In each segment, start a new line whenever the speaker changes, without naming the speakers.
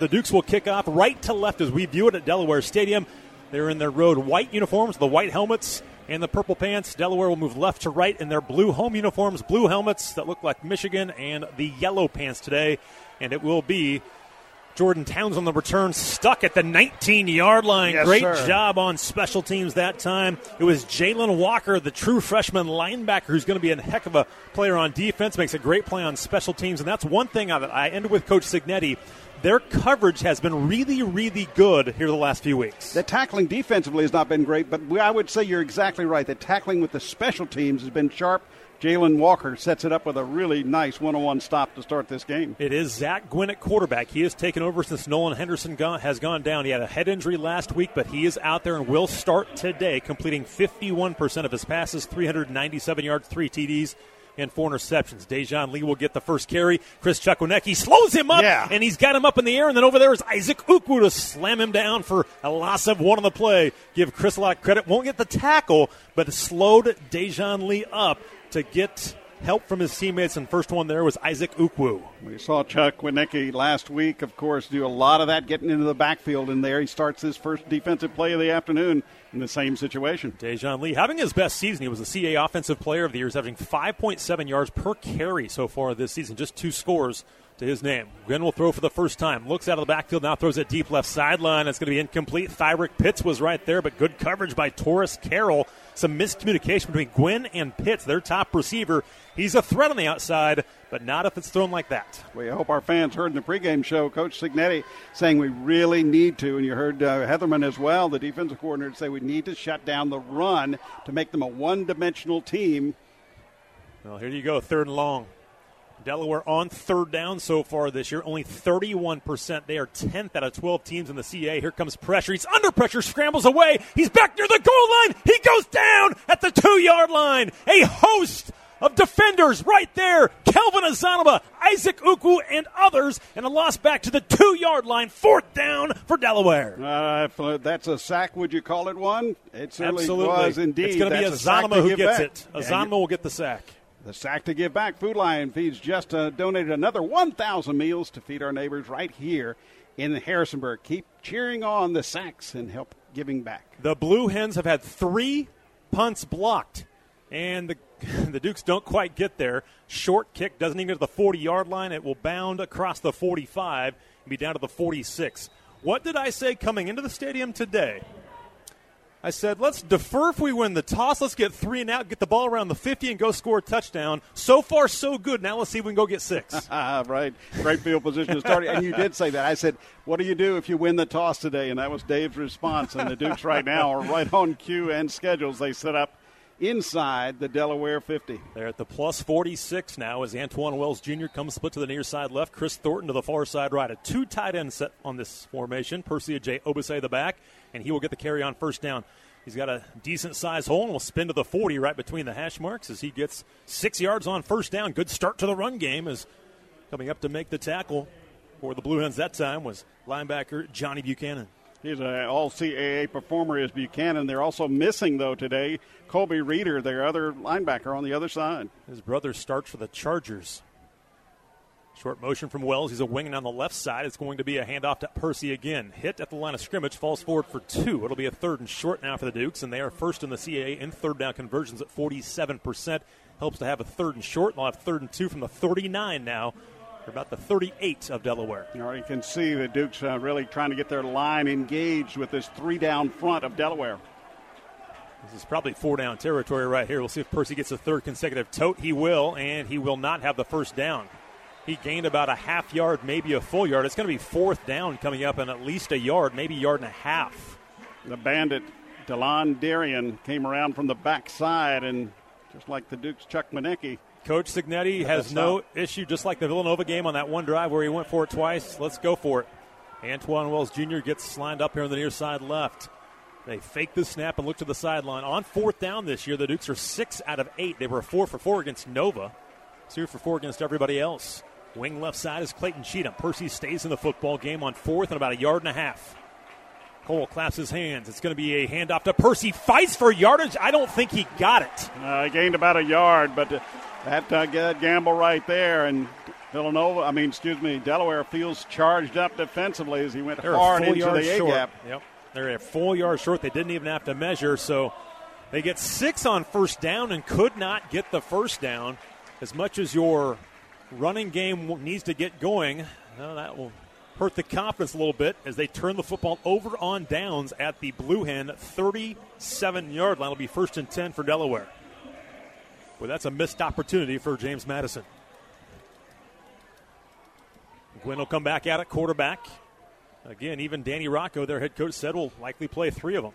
The Dukes will kick off right to left as we view it at Delaware Stadium. They're in their road white uniforms, the white helmets, and the purple pants. Delaware will move left to right in their blue home uniforms, blue helmets that look like Michigan, and the yellow pants today. And it will be Jordan Towns on the return, stuck at the 19 yard line.
Yes,
Great
sir.
job on special teams that time. It was Jalen Walker, the true freshman linebacker, who's going to be a heck of a player on defense, makes a great play on special teams. And that's one thing that I ended with Coach Cignetti. Their coverage has been really, really good here the last few weeks.
The tackling defensively has not been great, but I would say you're exactly right. The tackling with the special teams has been sharp. Jalen Walker sets it up with a really nice one-on-one stop to start this game.
It is Zach Gwynn at quarterback. He has taken over since Nolan Henderson gone, has gone down. He had a head injury last week, but he is out there and will start today, completing 51% of his passes, 397 yards, three TDs, and four interceptions. Dejoun Lee will get the first carry. Chris Chukwinecki slows him up,
Yeah.
and he's got him up in the air. And then over there is Isaac Ukwu to slam him down for a loss of one on the play. Give Chris a lot of credit. Won't get the tackle, but slowed Dejoun Lee up to get help from his teammates. And first one there was Isaac Ukwu.
We saw Chuck Winnicki last week, of course, do a lot of that getting into the backfield in there. He starts his first defensive play of the afternoon in the same situation.
Dejoun Lee having his best season. He was the CA Offensive Player of the Year, He's averaging 5.7 yards per carry so far this season, just two scores to his name. Gwynn will throw for the first time. Looks out of the backfield, now throws it deep left sideline. It's going to be incomplete. Thyrick Pitts was right there, but good coverage by Taurus Carroll. Some miscommunication between Gwynn and Pitts, their top receiver. He's a threat on the outside, but not if it's thrown like that.
We hope our fans heard in the pregame show Coach Cignetti saying we really need to, and you heard uh, Hetherman as well, the defensive coordinator, say we need to shut down the run to make them a one-dimensional team.
Well, here you go, third and long. Delaware on third down so far this year, only 31%. They are 10th out of 12 teams in the CA. Here comes pressure. He's under pressure, scrambles away. He's back near the goal line. He goes down at the two yard line. A host of defenders right there. Kelvin Azanama, Isaac Ukwu, and others, and a loss back to the two yard line. Fourth down for Delaware.
Uh, that's a sack, would you call it one? It certainly
Absolutely.
was indeed.
It's going to be
That's a sack
Azanama
to
who gets
back.
it.
And
Azanama will get the sack.
The sack to give back. Food Lion feeds just uh, donated another 1,000 meals to feed our neighbors right here in Harrisonburg. Keep cheering on the sacks and help giving back.
The Blue Hens have had three punts blocked, and the the Dukes don't quite get there. Short kick doesn't even get to the 40 yard line. It will bound across the 45 and be down to the 46. What did I say coming into the stadium today? I said, let's defer if we win the toss. Let's get three and out, get the ball around the 50, and go score a touchdown. So far, so good. Now let's see if we can go get six.
Right. Great field position to start. and you did say that. I said, what do you do if you win the toss today? And that was Dave's response. And the Dukes right now are right on cue and schedules. They set up inside the Delaware 50.
They're at the plus 46 now as Antwane Wells Jr. comes split to the near side left. Kris Thornton to the far side right. A two tight end set on this formation. Percy Agyei-Obese the back, and he will get the carry on first down. He's got a decent size hole and will spin to the 40 right between the hash marks as he gets six yards on first down. Good start to the run game as coming up to make the tackle for the Blue Hens that time was linebacker Johnny Buchanan.
He's an all CAA performer is Buchanan. They're also missing, though, today Colby Reeder, their other linebacker on the other side.
His brother starts for the Chargers. Short motion from Wells. He's a wing on the left side. It's going to be a handoff to Percy again. Hit at the line of scrimmage, falls forward for two. It'll be a third and short now for the Dukes, and they are first in the CAA in third down conversions at 47%. Helps to have a third and short. They'll have third and two from the 39 now. They're about the 38 of Delaware.
You already can see the Dukes uh, really trying to get their line engaged with this three down front of Delaware.
This is probably four down territory right here. We'll see if Percy gets a third consecutive tote. He will, and he will not have the first down. He gained about a half yard, maybe a full yard. It's going to be fourth down coming up, and at least a yard, maybe a yard and a half.
The bandit, Delon Darien, came around from the backside, and just like the Dukes' Chuck Manecki,
Coach Cignetti
Let
has no
stop.
issue, just like the Villanova game on that one drive where he went for it twice. Let's go for it. Antwane Wells Jr. gets lined up here on the near side left. They fake the snap and look to the sideline. On fourth down this year, the Dukes are six out of eight. They were four for four against Nova, two for four against everybody else. Wing left side is Clayton Cheatham. Percy stays in the football game on fourth and about a yard and a half. Cole claps his hands. It's going to be a handoff to Percy. Fights for yardage. I don't think he got it.
uh, gained about a yard, but uh, that uh, gamble right there, and Villanova, I mean, excuse me, Delaware feels charged up defensively as he went
They're
hard into the A gap.
Yep. They're a full yard short. They didn't even have to measure, so they get six on first down and could not get the first down. As much as your running game needs to get going, well, that will hurt the confidence a little bit as they turn the football over on downs at the Blue Hen 37 yard line. It'll be first and 10 for Delaware. Well, that's a missed opportunity for James Madison. Gwynn will come back at quarterback. Again, even Danny Rocco, their head coach, said will likely play three of them.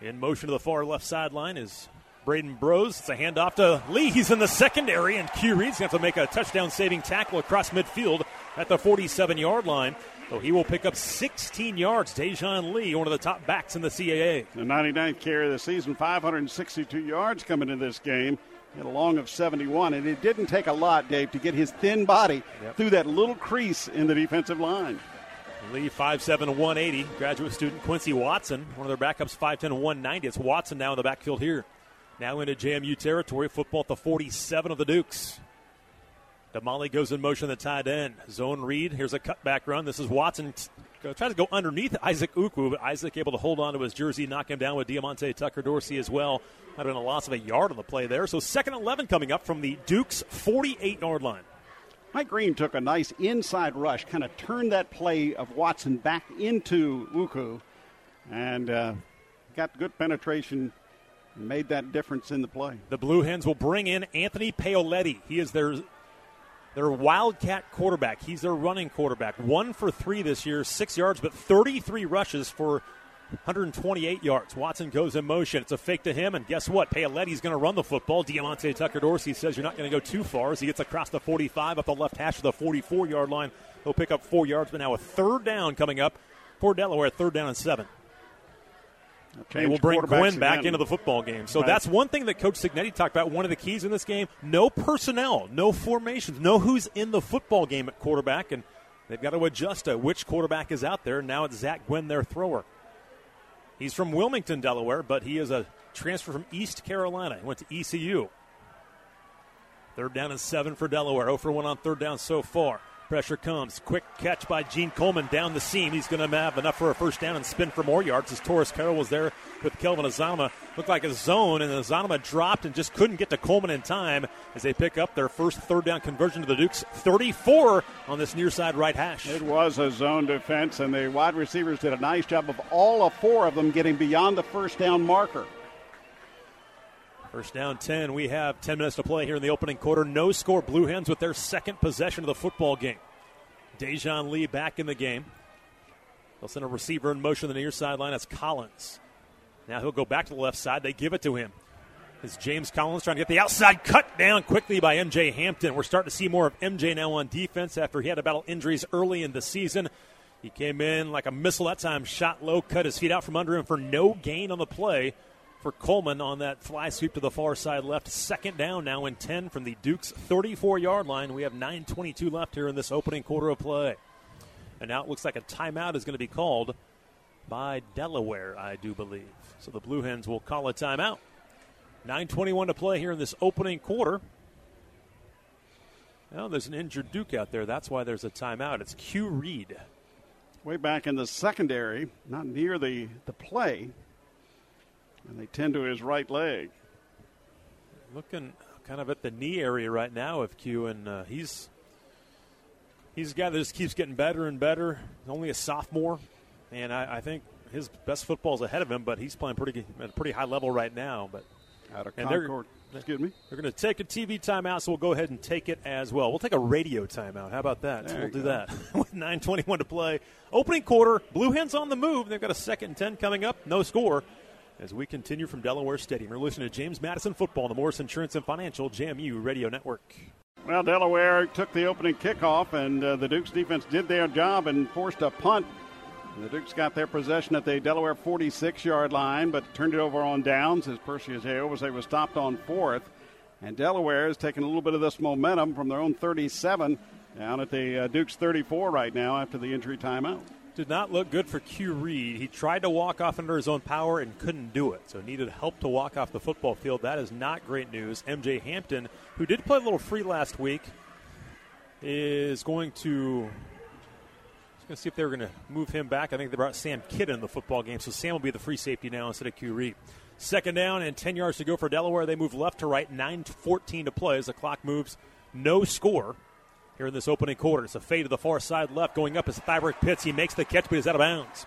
In motion to the far left sideline is Braden Bros. It's a handoff to Lee. He's in the secondary, and Q Reed's going to have to make a touchdown saving tackle across midfield at the 47 yard line. So he will pick up 16 yards. Dejoun Lee, one of the top backs in the CAA.
The 99th carry of the season, 562 yards coming into this game. Had a long of 71, and it didn't take a lot, Dave, to get his thin body
Yep.
through that little crease in the defensive line.
Lee, 5'7", 180. Graduate student Quincy Watson, one of their backups, 5'10", 190. It's Watson now in the backfield here. Now into JMU territory. Football at the 47 of the Dukes. Damali goes in motion the tight end. Zone read. Here's a cutback run. This is Watson. Tries to go underneath Isaac Ukwu, but Isaac able to hold on to his jersey, knock him down with Diamonte Tucker Dorsey as well. Might have been a loss of a yard on the play there. So second and 11 coming up from the Dukes 48 yard line.
Mike Green took a nice inside rush, kind of turned that play of Watson back into Ukwu, and uh, got good penetration made that difference in the play.
The Blue Hens will bring in Anthony Paoletti. He is their their Wildcat quarterback. He's their running quarterback. One for three this year, six yards, but 33 rushes for 128 yards. Watson goes in motion. It's a fake to him, and guess what? Paoletti's going to run the football. Diamonte Tucker Dorsey says you're not going to go too far as he gets across the 45 up the left hash of the 44 yard line. He'll pick up four yards, but now a third down coming up for Delaware, third down and seven. They
Change
will bring Gwynn back
again.
into the football game. So
Right.
that's one thing that Coach Cignetti talked about. One of the keys in this game: no personnel, no formations, no who's in the football game at quarterback, and they've got to adjust to which quarterback is out there. Now it's Zach Gwynn, their thrower. He's from Wilmington, Delaware, but he is a transfer from East Carolina. He went to ECU. Third down and seven for Delaware. 0 for 1 on third down so far. Pressure comes. Quick catch by Gene Coleman down the seam. He's going to have enough for a first down and spin for more yards as Taurus Carroll was there with Kelvin Azama. Looked like a zone, and Azama dropped and just couldn't get to Coleman in time as they pick up their first third down conversion to the Dukes. 34 on this near side right hash.
It was a zone defense, and the wide receivers did a nice job of all of four of them getting beyond the first down marker.
First down 10. We have 10 minutes to play here in the opening quarter. No score. Blue Hens with their second possession of the football game. Dejoun Lee back in the game. They'll send a receiver in motion on the near sideline. That's Collins. Now he'll go back to the left side. They give it to him. It's James Collins trying to get the outside cut down quickly by MJ Hampton. We're starting to see more of MJ now on defense after he had to battle injuries early in the season. He came in like a missile that time, shot low, cut his feet out from under him for no gain on the play for Coleman on that fly sweep to the far side left. Second down now in 10 from the Duke's 34 yard line. We have 9.22 left here in this opening quarter of play. And now it looks like a timeout is going to be called by Delaware, I do believe. So the Blue Hens will call a timeout. 9.21 to play here in this opening quarter. Well, there's an injured Duke out there. That's why there's a timeout. It's Q Reed.
Way back in the secondary, not near the, the play, and they tend to his right leg.
looking kind of at the knee area right now of Q, and uh, he's he's a guy that just keeps getting better and better. Only a sophomore, and I, I think his best football is ahead of him, but he's playing pretty at a pretty high level right now. But
Out of Concord. Excuse me.
they're going to take a TV timeout, so we'll go ahead and take it as well. We'll take a radio timeout. How about that? So we'll do
go.
that with 9:21 to play. Opening quarter, Blue Hens on the move. They've got a second and 10 coming up. No score. As we continue from Delaware Stadium, you're listening to James Madison Football on the Morris Insurance and Financial JMU Radio Network.
Well, Delaware took the opening kickoff, and uh, the Dukes defense did their job and forced a punt. And the Dukes got their possession at the Delaware 46 yard line, but turned it over on downs as Percy Agyei was able to stop on fourth. And Delaware is taking a little bit of this momentum from their own 37 down at the uh, Dukes 34 right now after the injury timeout.
Did not look good for Q Reed. He tried to walk off under his own power and couldn't do it, so needed help to walk off the football field. That is not great news. MJ Hampton, who did play a little free last week, is going to. Going to see if they were going to move him back. I think they brought Sam Kidd in the football game, so Sam will be the free safety now instead of Q Reed. Second down and 10 yards to go for Delaware. They move left to right, 9 14 to play as the clock moves. No score here in this opening quarter. It's a fade to the far side left. Going up is Thyrick Pitts. He makes the catch, but he's out of bounds.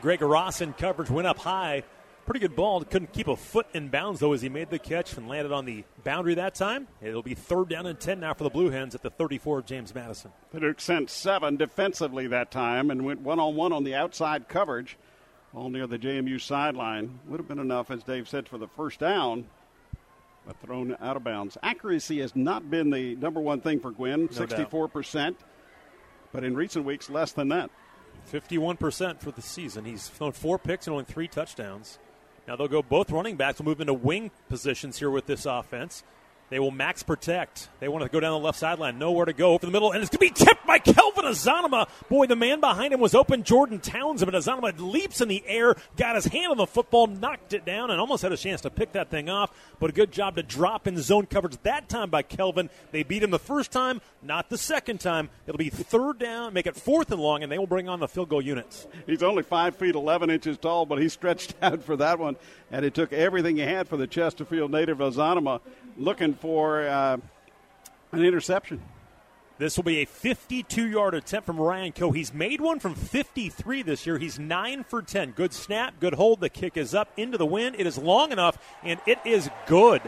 Greg Ross in coverage went up high Pretty good ball. Couldn't keep a foot in bounds, though, as he made the catch and landed on the boundary that time. It'll be third down and 10 now for the Blue Hens at the 34 of James Madison.
The Duke sent seven defensively that time and went one on one on the outside coverage, all near the JMU sideline. Would have been enough, as Dave said, for the first down, but thrown out of bounds. Accuracy has not been the number one thing for Gwynn, no 64%, doubt. but in recent weeks, less than that.
51% for the season. He's thrown four picks and only three touchdowns. Now they'll go both running backs will move into wing positions here with this offense. They will max protect. They want to go down the left sideline. Nowhere to go over the middle, and it's going to be tipped by Kelvin Azanama. Boy, the man behind him was open, Jordan Townsend, but Azanama leaps in the air, got his hand on the football, knocked it down, and almost had a chance to pick that thing off. But a good job to drop in zone coverage that time by Kelvin. They beat him the first time, not the second time. It'll be third down, make it fourth and long, and they will bring on the field goal units.
He's only five feet eleven inches tall, but he stretched out for that one, and it took everything he had for the Chesterfield native Azanama looking for uh, an interception.
This will be a 52 yard attempt from Ryan Coe. He's made one from 53 this year. He's 9 for 10. Good snap, good hold. The kick is up into the wind. It is long enough, and it is good.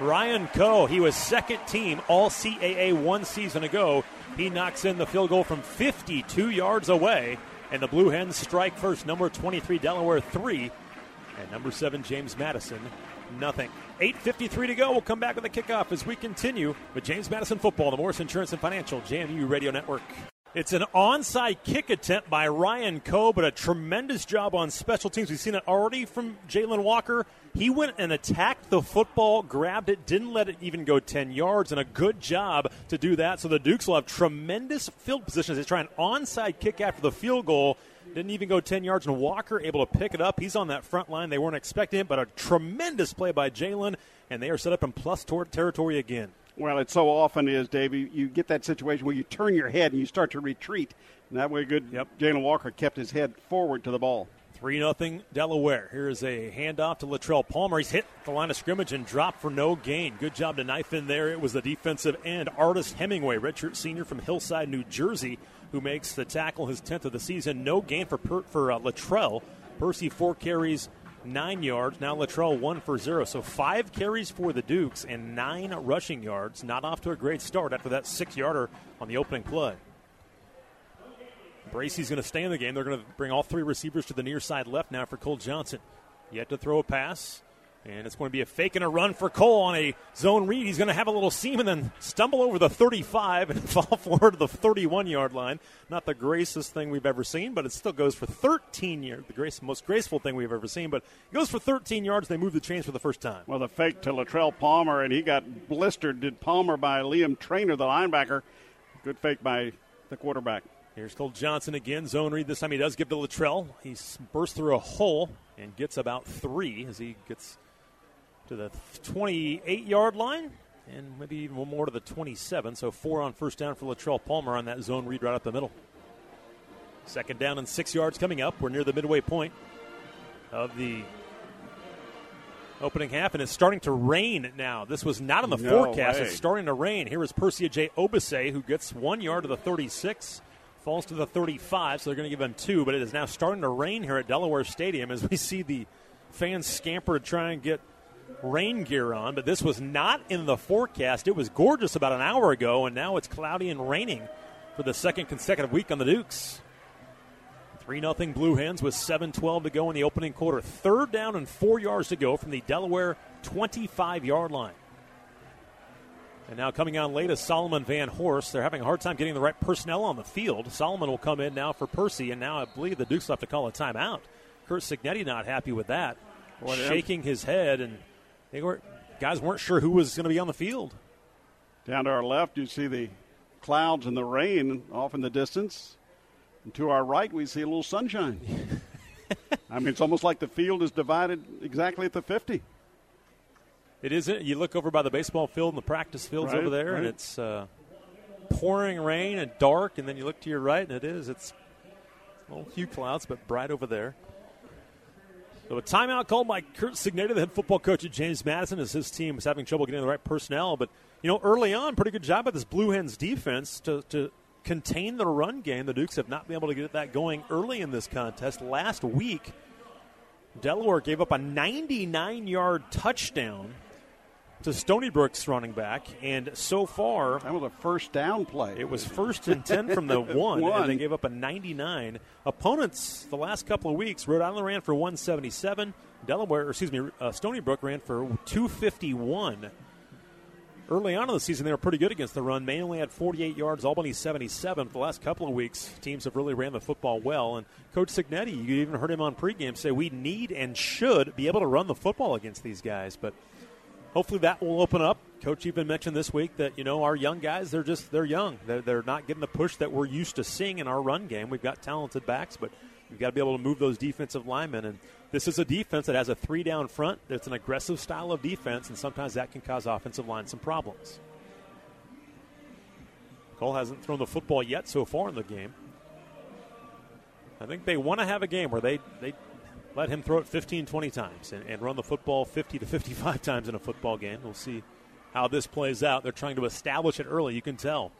Ryan Coe, he was second team All CAA one season ago. He knocks in the field goal from 52 yards away, and the Blue Hens strike first. Number 23, Delaware, 3, and number 7, James Madison, nothing. 8.53 to go. We'll come back with a kickoff as we continue with James Madison Football, the Morris Insurance and Financial JMU Radio Network. It's an onside kick attempt by Ryan Coe, but a tremendous job on special teams. We've seen it already from Jalen Walker. He went and attacked the football, grabbed it, didn't let it even go 10 yards, and a good job to do that. So the Dukes will have tremendous field positions. They try an onside kick after the field goal didn't even go 10 yards, and Walker able to pick it up. He's on that front line. They weren't expecting it, but a tremendous play by Jalen, and they are set up in plus territory again.
Well, it so often is, Dave. You, you, get that situation where you turn your head and you start to retreat. And that way, good. Yep. Jalen Walker kept his head forward to the ball.
3 0 Delaware. Here is a handoff to Latrele Palmer. He's hit the line of scrimmage and dropped for no gain. Good job to knife in there. It was the defensive end, Artist Hemingway, redshirt senior from Hillside, New Jersey, who makes the tackle his 10th of the season. No gain for per, for uh, Latrele. Percy, four carries, nine yards. Now Latrele, one for zero. So five carries for the Dukes and nine rushing yards. Not off to a great start after that six yarder on the opening play. Bracy's going to stay in the game. They're going to bring all three receivers to the near side left now for Cole Johnson. Yet to throw a pass. And it's going to be a fake and a run for Cole on a zone read. He's going to have a little seam and then stumble over the 35 and fall forward to the 31 yard line. Not the graceful thing we've ever seen, but it still goes for 13 yards. The grace, most graceful thing we've ever seen, but it goes for 13 yards. They move the chains for the first time.
Well, the fake to Latrele Palmer, and he got blistered, did Palmer by Liam Trainer, the linebacker. Good fake by the quarterback.
Here's Cole Johnson again. Zone read this time. He does give to Latrele. He bursts through a hole and gets about three as he gets to the 28 yard line and maybe even one more to the 27. So four on first down for Latrele Palmer on that zone read right up the middle. Second down and six yards coming up. We're near the midway point of the opening half, and it's starting to rain now. This was not in the no forecast. Way. It's starting to rain. Here is Percy Agyei-Obese, who gets one yard to the 36, falls to the 35, so they're going to give him two, but it is now starting to rain here at Delaware Stadium as we see the fans scamper to try and get – rain gear on, but this was not in the forecast. It was gorgeous about an hour ago, and now it's cloudy and raining for the second consecutive week on the Dukes. 3 0 Blue Hens with 7.12 to go in the opening quarter. Third down and four yards to go from the Delaware 25 yard line. And now coming on late is Solomon Vanhorse. They're having a hard time getting the right personnel on the field. Solomon will come in now for Percy, and now I believe the Dukes will have to call a timeout. Curt Cignetti not happy with that. shaking his head and they were guys weren't sure who was going to be on the field.
Down to our left, you see the clouds and the rain off in the distance. And to our right, we see a little sunshine. I mean, it's almost like the field is divided exactly at the 50.
It isn't. You look over by the baseball field and the practice fields right, over there, right. and it's uh, pouring rain and dark, and then you look to your right, and it is. It's a little few clouds, but bright over there. So a timeout called by Curt Cignetti, the head football coach at James Madison, as his team is having trouble getting the right personnel. But you know, early on, pretty good job by this Blue Hens defense to, to contain the run game. The Dukes have not been able to get that going early in this contest. Last week, Delaware gave up a 99-yard touchdown to Stony Brook's running back, and so far
that was a first down play.
It was first and ten from the one,
One.
and they gave up a 99. Opponents the last couple of weeks, Rhode Island ran for 177. Delaware, or excuse me, uh, Stony Brook ran for 251. Early on in the season, they were pretty good against the run. Maine only had 48 yards, Albany 77. For the last couple of weeks, teams have really ran the football well. And Coach Cignetti, you even heard him on pregame say, we need and should be able to run the football against these guys. But hopefully that will open up. Coach even mentioned this week that you know our young guys they're just they're young. They're, they're not getting the push that we're used to seeing in our run game. We've got talented backs, but we've got to be able to move those defensive linemen. And this is a defense that has a three down front. It's an aggressive style of defense, and sometimes that can cause offensive line some problems. Cole hasn't thrown the football yet so far in the game. I think they want to have a game where they, they let him throw it 15, 20 times and, and run the football 50 to 55 times in a football game. We'll see how this plays out. They're trying to establish it early, you can tell.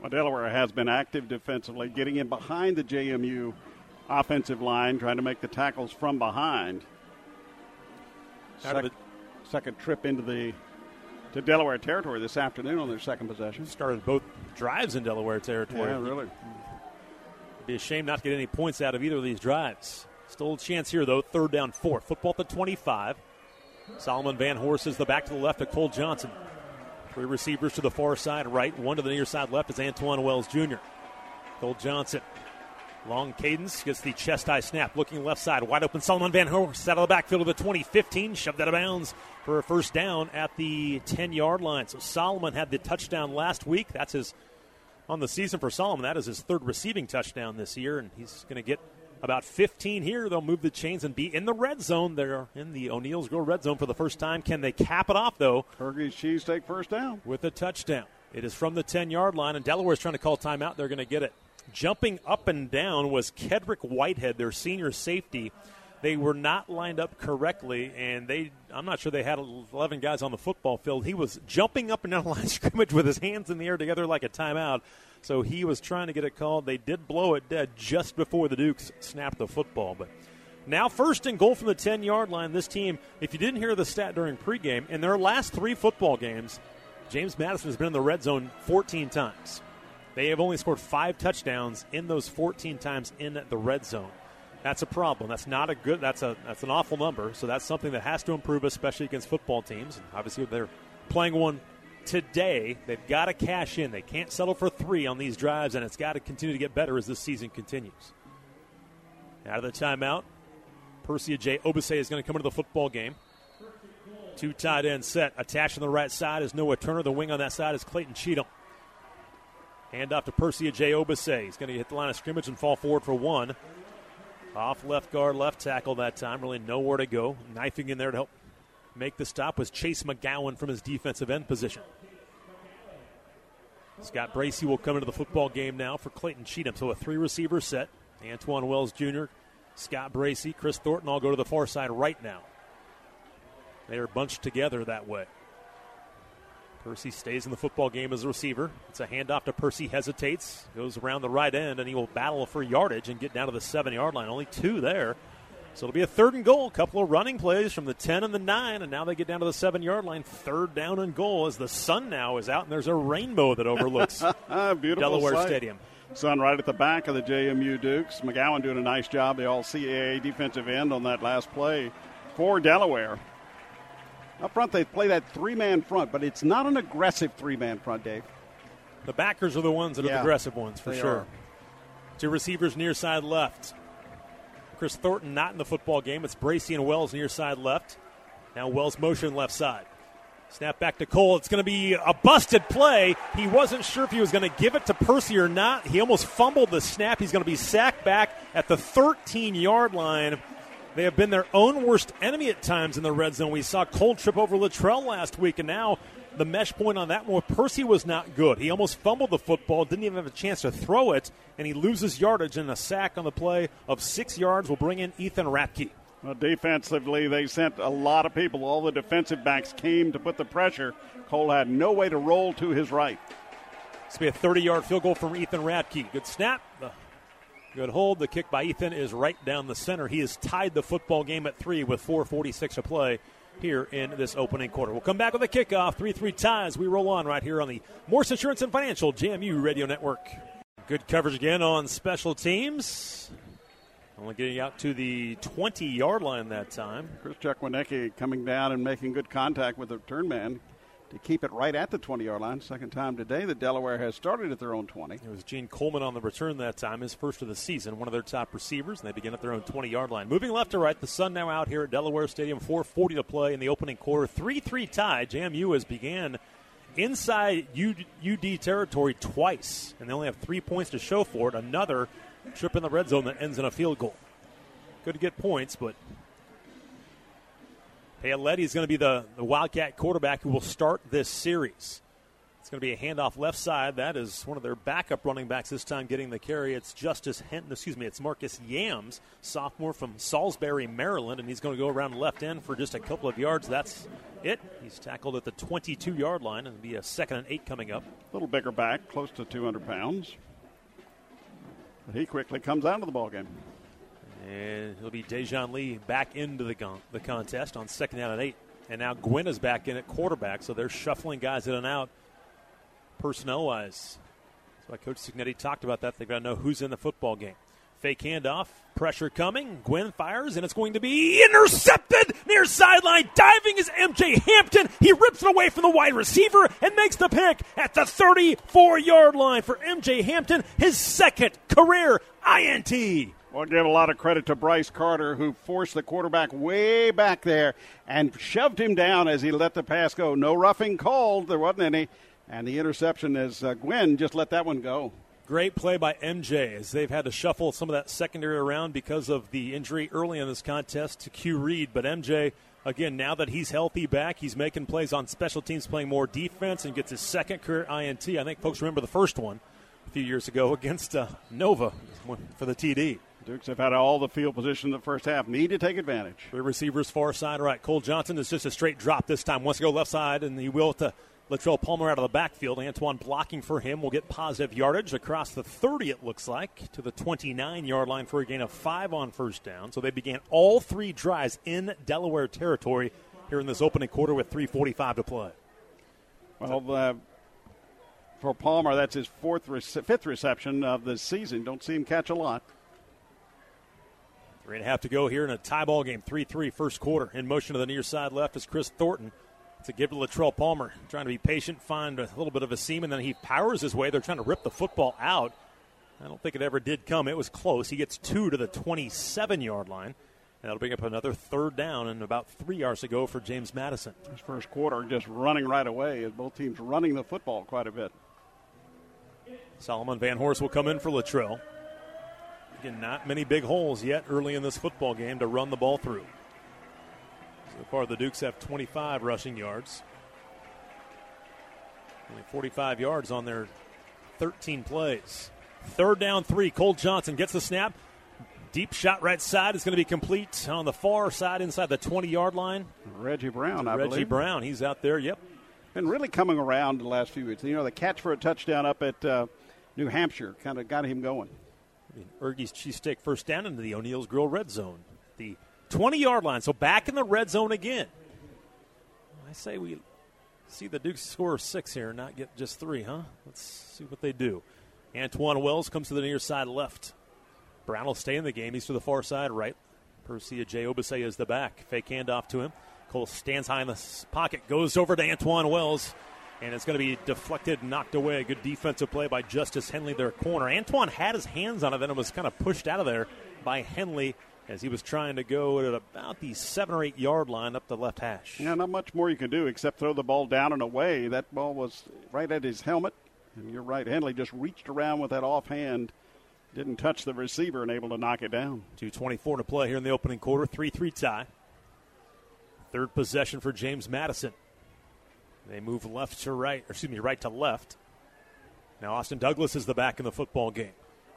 Well, Delaware has been active defensively, getting in behind the JMU offensive line, trying to make the tackles from behind.
Out of
Sec- second trip into the to Delaware territory this afternoon on their second possession.
Started both drives in Delaware territory.
Yeah, really.
Be a shame not to get any points out of either of these drives. Still a chance here, though. Third down, four. Football at the 25. Solomon Vanhorse is the back to the left of Cole Johnson. Three receivers to the far side right. One to the near side left is Antwane Wells Jr. Cole Johnson. Long cadence gets the chest high snap. Looking left side. Wide open Solomon Vanhorse out of the backfield of the 20 15. Shoved out of bounds for a first down at the 10 yard line. So Solomon had the touchdown last week. That's his on the season for Solomon. That is his third receiving touchdown this year, and he's going to get about 15 here. They'll move the chains and be in the red zone. They're in the O'Neill's Grill red zone for the first time. Can they cap it off, though,
Hergey's take first down.
with a touchdown? It is from the 10 yard line, and Delaware's trying to call timeout. They're going to get it. Jumping up and down was Kedrick Whitehead, their senior safety. They were not lined up correctly, and they I'm not sure they had 11 guys on the football field. He was jumping up and down the line scrimmage with his hands in the air together like a timeout. So he was trying to get it called. They did blow it dead just before the Dukes snapped the football. But now, first and goal from the 10 yard line. This team, if you didn't hear the stat during pregame, in their last three football games, James Madison has been in the red zone 14 times. They have only scored five touchdowns in those 14 times in the red zone. That's a problem. That's not a good. That's a that's an awful number. So that's something that has to improve, especially against football teams. And obviously, they're playing one today. They've got to cash in. They can't settle for three on these drives, and it's got to continue to get better as this season continues. Out of the timeout, Percy Agyei-Obese is going to come into the football game. Two tight end set. Attached on the right side is Noah Turner. The wing on that side is Clayton Cheatham. Hand off to Percy Agyei-Obese. He's going to hit the line of scrimmage and fall forward for one. Off left guard, left tackle that time. Really nowhere to go. Knifing in there to help make the stop was Chase McGowan from his defensive end position. Scott Bracey will come into the football game now for Clayton Cheatham. So a three receiver set. Antwane Wells Jr., Scott Bracey, Kris Thornton all go to the far side right now. They are bunched together that way. Percy stays in the football game as a receiver. It's a handoff to Percy, hesitates, goes around the right end, and he will battle for yardage and get down to the seven yard line. Only two there. So it'll be a third and goal. A couple of running plays from the 10 and the 9, and now they get down to the seven yard line. Third down and goal as the sun now is out, and there's a rainbow that overlooks Delaware
sight.
Stadium.
Sun right at the back of the JMU Dukes. McGowan doing a nice job, the all CAA defensive end on that last play for Delaware. Up front, they play that three man front, but it's not an aggressive three man front, Dave.
The backers are the ones that are the aggressive ones for sure.
are.
Two receivers near side left. Kris Thornton not in the football game. It's Bracey and Wells near side left. Now Wells motion left side. Snap back to Cole. It's going to be a busted play. He wasn't sure if he was going to give it to Percy or not. He almost fumbled the snap. He's going to be sacked back at the 13 yard line. They have been their own worst enemy at times in the red zone. We saw Cole trip over Latrele last week, and now the mesh point on that one, Percy was not good. He almost fumbled the football, didn't even have a chance to throw it, and he loses yardage and a sack on the play of six yards will bring in Ethan Ratke.
Well, defensively, they sent a lot of people. All the defensive backs came to put the pressure. Cole had no way to roll to his right.
It's be a 30-yard field goal from Ethan Ratke. Good snap. Good hold. The kick by Ethan is right down the center. He has tied the football game at three with 4:46 to play here in this opening quarter. We'll come back with a kickoff. 3 3 ties. We roll on right here on the Morris Insurance and Financial JMU Radio Network. Good coverage again on special teams. Only getting out to the 20 yard line that time.
Chris Chukwinecki coming down and making good contact with the return man to keep it right at the 20 yard line. Second time today that Delaware has started at their own 20.
It was Gene Coleman on the return that time, his first of the season, one of their top receivers, and they begin at their own 20 yard line. Moving left to right, the sun now out here at Delaware Stadium, 440 to play in the opening quarter. 3 3 tie. JMU has began inside UD territory twice, and they only have three points to show for it. Another trip in the red zone that ends in a field goal. Good to get points, but Paoletti is going to be the, the Wildcat quarterback who will start this series. It's going to be a handoff left side. That is one of their backup running backs this time getting the carry. It's Justice Henton, excuse me, it's Marcus Yarns, sophomore from Salisbury, Maryland, and he's going to go around left end for just a couple of yards. That's it. He's tackled at the 22 yard line and it'll be a second and eight coming up.
A little bigger back, close to 200 pounds. But he quickly comes out of the ball game.
And it'll be Dejoun Lee back into the, con- the contest on second down and eight. And now Gwynn is back in at quarterback, so they're shuffling guys in and out personnel wise. That's why Coach Cignetti talked about that. They've got to know who's in the football game. Fake handoff, pressure coming. Gwynn fires, and it's going to be intercepted near sideline. Diving is MJ Hampton. He rips it away from the wide receiver and makes the pick at the 34 yard line for MJ Hampton, his second career INT.
Well, give a lot of credit to Bryce Carter, who forced the quarterback way back there and shoved him down as he let the pass go. No roughing called, there wasn't any. And the interception is uh, Gwynn just let that one go.
Great play by MJ as they've had to shuffle some of that secondary around because of the injury early in this contest to Q Reed. But MJ, again, now that he's healthy back, he's making plays on special teams, playing more defense, and gets his second career INT. I think folks remember the first one a few years ago against uh, Nova for the TD.
Dukes have had all the field position in the first half. Need to take advantage.
The receivers far side right. Cole Johnson is just a straight drop this time. Wants to go left side, and he will to Latrele Palmer out of the backfield. Antwane blocking for him will get positive yardage across the 30, it looks like, to the 29 yard line for a gain of five on first down. So they began all three drives in Delaware territory here in this opening quarter with 3.45 to play.
Well, uh, for Palmer, that's his fourth, fifth reception of the season. Don't see him catch a lot.
Three and a half to go here in a tie ball game. 3 3 first quarter. In motion to the near side left is Kris Thornton. To give to Latrele Palmer, trying to be patient, find a little bit of a seam, and then he powers his way. They're trying to rip the football out. I don't think it ever did come. It was close. He gets two to the 27 yard line. And that'll bring up another third down and about three yards to go for James Madison.
His first quarter just running right away as both teams running the football quite a bit.
Solomon Vanhorse will come in for Latrele. Again, not many big holes yet early in this football game to run the ball through. So far, the Dukes have 25 rushing yards. Only 45 yards on their 13 plays. Third down, three. Cole Johnson gets the snap. Deep shot right side is going to be complete on the far side inside the 20 yard line.
Reggie Brown, I believe.
Reggie
believe.
Brown, he's out there. Yep.
Been really coming around the last few weeks. You know, the catch for a touchdown up at uh, New Hampshire kind of got him going.
Ergie's cheesesteak first down into the O'Neill's Grill red zone. The 20 yard line. So back in the red zone again. I say we see the Dukes score six here, not get just three, huh? Let's see what they do. Antwane Wells comes to the near side left. Brown will stay in the game. He's to the far side right. Percy Agyei-Obese is the back. Fake handoff to him. Cole stands high in the pocket, goes over to Antwane Wells and it's going to be deflected, knocked away. A Good defensive play by Justice Henley, their corner. Antwane had his hands on it, then it was kind of pushed out of there by Henley as he was trying to go at about the seven or eight yard line up the left hash.
Yeah, not much more you can do except throw the ball down and away. That ball was right at his helmet. And you're right, Henley just reached around with that offhand, didn't touch the receiver and able to knock it down.
2.24 to play here in the opening quarter, 3 3 tie. Third possession for James Madison. They move left to right, or excuse me, right to left. Now Austin Douglas is the back in the football game.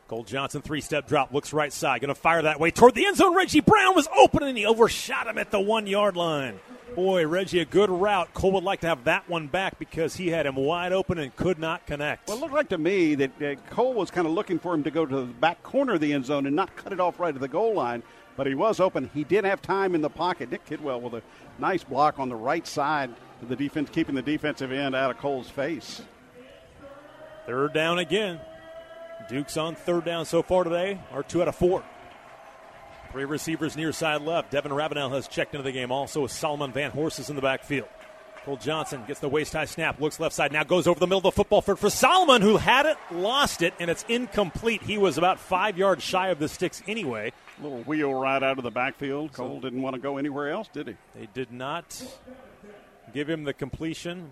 Cole Johnson, three step drop, looks right side, going to fire that way toward the end zone. Reggie Brown was open and he overshot him at the one yard line. Boy, Reggie, a good route. Cole would like to have that one back because he had him wide open and could not connect.
Well, it looked like to me that uh, Cole was kind of looking for him to go to the back corner of the end zone and not cut it off right at the goal line, but he was open. He did have time in the pocket. Nick Kidwell with a nice block on the right side the defense, keeping the defensive end out of Cole's face.
Third down again. Duke's on third down so far today, are two out of four. Three receivers near side left. Devin Ravenel has checked into the game also with Solomon Van Horses in the backfield. Cole Johnson gets the waist high snap, looks left side, now goes over the middle of the football for, for Solomon, who had it, lost it, and it's incomplete. He was about five yards shy of the sticks anyway.
A little wheel right out of the backfield. Cole so, didn't want to go anywhere else, did he?
They did not give him the completion.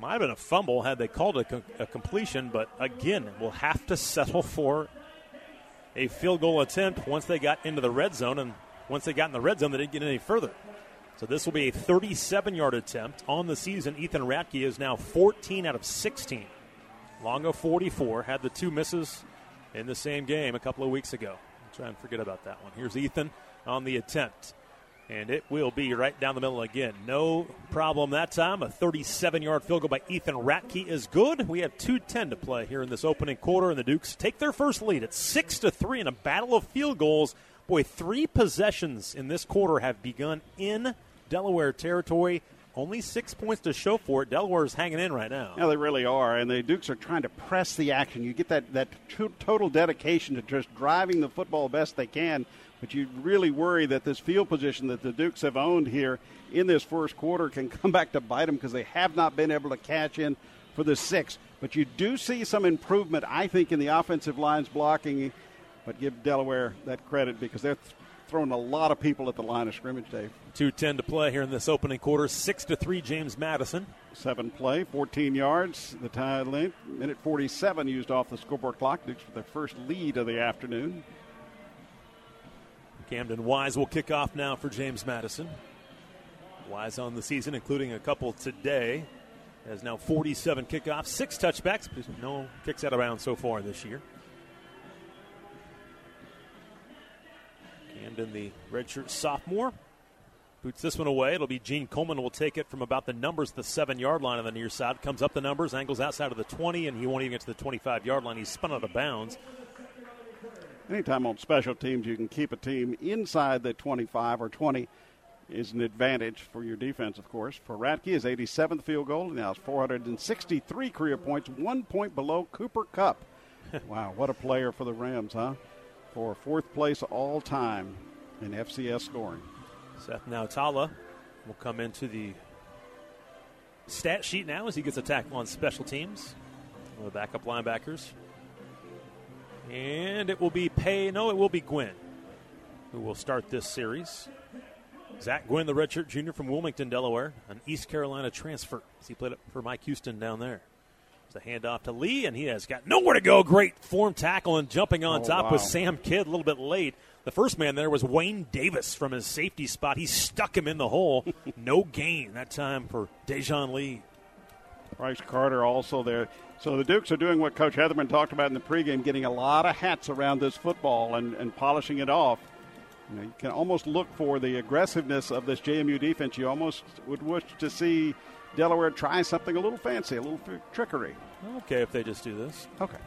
Might have been a fumble had they called a, a completion, but again, we'll have to settle for a field goal attempt once they got into the red zone, and once they got in the red zone, they didn't get any further. So this will be a 37 yard attempt on the season. Ethan Ratke is now 14 out of 16. Longo 44 had the two misses in the same game a couple of weeks ago. I'll try and forget about that one. Here's Ethan on the attempt. And it will be right down the middle again. No problem that time. A 37 yard field goal by Ethan Ratke is good. We have 2.10 to play here in this opening quarter, and the Dukes take their first lead at 6 to 3 in a battle of field goals. Boy, three possessions in this quarter have begun in Delaware territory. Only six points to show for it. Delaware's hanging in right now.
Yeah, they really are. And the Dukes are trying to press the action. You get that, that total dedication to just driving the football best they can but you really worry that this field position that the Dukes have owned here in this first quarter can come back to bite them because they have not been able to catch in for the six. But you do see some improvement, I think, in the offensive lines blocking. But give Delaware that credit because they're throwing a lot of people at the line of scrimmage, Dave.
2.10 to play here in this opening quarter. 6 to 3, James Madison.
Seven play, 14 yards. The tie length, minute 47 used off the scoreboard clock. Dukes with their first lead of the afternoon.
Camden Wise will kick off now for James Madison. Wise on the season, including a couple today. Has now 47 kickoffs, six touchbacks, no kicks out of bounds so far this year. Camden, the redshirt sophomore, boots this one away. It'll be Gene Coleman will take it from about the numbers, the seven yard line on the near side. Comes up the numbers, angles outside of the 20, and he won't even get to the 25 yard line. He's spun out of bounds
anytime on special teams you can keep a team inside the 25 or 20 is an advantage for your defense, of course. For Ratke, his 87th field goal, now it's 463 career points, one point below Cooper Kupp. wow, what a player for the Rams, huh? For fourth place all time in FCS scoring.
Seth Nautala will come into the stat sheet now as he gets a tackle on special teams. One of the backup linebackers. And it will be Pay. No, it will be Gwynn who will start this series. Zach Gwynn, the redshirt junior from Wilmington, Delaware, an East Carolina transfer. He played for Mike Houston down there. It's a handoff to Lee, and he has got nowhere to go. Great form tackle and jumping on oh, top wow. with Sam Kidd a little bit late. The first man there was Wayne Davis from his safety spot. He stuck him in the hole. no gain that time for Dejoun Lee.
Bryce Carter also there. So the Dukes are doing what Coach Hetherman talked about in the pregame, getting a lot of hats around this football and, and polishing it off. You, know, you can almost look for the aggressiveness of this JMU defense. You almost would wish to see Delaware try something a little fancy, a little trickery.
Okay, if they just do this.
Okay.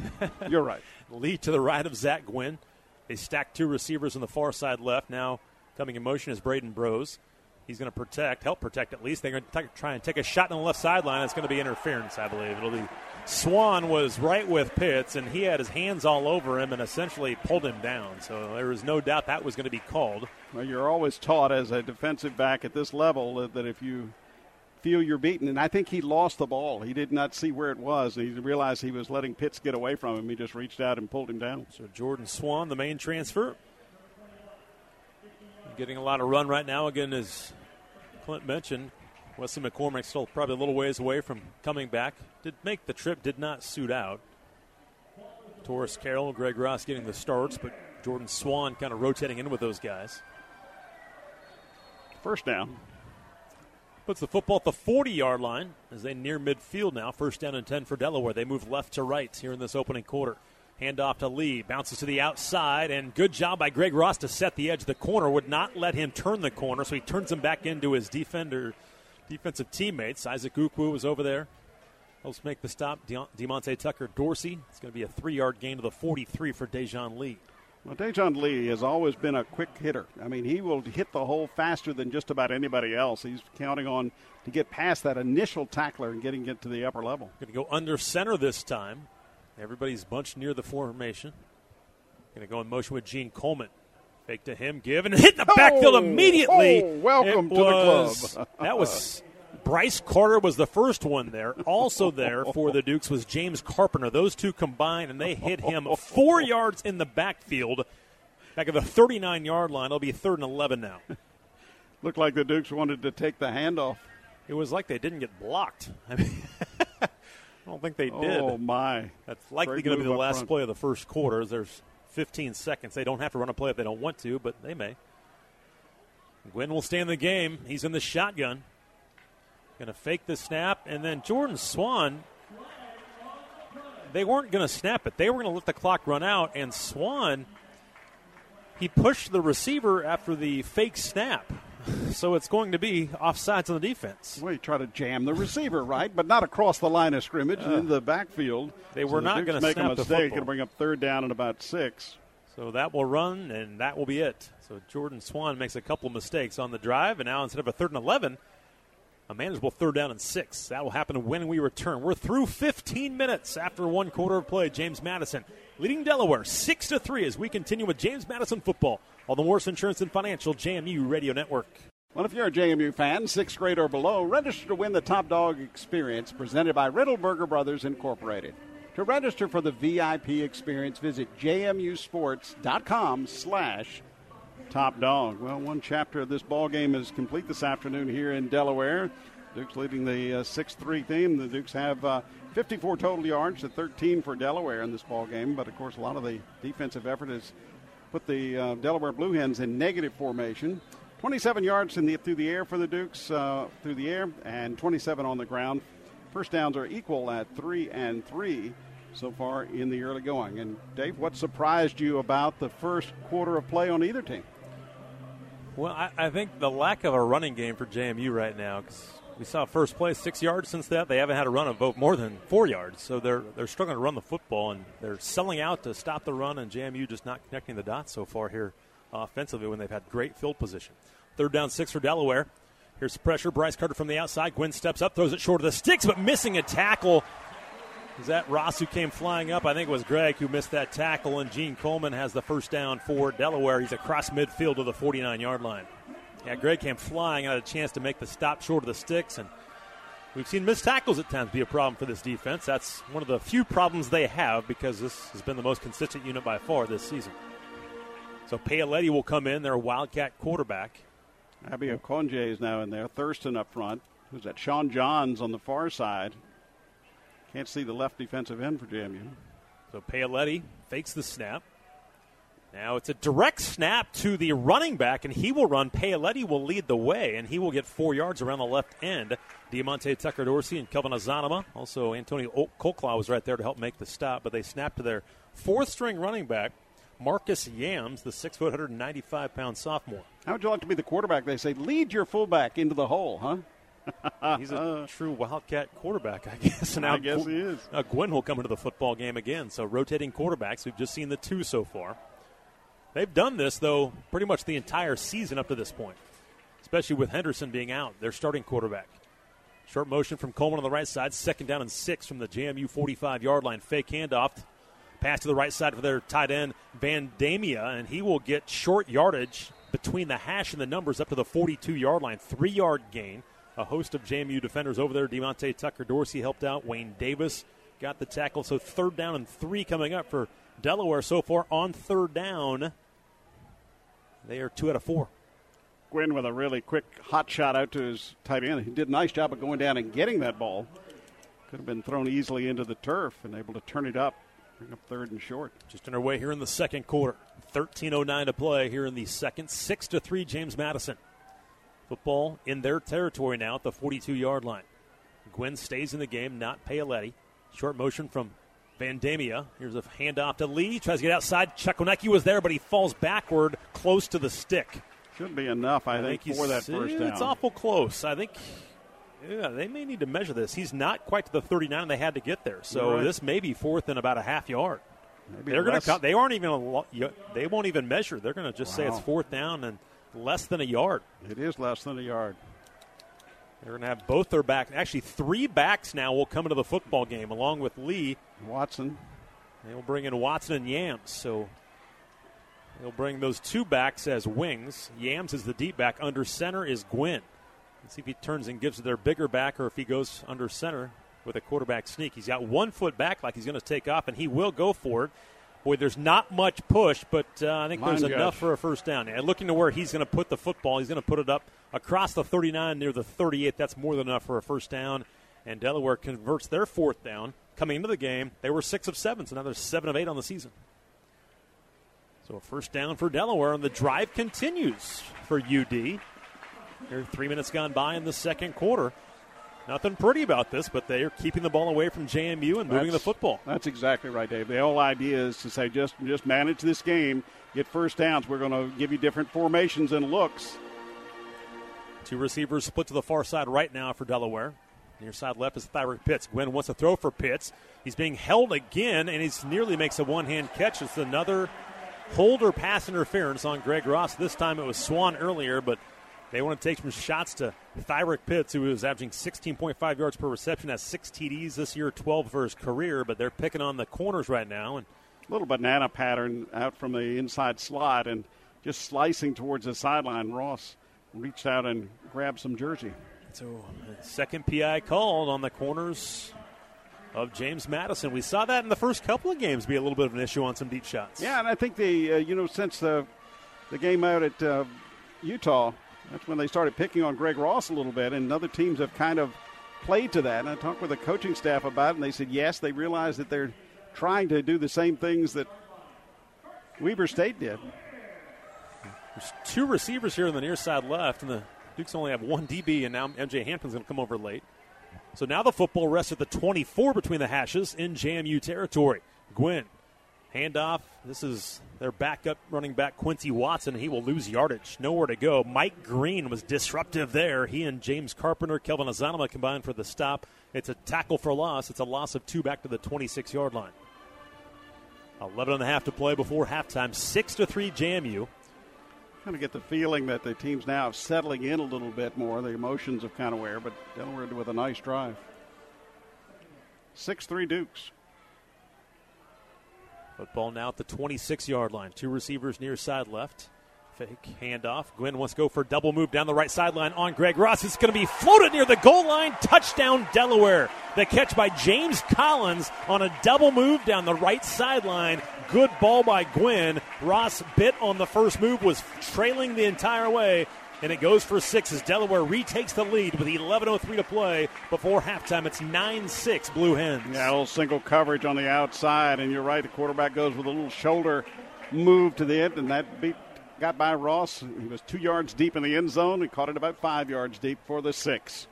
You're right.
Lead to the right of Zach Gwynn. They stack two receivers on the far side left. Now coming in motion is Braden Bros. He's going to protect, help protect at least. They're going to try and take a shot on the left sideline. It's going to be interference, I believe. It'll be Swann was right with Pitts, and he had his hands all over him and essentially pulled him down. So there was no doubt that was going to be called.
Well, you're always taught as a defensive back at this level that if you feel you're beaten, and I think he lost the ball. He did not see where it was. and He realized he was letting Pitts get away from him. He just reached out and pulled him down.
So Jordan Swann, the Maine transfer, getting a lot of run right now. Again, as Clint mentioned, Wesley McCormick still probably a little ways away from coming back. Did make the trip, did not suit out. Taurus Carroll, Greg Ross getting the starts, but Jordan Swann kind of rotating in with those guys.
First down.
Puts the football at the 40 yard line as they near midfield now. First down and 10 for Delaware. They move left to right here in this opening quarter. Handoff to Lee. Bounces to the outside, and good job by Greg Ross to set the edge. The corner would not let him turn the corner, so he turns him back into his defender, defensive teammates. Isaac Ukwu was over there. Helps make the stop. De- Diamonte Tucker Dorsey. It's going to be a three yard gain to the 43 for Dejoun Lee.
Well, Dejoun Lee has always been a quick hitter. I mean, he will hit the hole faster than just about anybody else. He's counting on to get past that initial tackler and getting it to the upper level.
Going to go under center this time. Everybody's bunched near the formation. Going to go in motion with Gene Coleman. Fake to him, give, and hit the backfield
oh,
immediately.
Oh, welcome
it
to the club.
that was Bryce Carter was the first one there. Also there for the Dukes was James Carpenter. Those two combined, and they hit him four yards in the backfield. Back at the 39 yard line. It'll be third and 11 now.
Looked like the Dukes wanted to take the handoff.
It was like they didn't get blocked. I mean, I don't think they did.
Oh, my.
That's likely going to be the last front. play of the first quarter. There's 15 seconds. They don't have to run a play if they don't want to, but they may. Gwynn will stay in the game. He's in the shotgun. Going to fake the snap, and then Jordan Swann. They weren't going to snap it. They were going to let the clock run out, and Swann. He pushed the receiver after the fake snap. So it's going to be offsides on the defense.
Well, you try to jam the receiver, right? But not across the line of scrimmage uh, in the backfield.
They were
so
not going to
make a mistake.
Going
to bring up third down and about six.
So that will run, and that will be it. So Jordan Swann makes a couple mistakes on the drive, and now instead of a third and 11, a manageable third down and six. That will happen when we return. We're through 15 minutes after one quarter of play. James Madison leading Delaware six to three as we continue with James Madison football on the Morris Insurance and Financial JMU Radio Network.
Well, if you're a JMU fan, sixth grade or below, register to win the Top Dog Experience presented by Riddleberger Brothers Incorporated. To register for the VIP experience, visit jmusports.com slash top dog. Well, one chapter of this ball game is complete this afternoon here in Delaware. Dukes leading the uh, 6-3 theme. The Dukes have uh, 54 total yards to 13 for Delaware in this ball game, but of course a lot of the defensive effort has put the uh, Delaware Blue Hens in negative formation. 27 yards the, through the air for the Dukes uh, through the air, and 27 on the ground. First downs are equal at three and three so far in the early going. And Dave, what surprised you about the first quarter of play on either team?
Well, I, I, think the lack of a running game for JMU right now, because we saw first play six yards since that. They haven't had a run of vote more than four yards, so they're they're struggling to run the football, and they're selling out to stop the run, and JMU just not connecting the dots so far here offensively when they've had great field position. Third down, six for Delaware. Here's pressure. Bryce Carter from the outside. Gwynn steps up, throws it short of the sticks, but missing a tackle is that Ross who came flying up? I think it was Greg who missed that tackle, and Gene Coleman has the first down for Delaware. He's across midfield to the 49 yard line. Yeah, Greg came flying, had a chance to make the stop short of the sticks, and we've seen missed tackles at times be a problem for this defense. That's one of the few problems they have because this has been the most consistent unit by far this season. So Paoletti will come in, their Wildcat quarterback.
Abby Okonje is now in there. Thurston up front. Who's that? Sean Johns on the far side. Can't see the left defensive end for JMU.
So Paoletti fakes the snap. Now it's a direct snap to the running back, and he will run. Paoletti will lead the way, and he will get four yards around the left end. Diamonte Tucker Dorsey and Kelvin Azanama. Also, Antonio Colclaw was right there to help make the stop, but they snapped to their fourth string running back, Marcus Yarns, the 6 foot, 195 pound sophomore.
How would you like to be the quarterback? They say, lead your fullback into the hole, huh?
He's a true Wildcat quarterback, I guess.
now, I guess he is.
Uh, now Gwynn will come into the football game again. So rotating quarterbacks. We've just seen the two so far. They've done this though pretty much the entire season up to this point, especially with Henderson being out, their starting quarterback. Short motion from Coleman on the right side, second down and six from the JMU 45 yard line. Fake handoff. Pass to the right side for their tight end, Van Damia, and he will get short yardage between the hash and the numbers up to the 42 yard line. Three yard gain a host of JMU defenders over there. Diamonte Tucker Dorsey helped out. Wayne Davis got the tackle. So third down and three coming up for Delaware so far on third down. They are two out of four.
Gwynn with a really quick hot shot out to his tight end. He did a nice job of going down and getting that ball. Could have been thrown easily into the turf and able to turn it up, bring up third and short.
Just underway here in the second quarter. 13.09 to play here in the second. 6 to 3, James Madison. Football in their territory now at the 42 yard line. Gwynn stays in the game, not Paoletti. Short motion from Vandemia. Here's a handoff to Lee. Tries to get outside. Chukwuneke was there, but he falls backward close to the stick.
Should be enough, I, I think, think for that first down.
It's awful close. I think yeah, they may need to measure this. He's not quite to the 39 they had to get there. So right. this may be fourth and about a half yard. Maybe They're going to. They aren't even. They won't even measure. They're going to just wow. say it's fourth down and less than a yard.
It is less than a yard.
They're going to have both their backs. Actually, three backs now will come into the football game along with Lee.
Watson.
They will bring in Watson and Yarns. So they'll bring those two backs as wings. Yarns is the deep back. Under center is Gwynn. Let's see if he turns and gives it their bigger back or if he goes under center with a quarterback sneak. He's got one foot back like he's going to take off, and he will go for it. Boy, there's not much push, but uh, I think there's enough for a first down. And looking to where he's going to put the football, he's going to put it up across the 39 near the 38. That's more than enough for a first down. And Delaware converts their fourth down. Coming into the game, they were six of seven, so now they're seven of eight on the season. So a first down for Delaware, and the drive continues for UD. Here, three minutes gone by in the second quarter. Nothing pretty about this, but they are keeping the ball away from JMU and moving
that's,
the football.
That's exactly right, Dave. The whole idea is to say just just manage this game, get first downs. We're going to give you different formations and looks.
Two receivers split to the far side right now for Delaware. Near side left is Thyrick Pitts. Gwynn wants to throw for Pitts. He's being held again, and he nearly makes a one-hand catch. It's another holder pass interference on Greg Ross. This time it was Swann earlier, but – they want to take some shots to Thyrick Pitts, who is averaging 16.5 yards per reception, has six TDs this year, 12 for his career, but they're picking on the corners right now. And a
little banana pattern out from the inside slot and just slicing towards the sideline. Ross reached out and grabbed some jersey.
So, second PI called on the corners of James Madison. We saw that in the first couple of games be a little bit of an issue on some deep shots.
Yeah, and I think the uh, you know since the the game out at uh, Utah, that's when they started picking on Greg Ross a little bit, and other teams have kind of played to that. And I talked with the coaching staff about it, and they said, yes, they realize that they're trying to do the same things that Weber State did.
There's two receivers here on the near side left, and the Dukes only have one DB, and now MJ Hampton's going to come over late. So now the football rests at the 24 between the hashes in JMU territory. Gwynn Handoff. This is their backup running back, Quincy Watson. He will lose yardage. Nowhere to go. Mike Green was disruptive there. He and James Carpenter, Kelvin Azanama combined for the stop. It's a tackle for loss. It's a loss of two back to the 26 yard line. 11 and a half to play before halftime. 6 to 3 JMU.
Kind of get the feeling that the team's now settling in a little bit more. The emotions have kind of wear, but Delaware with a nice drive. 6 3 Dukes.
Football now at the 26 yard line. Two receivers near side left. Fake handoff. Gwynn wants to go for a double move down the right sideline on Greg Ross. It's going to be floated near the goal line. Touchdown, Delaware. The catch by James Collins on a double move down the right sideline. Good ball by Gwynn. Ross bit on the first move, was trailing the entire way, and it goes for six as Delaware retakes the lead with 11.03 to play before halftime. It's 9 6 Blue Hens.
Yeah, a little single coverage on the outside, and you're right, the quarterback goes with a little shoulder move to the end, and that beat. Got by Ross. He was two yards deep in the end zone. He caught it about five yards deep for the six.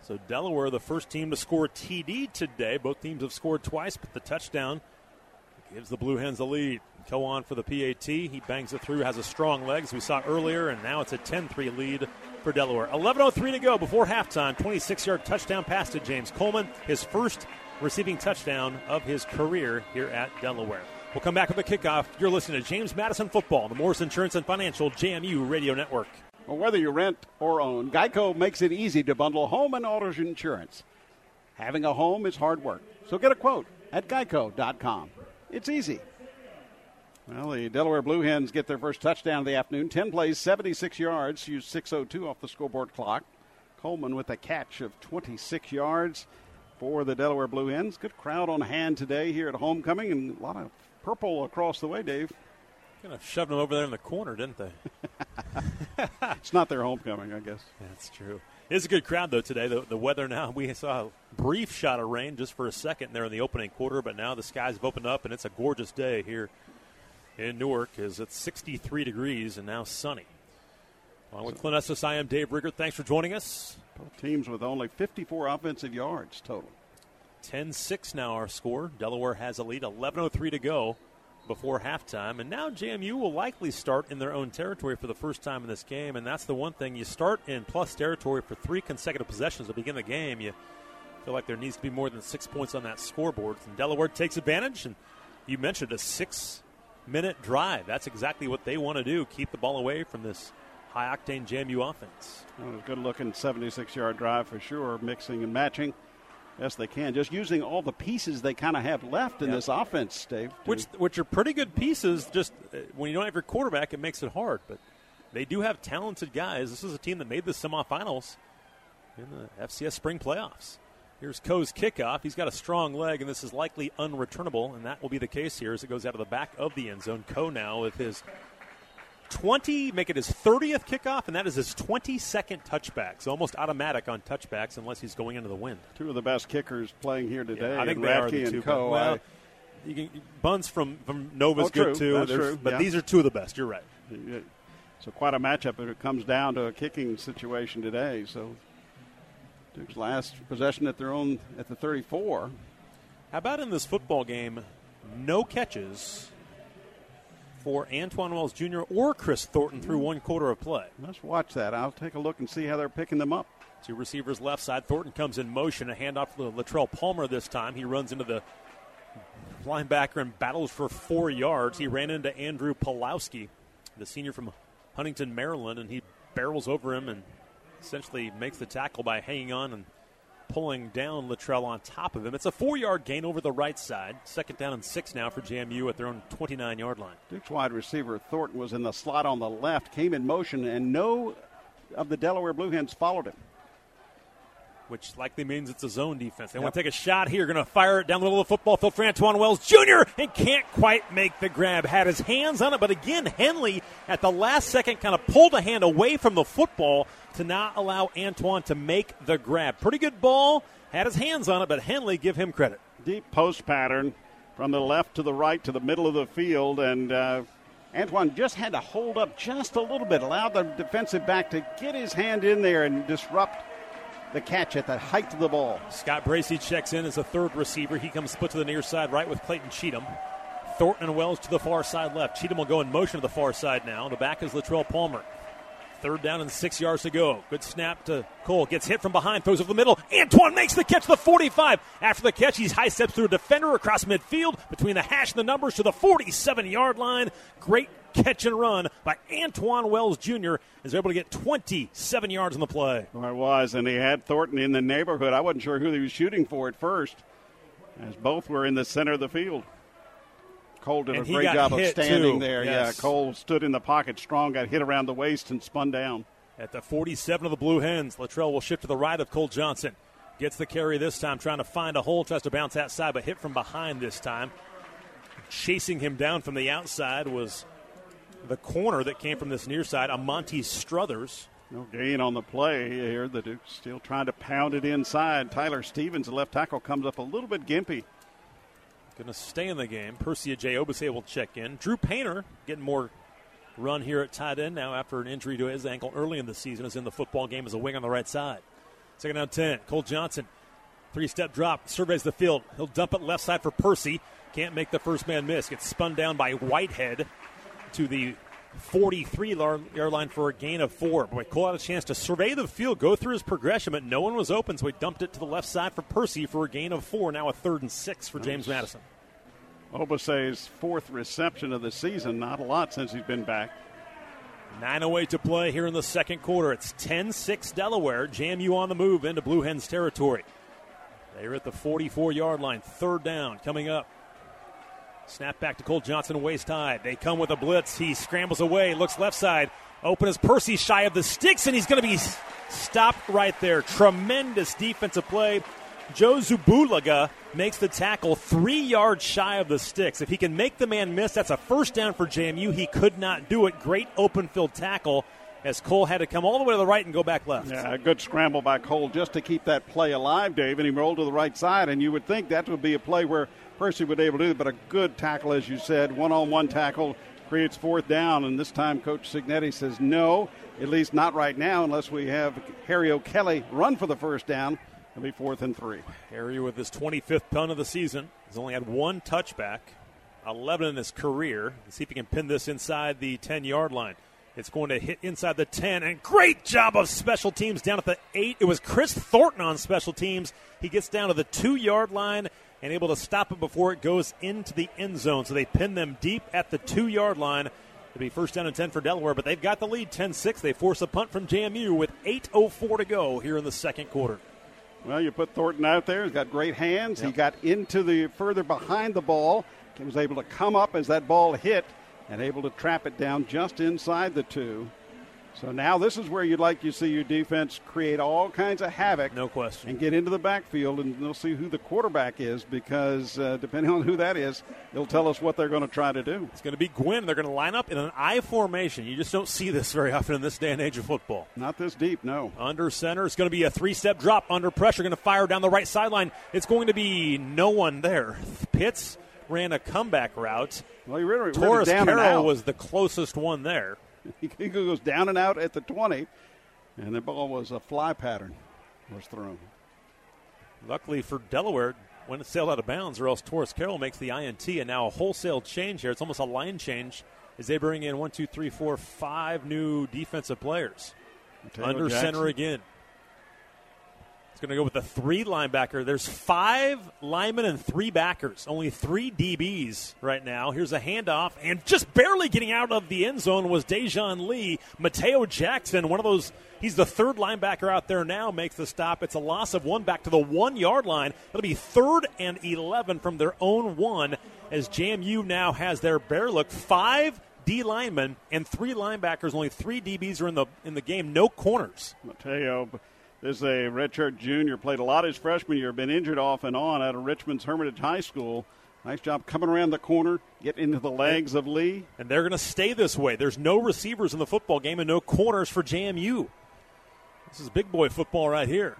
So Delaware, the first team to score TD today. Both teams have scored twice, but the touchdown gives the Blue Hens the lead. On for the PAT. He bangs it through, has a strong legs we saw earlier, and now it's a 10 3 lead for Delaware. 11.03 to go before halftime. 26 yard touchdown pass to James Coleman, his first receiving touchdown of his career here at Delaware. We'll come back with the kickoff. You're listening to James Madison Football, the Morris Insurance and Financial JMU Radio Network.
Well, whether you rent or own, Geico makes it easy to bundle home and auto insurance. Having a home is hard work, so get a quote at geico.com. It's easy. Well, the Delaware Blue Hens get their first touchdown of the afternoon. 10 plays, 76 yards, use 6.02 off the scoreboard clock. Coleman with a catch of 26 yards for the Delaware Blue Hens. Good crowd on hand today here at homecoming and a lot of purple across the way, Dave.
Kind of shoved them over there in the corner, didn't they?
it's not their homecoming, I guess.
That's true. It's a good crowd, though, today. The, the weather now, we saw a brief shot of rain just for a second there in the opening quarter, but now the skies have opened up, and it's a gorgeous day here in Newark as it's 63 degrees and now sunny. Along with Clint Estes, I am Dave Rigger. Thanks for joining us.
Both teams with only 54 offensive yards total.
10 6 now our score. Delaware has a lead, 11.03 to go before halftime. And now JMU will likely start in their own territory for the first time in this game. And that's the one thing you start in plus territory for three consecutive possessions to begin the game. You feel like there needs to be more than six points on that scoreboard. And Delaware takes advantage. And you mentioned a six minute drive. That's exactly what they want to do keep the ball away from this high octane JMU offense.
Well, good looking 76 yard drive for sure, mixing and matching. Yes, they can. Just using all the pieces they kind of have left in yep. this offense, Dave.
Which, which are pretty good pieces. Just uh, when you don't have your quarterback, it makes it hard. But they do have talented guys. This is a team that made the semifinals in the FCS spring playoffs. Here's Coe's kickoff. He's got a strong leg, and this is likely unreturnable, and that will be the case here as it goes out of the back of the end zone. Coe now with his 20, make it his 30th kickoff, and that is his 22nd touchback. So almost automatic on touchbacks unless he's going into the wind.
Two of the best kickers playing here today.
Yeah, I think the
two.
Coe. Well, you can, Buns from, from Nova's oh, good too.
True.
But
yeah.
these are two of the best. You're right.
So quite a matchup if it comes down to a kicking situation today. So Duke's last possession at their own at the 34.
How about in this football game? No catches for Antwane Wells Jr. or Kris Thornton through one quarter of play.
Let's watch that. I'll take a look and see how they're picking them up.
Two receivers left side. Thornton comes in motion. A handoff to Latrele Palmer this time. He runs into the linebacker and battles for four yards. He ran into Andrew Pulowski, the senior from Huntington, Maryland, and he barrels over him and essentially makes the tackle by hanging on and pulling down Latrele on top of him. It's a four yard gain over the right side. Second down and six now for JMU at their own 29 yard line.
Duke's wide receiver Thornton was in the slot on the left, came in motion, and no of the Delaware Blue Hens followed him.
Which likely means it's a zone defense. They yep. want to take a shot here, going to fire it down the middle of the football field for Antwane Wells Jr. and can't quite make the grab. Had his hands on it, but again, Henley at the last second kind of pulled a hand away from the football to not allow Antwane to make the grab. Pretty good ball, had his hands on it, but Henley, give him credit.
Deep post pattern from the left to the right to the middle of the field, and uh, Antwane just had to hold up just a little bit, allowed the defensive back to get his hand in there and disrupt the catch at the height of the ball.
Scott Bracey checks in as a third receiver. He comes split to the near side right with Clayton Cheatham. Thornton and Wells to the far side left. Cheatham will go in motion to the far side now. The back is Latrele Palmer. Third down and six yards to go. Good snap to Cole. Gets hit from behind, throws over the middle. Antwane makes the catch the 45. After the catch, he's high steps through a defender across midfield between the hash and the numbers to the 47 yard line. Great catch and run by Antwane Wells Jr. is able to get 27 yards on the play.
Well, it was, and he had Thornton in the neighborhood. I wasn't sure who he was shooting for at first, as both were in the center of the field. Cole did
and
a great job of standing
too.
there.
Yes.
Yeah, Cole stood in the pocket strong, got hit around the waist, and spun down.
At the 47 of the Blue Hens, Latrele will shift to the right of Cole Johnson. Gets the carry this time, trying to find a hole, tries to bounce outside, but hit from behind this time. Chasing him down from the outside was the corner that came from this near side, Amonte Struthers.
No gain on the play here. The Duke's still trying to pound it inside. Tyler Stevens, the left tackle, comes up a little bit gimpy.
Going to stay in the game. Percy Agyei will check in. Drew Painter getting more run here at tight end now after an injury to his ankle early in the season is in the football game as a wing on the right side. Second down 10. Cole Johnson, three step drop, surveys the field. He'll dump it left side for Percy. Can't make the first man miss. Gets spun down by Whitehead to the 43 yard line for a gain of four. Boy, Cole had a chance to survey the field, go through his progression, but no one was open, so he dumped it to the left side for Percy for a gain of four. Now a third and six for James Madison.
Obese's fourth reception of the season. Not a lot since he's been back.
9.08 to play here in the second quarter. It's 10 6 Delaware. JMU on the move into Blue Hens territory. They're at the 44 yard line. Third down coming up. Snap back to Cole Johnson, waist high. They come with a blitz. He scrambles away, looks left side. Open as Percy shy of the sticks, and he's going to be stopped right there. Tremendous defensive play. Joe Zubulaga makes the tackle three yards shy of the sticks. If he can make the man miss, that's a first down for JMU. He could not do it. Great open field tackle as Cole had to come all the way to the right and go back left.
Yeah, a good scramble by Cole just to keep that play alive, Dave. And he rolled to the right side, and you would think that would be a play where Percy would be able to do but a good tackle, as you said, one on one tackle. creates fourth down, and this time Coach Cignetti says no, at least not right now, unless we have Harry O'Kelly run for the first down. It'll be fourth and three.
Harry with his 25th punt of the season. He's only had one touchback, 11 in his career. Let's see if he can pin this inside the 10 yard line. It's going to hit inside the 10, and great job of special teams down at the 8. It was Kris Thornton on special teams. He gets down to the 2 yard line and able to stop it before it goes into the end zone. So they pin them deep at the 2 yard line. It'll be first down and 10 for Delaware, but they've got the lead 10 6. They force a punt from JMU with 8.04 to go here in the second quarter.
Well, you put Thornton out there. He's got great hands. Yep. He got into the further behind the ball. He was able to come up as that ball hit and able to trap it down just inside the two. So now this is where you'd like to see your defense create all kinds of havoc.
No question.
And get into the backfield, and they'll see who the quarterback is because uh, depending on who that is, it'll tell us what they're going to try to do.
It's going to be Gwynn. They're going to line up in an I formation. You just don't see this very often in this day and age of football.
Not this deep, no.
Under center. It's going to be a three step drop under pressure. Going to fire down the right sideline. It's going to be no one there. Pitts ran a comeback route.
Well, he really, Taurus
Carroll was the closest one there.
He goes down and out at the 20, and the ball was a fly pattern was thrown.
Luckily for Delaware, when it sailed out of bounds, or else Taurus Carroll makes the INT, and now a wholesale change here. It's almost a line change as they bring in one, two, three, four, five new defensive players.
Mateo
Under
Jackson.
center again. It's going to go with the three linebacker. There's five linemen and three backers. Only three DBs right now. Here's a handoff, and just barely getting out of the end zone was Dejoun Lee. Mateo Jackson, one of those, he's the third linebacker out there now, makes the stop. It's a loss of one back to the one yard line. It'll be third and 11 from their own one as JMU now has their bear look. Five D linemen and three linebackers. Only three DBs are in the in the game. No corners.
Mateo is a redshirt junior, played a lot his freshman year, been injured off and on out of Richmond's Hermitage High School. Nice job coming around the corner, get into the legs of Lee.
And they're going to stay this way. There's no receivers in the football game and no corners for JMU. This is big boy football right here.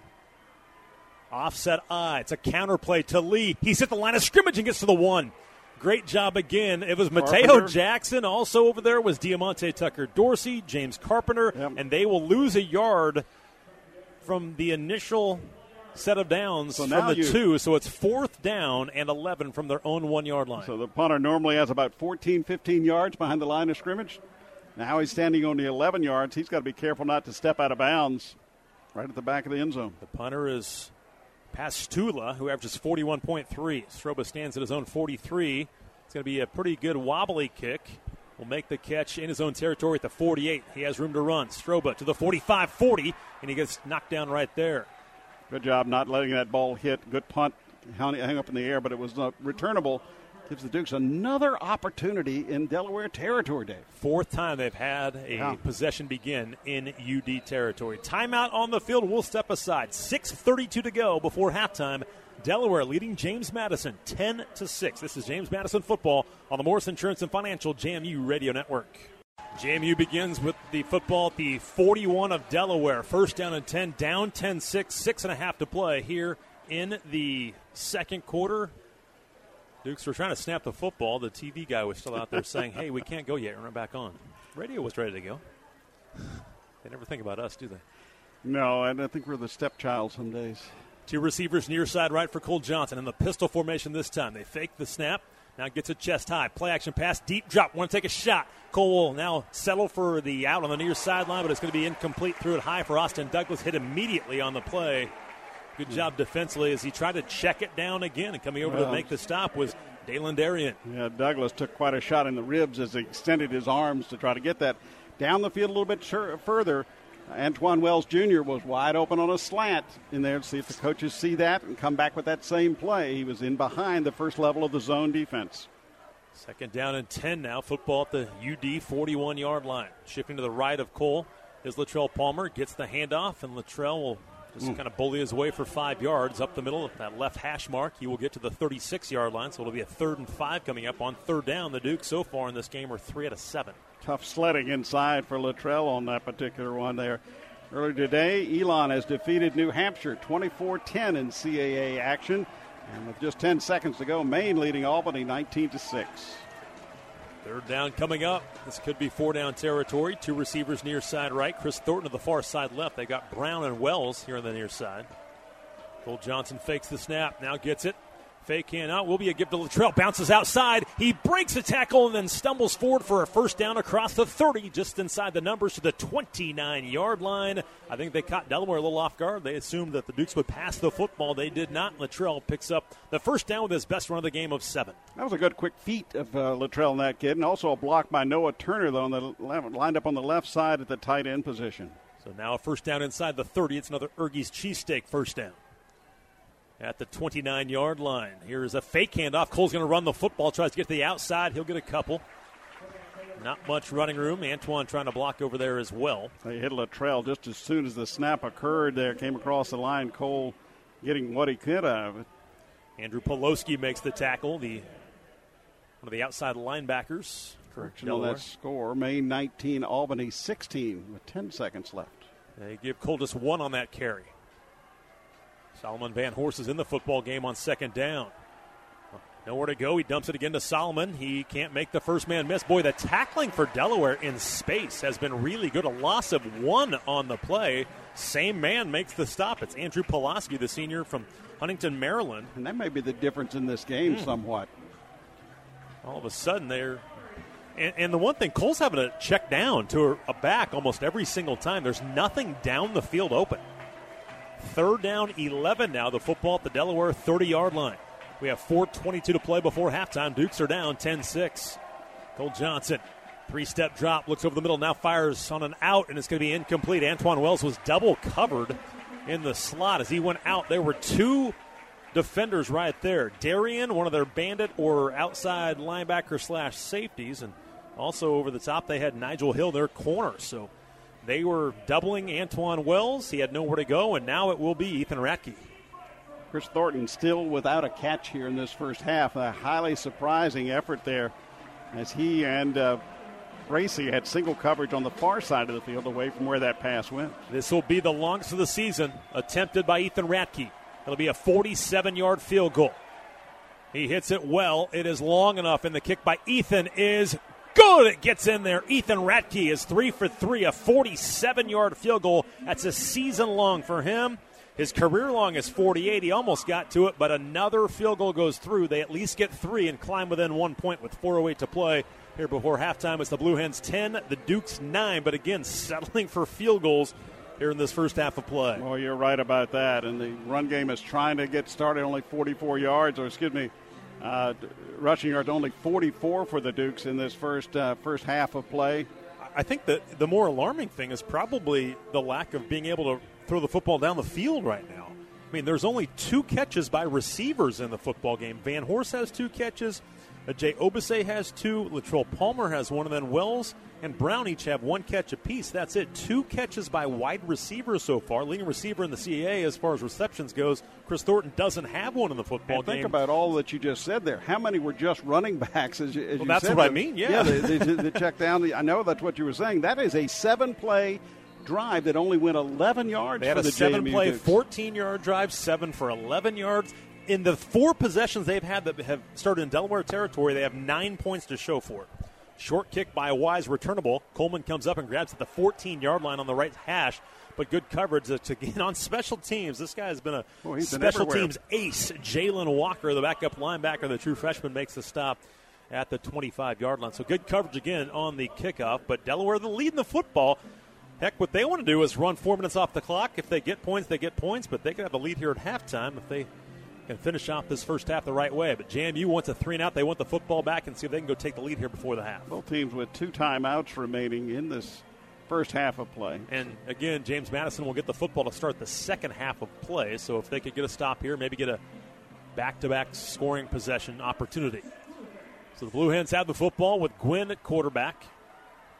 Offset I. It's a counter play to Lee. He's hit the line of scrimmage and gets to the one. Great job again. It was Mateo
Carpenter.
Jackson. Also over there was Diamonte Tucker Dorsey, James Carpenter,
Yep.
and they will lose a yard from the initial set of downs
So
from the
you-
two. So it's fourth down and 11 from their own one yard line.
So the punter normally has about 14, 15 yards behind the line of scrimmage. Now he's standing on the 11 yards. He's got to be careful not to step out of bounds right at the back of the end zone.
The punter is Pastula, who averages 41.3. Stroba stands at his own 43. It's going to be a pretty good wobbly kick. Will make the catch in his own territory at the 48. He has room to run. Stroba to the 45 40, and he gets knocked down right there.
Good job not letting that ball hit. Good punt, hung up in the air, but it was not returnable. Gives the Dukes another opportunity in Delaware territory, Dave.
Fourth time they've had a
Yeah.
possession begin in UD territory. Timeout on the field. We'll step aside. 6:32 to go before halftime. Delaware leading James Madison 10 to 6. This is James Madison football on the Morris Insurance and Financial JMU Radio Network. JMU begins with the football at the 41 of Delaware. First down and 10, down 10 6, six and a half to play here in the second quarter. Dukes were trying to snap the football. The TV guy was still out there saying, hey, we can't go yet. Run it back on. Radio was ready to go. They never think about us, do they?
No, and I think we're the stepchild some days.
Two receivers near side right for Cole Johnson in the pistol formation this time. They fake the snap. Now gets a chest high. Play action pass, deep drop. Want to take a shot. Cole will now settle for the out on the near sideline, but it's going to be incomplete. Threw it high for Austin Douglas. Hit immediately on the play. Good job defensively as he tried to check it down again. And coming over to make the stop was Dalen Darien.
Yeah, Douglas took quite a shot in the ribs as he extended his arms to try to get that down the field a little bit further. Antwane Wells Jr. was wide open on a slant in there to see if the coaches see that and come back with that same play. He was in behind the first level of the zone defense.
Second down and 10 now. Football at the UD 41 yard line. Shifting to the right of Cole is Latrele Palmer. Gets the handoff, and Latrele will just mm. kind of bully his way for five yards up the middle of that left hash mark. He will get to the 36 yard line, so it'll be a third and five coming up on third down. The Dukes so far in this game are three out of seven.
Tough sledding inside for Latrele on that particular one there. Earlier today, Elon has defeated New Hampshire 24 10 in CAA action. And with just 10 seconds to go, Maine leading Albany 19 to 6.
Third down coming up. This could be four down territory. Two receivers near side right. Kris Thornton to the far side left. They got Brown and Wells here on the near side. Cole Johnson fakes the snap. Now gets it. Fake hand out will be a give to Latrele. Bounces outside. He breaks a tackle and then stumbles forward for a first down across the 30, just inside the numbers to the 29 yard line. I think they caught Delaware a little off guard. They assumed that the Dukes would pass the football. They did not. Latrele picks up the first down with his best run of the game of seven.
That was a good quick feet of uh, Latrele and that kid, and also a block by Noah Turner, though, on the left, lined up on the left side at the tight end position.
So now a first down inside the 30. It's another Ergy's cheesesteak first down at the 29 yard line. Here is a fake handoff. Cole's going to run the football, tries to get to the outside. He'll get a couple. Not much running room. Antwane trying to block over there as well.
They hit Latrele just as soon as the snap occurred there, came across the line. Cole getting what he could it.
Andrew Poloski makes the tackle, the one of the outside linebackers.
Correction on that score. Maine 19, Albany 16 with 10 seconds left.
They give Cole just one on that carry. Solomon Vanhorse is in the football game on second down. Nowhere to go. He dumps it again to Solomon. He can't make the first man miss. Boy, the tackling for Delaware in space has been really good. A loss of one on the play. Same man makes the stop. It's Andrew Pulaski, the senior from Huntington, Maryland.
And that may be the difference in this game mm. somewhat.
All of a sudden, they're. And, and, the one thing, Cole's having to check down to a back almost every single time. There's nothing down the field open. Third down, 11 now. The football at the Delaware 30 yard line. We have 4.22 to play before halftime. Dukes are down 10 6. Cole Johnson, three step drop, looks over the middle, now fires on an out, and it's going to be incomplete. Antwane Wells was double covered in the slot as he went out. There were two defenders right there. Darian, one of their bandit or outside linebacker slash safeties, and also over the top they had Nigel Hill, their corner. So they were doubling Antwane Wells. He had nowhere to go, and now it will be Ethan Ratke.
Kris Thornton still without a catch here in this first half. A highly surprising effort there as he and uh, Racy had single coverage on the far side of the field away from where that pass went.
This will be the longest of the season attempted by Ethan Ratke. It'll be a 47 yard field goal. He hits it well. It is long enough, and the kick by Ethan is good. It gets in there. Ethan Ratke is three for three, a 47 yard field goal. That's a season long for him. His career long is 48. He almost got to it, but another field goal goes through. They at least get three and climb within one point with 4.08 to play. Here before halftime, it's the Blue Hens 10, the Dukes 9. But again, settling for field goals here in this first half of play.
Well, you're right about that. And the run game is trying to get started, only 44 yards, or excuse me, uh, rushing yards only 44 for the Dukes in this first uh, first half of play.
I think that the more alarming thing is probably the lack of being able to throw the football down the field right now. I mean, there's only two catches by receivers in the football game. Vanhorse has two catches. Agyei-Obese has two. Latrele Palmer has one, and then Wells and Brown each have one catch apiece. That's it. Two catches by wide receivers so far. Leading receiver in the CAA as far as receptions goes. Kris Thornton doesn't have one in the football
and
game.
Think about all that you just said there. How many were just running backs? As, as
well,
you
that's
said,
what I mean. Yeah,
yeah. They, they, they check down. I know that's what you were saying. That is a seven-play drive that only went 11 yards.
They had
a
the seven-play,
14-yard
drive, seven for 11 yards in the four possessions they've had that have started in Delaware territory, they have nine points to show for it. Short kick by Wise, returnable. Coleman comes up and grabs at the 14 yard line on the right hash, but good coverage to get on special teams. This guy has been a
oh,
special teams ace. Jalen Walker, the backup linebacker, the true freshman, makes the stop at the 25 yard line. So good coverage again on the kickoff, but Delaware the lead in the football. Heck, what they want to do is run four minutes off the clock. If they get points, they get points, but they could have a lead here at halftime if they can finish off this first half the right way. But JMU wants a three and out. They want the football back and see if they can go take the lead here before the half.
Both teams with two timeouts remaining in this first half of play.
And again, James Madison will get the football to start the second half of play. So if they could get a stop here, maybe get a back to back scoring possession opportunity. So the Blue Hens have the football with Gwynn at quarterback.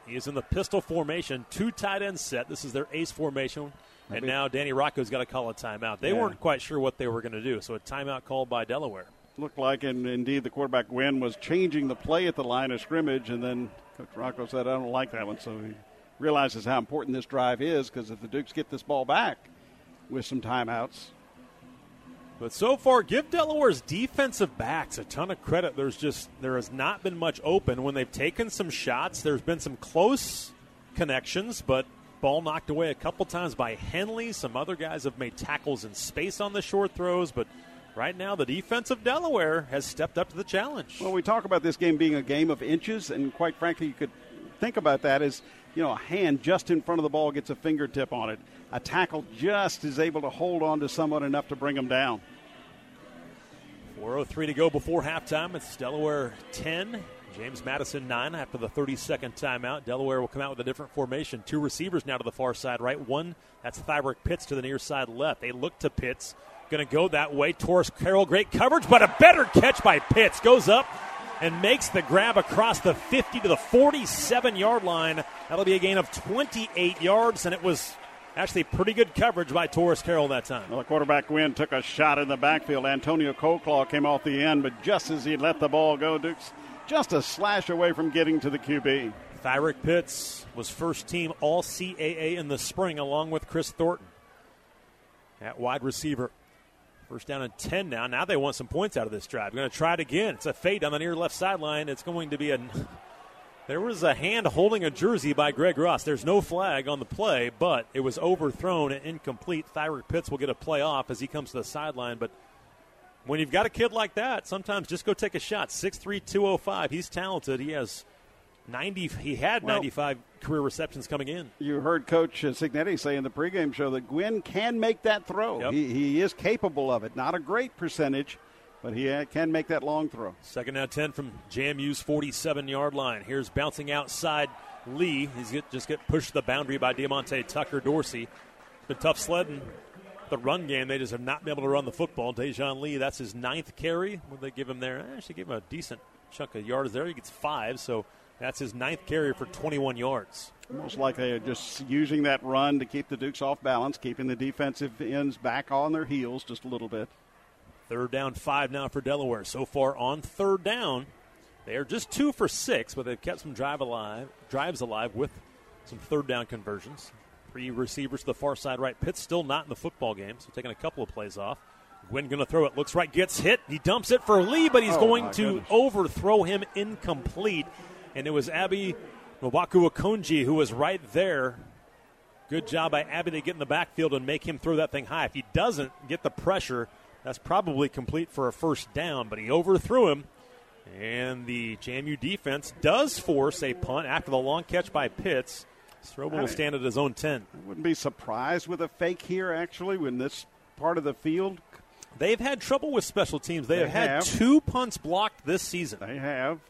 He is in the pistol formation, two tight end set. This is their ace formation and now Danny Rocco's got to call a timeout. They yeah. weren't quite sure what they were going to do, so a timeout called by Delaware.
Looked like, and indeed, the quarterback Gwynn was changing the play at the line of scrimmage, and then Coach Rocco said, "I don't like that one." So he realizes how important this drive is because if the Dukes get this ball back with some timeouts,
But so far, give Delaware's defensive backs a ton of credit. There's just there has not been much open when they've taken some shots. There's been some close connections, but ball knocked away a couple times by Henley. Some other guys have made tackles in space on the short throws, but right now the defense of Delaware has stepped up to the challenge.
Well, we talk about this game being a game of inches, and quite frankly, you could think about that as you know a hand just in front of the ball gets a fingertip on it. A tackle just is able to hold on to someone enough to bring them down.
4.03 to go before halftime. It's Delaware 10, James Madison 9 after the 30 second timeout. Delaware will come out with a different formation. Two receivers now to the far side right. One, that's Thyrick Pitts to the near side left. They look to Pitts. Going to go that way. Taurus Carroll, great coverage, but a better catch by Pitts. Goes up and makes the grab across the 50 to the 47 yard line. That'll be a gain of 28 yards, and it was actually pretty good coverage by Taurus Carroll that time.
Well, the quarterback Gwynn took a shot in the backfield. Antonio Colclaw came off the end, but just as he let the ball go, Dukes just a slash away from getting to the QB.
Thyrick Pitts was first team All CAA in the spring, along with Chris Thornton at wide receiver. First down and 10 now. Now they want some points out of this drive. Going to try it again. It's a fade on the near left sideline. It's going to be a. There was a hand holding a jersey by Greg Ross. There's no flag on the play, but it was overthrown and incomplete. Thyrick Pitts will get a play off as he comes to the sideline. But when you've got a kid like that, sometimes just go take a shot. Six three two zero five. He's talented. He has 90. He had well, 95 career receptions coming in.
You heard Coach Cignetti say in the pregame show that Gwynn can make that throw. Yep. He, he is capable of it. Not a great percentage, but he uh, can make that long throw.
Second down 10 from JMU's 47 yard line. Here's bouncing outside Lee. He's get, just get pushed the boundary by Diamonte Tucker Dorsey. it's Been tough sledding. The run game, they just have not been able to run the football. Dejoun Lee, that's his ninth carry. What they give him there? I actually give him a decent chunk of yards there. He gets five, so that's his ninth carry for 21 yards.
Most likely they're just using that run to keep the Dukes off balance, keeping the defensive ends back on their heels just a little bit.
Third down, five now for Delaware. So far on third down, they are just two for six, but they've kept some drive alive, drives alive with some third down conversions. Three receivers to the far side right. Pitt still not in the football game, so taking a couple of plays off. Gwynn going to throw it. Looks right, gets hit. He dumps it for Lee, but he's oh, going to goodness. overthrow him incomplete and it was Abby Mwaku Akonji who was right there. Good job by Abby to get in the backfield and make him throw that thing high. If he doesn't get the pressure, that's probably complete for a first down, but he overthrew him. And the JMU defense does force a punt after the long catch by Pitts. Strobel will stand at his own 10.
I wouldn't be surprised with a fake here, actually, when this part of the field.
They've had trouble with special teams. They, they have had two punts blocked this season.
They have.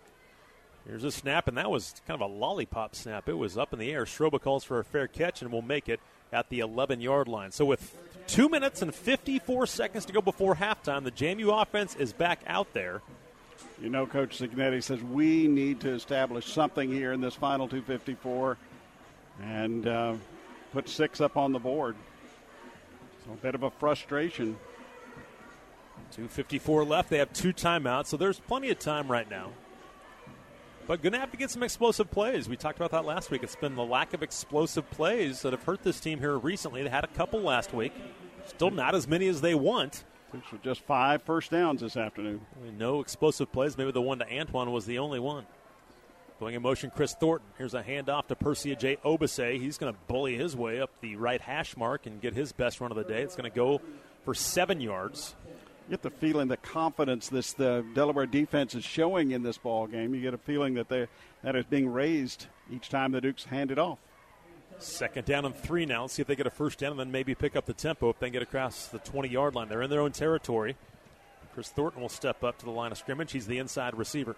Here's a snap, and that was kind of a lollipop snap. It was up in the air. Stroba calls for a fair catch and will make it at the 11 yard line. So, with two minutes and 54 seconds to go before halftime, the JMU offense is back out there.
You know, Coach Cignetti says we need to establish something here in this final 254 and uh, put six up on the board. So, a bit of a frustration.
2.54 left. They have two timeouts, so there's plenty of time right now. But going to have to get some explosive plays. We talked about that last week. It's been the lack of explosive plays that have hurt this team here recently. They had a couple last week. Still not as many as they want.
just five first downs this afternoon.
No explosive plays. Maybe the one to Antwane was the only one. Going in motion, Kris Thornton. Here's a handoff to Percy Agyei-Obese. He's going to bully his way up the right hash mark and get his best run of the day. It's going to go for seven yards.
You get the feeling the confidence this the Delaware defense is showing in this ball game. You get a feeling that they that is being raised each time the Dukes hand it off.
Second down and three now. Let's see if they get a first down and then maybe pick up the tempo if they get across the 20 yard line. They're in their own territory. Kris Thornton will step up to the line of scrimmage. He's the inside receiver.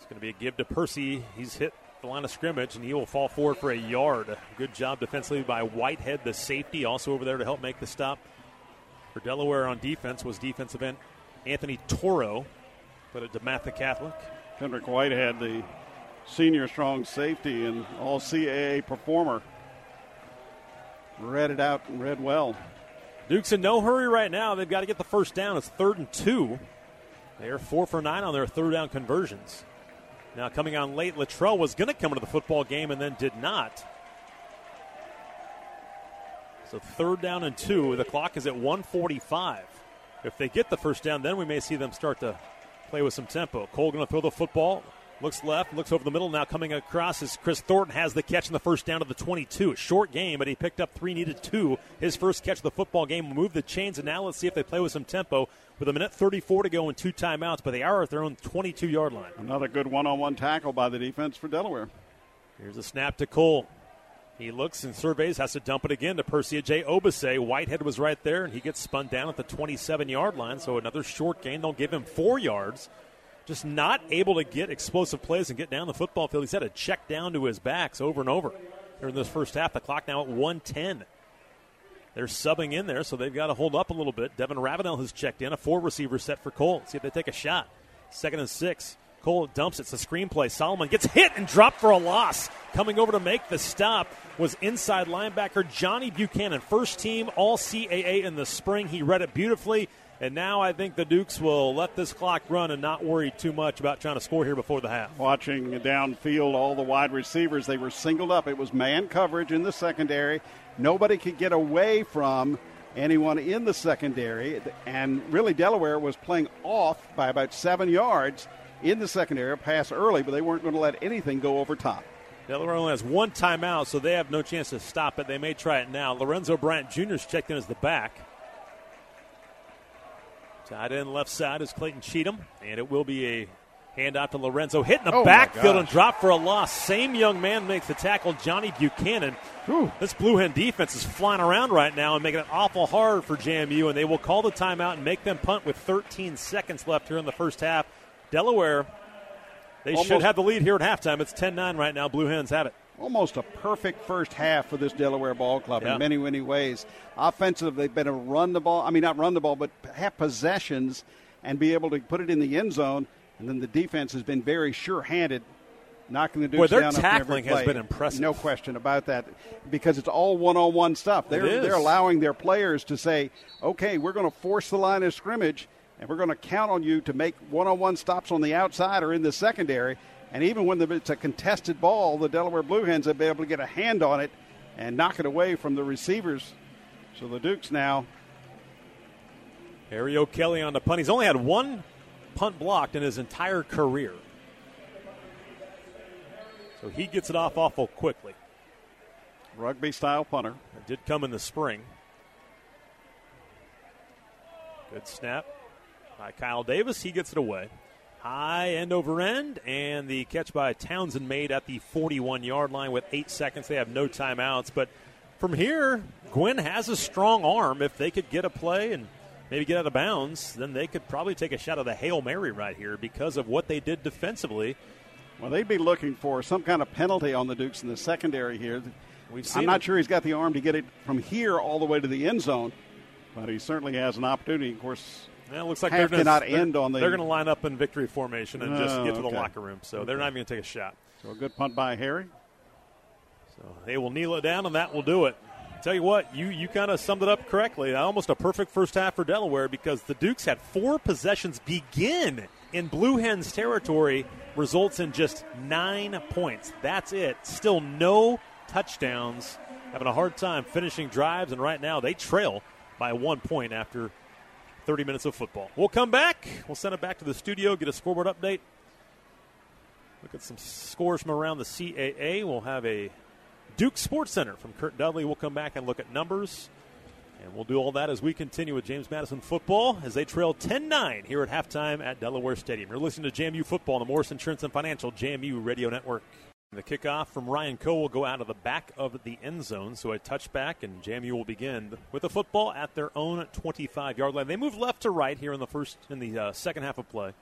It's going to be a give to Percy. He's hit the line of scrimmage and he will fall forward for a yard. Good job defensively by Whitehead, the safety, also over there to help make the stop for Delaware on defense was defensive end Anthony Toro, but at DeMatha Catholic.
Kendrick Whitehead, the senior strong safety and all CAA performer. Read it out and read well.
Duke's in no hurry right now. They've got to get the first down. It's third and two. They are four for nine on their third down conversions. Now coming on late, Latrele was going to come into the football game and then did not. So third down and two. The clock is at 145. If they get the first down, then we may see them start to play with some tempo. Cole going to throw the football. Looks left, looks over the middle. Now coming across is Kris Thornton has the catch in the first down to the 22. Short game, but he picked up three, needed two. His first catch of the football game move the chains, and now let's see if they play with some tempo. With a minute 34 to go and two timeouts, but they are at their own 22 yard line.
Another good one on one tackle by the defense for Delaware.
Here's a snap to Cole. He looks and surveys, has to dump it again to Percy Agyei-Obese. Whitehead was right there, and he gets spun down at the 27 yard line. So another short gain. They'll give him four yards just not able to get explosive plays and get down the football field. He's had a check down to his backs over and over during this first half. The clock now at 110. They're subbing in there, so they've got to hold up a little bit. Devin Ravenel has checked in, a four receiver set for Cole. See if they take a shot. Second and six. Cole dumps it. It's a screenplay. Solomon gets hit and dropped for a loss. Coming over to make the stop was inside linebacker Johnny Buchanan. First team All CAA in the spring. He read it beautifully. And now I think the Dukes will let this clock run and not worry too much about trying to score here before the half.
Watching downfield, all the wide receivers, they were singled up. It was man coverage in the secondary. Nobody could get away from anyone in the secondary. And really, Delaware was playing off by about seven yards in the secondary, pass early, but they weren't going to let anything go over top.
Delaware only has one timeout, so they have no chance to stop it. They may try it now. Lorenzo Bryant Jr. is checked in as the back. Tight end left side is Clayton Cheatham, and it will be a handoff to Lorenzo. Hit in the
oh
backfield and drop for a loss. Same young man makes the tackle, Johnny Buchanan. Whew. This Blue Hen defense is flying around right now and making it awful hard for JMU, and they will call the timeout and make them punt with 13 seconds left here in the first half. Delaware, they Almost. should have the lead here at halftime. It's 10 9 right now. Blue Hens have it
almost a perfect first half for this Delaware ball club yeah. in many, many ways. Offensive, they've been able to run the ball. I mean, not run the ball, but have possessions and be able to put it in the end zone. And then the defense has been very sure-handed, knocking the Dukes
well,
their
down. tackling has been impressive.
No question about that, because it's all one-on-one stuff. They're they're allowing their players to say, "Okay, we're going to force the line of scrimmage." And we're going to count on you to make one on one stops on the outside or in the secondary. And even when it's a contested ball, the Delaware Blue Hens have been able to get a hand on it and knock it away from the receivers. So the Dukes now.
Harry O'Kelly on the punt. He's only had one punt blocked in his entire career. So he gets it off awful quickly.
Rugby style punter.
It did come in the spring. Good snap by Kyle Davis. He gets it away. High end over end, and the catch by Townsend made at the 41 yard line with eight seconds. They have no timeouts. But from here, Gwynn has a strong arm. If they could get a play and maybe get out of bounds, then they could probably take a shot of the Hail Mary right here because of what they did defensively.
Well, they'd be looking for some kind of penalty on the Dukes in the secondary here. I'm not sure he's got the arm to get it from here all the way to the end zone, but he certainly has an opportunity. Of course,
yeah, it looks like they're
cannot
gonna,
end on the.
They're going to line up in victory formation and just get to the oh,
okay.
locker room. So
okay.
they're not even going to take a shot.
So a good punt by Harry.
So they will kneel it down, and that will do it. Tell you what, you, you kind of summed it up correctly. Almost a perfect first half for Delaware because the Dukes had four possessions begin in Blue Hens territory, results in just nine points. That's it. Still no touchdowns. Having a hard time finishing drives, and right now they trail by one point after 30 minutes of football. We'll come back. We'll send it back to the studio, get a scoreboard update. Look at some scores from around the CAA. We'll have a Duke Sports Center from Curt Dudley. We'll come back and look at numbers. And we'll do all that as we continue with James Madison football as they trail 10 9 here at halftime at Delaware Stadium. You're listening to JMU football on the Morris Insurance and Financial JMU Radio Network. The kickoff from Ryan Coe will go out of the back of the end zone, so a touchback, and JMU will begin with the football at their own 25-yard line. They move left to right here in the first in the uh, second half of play.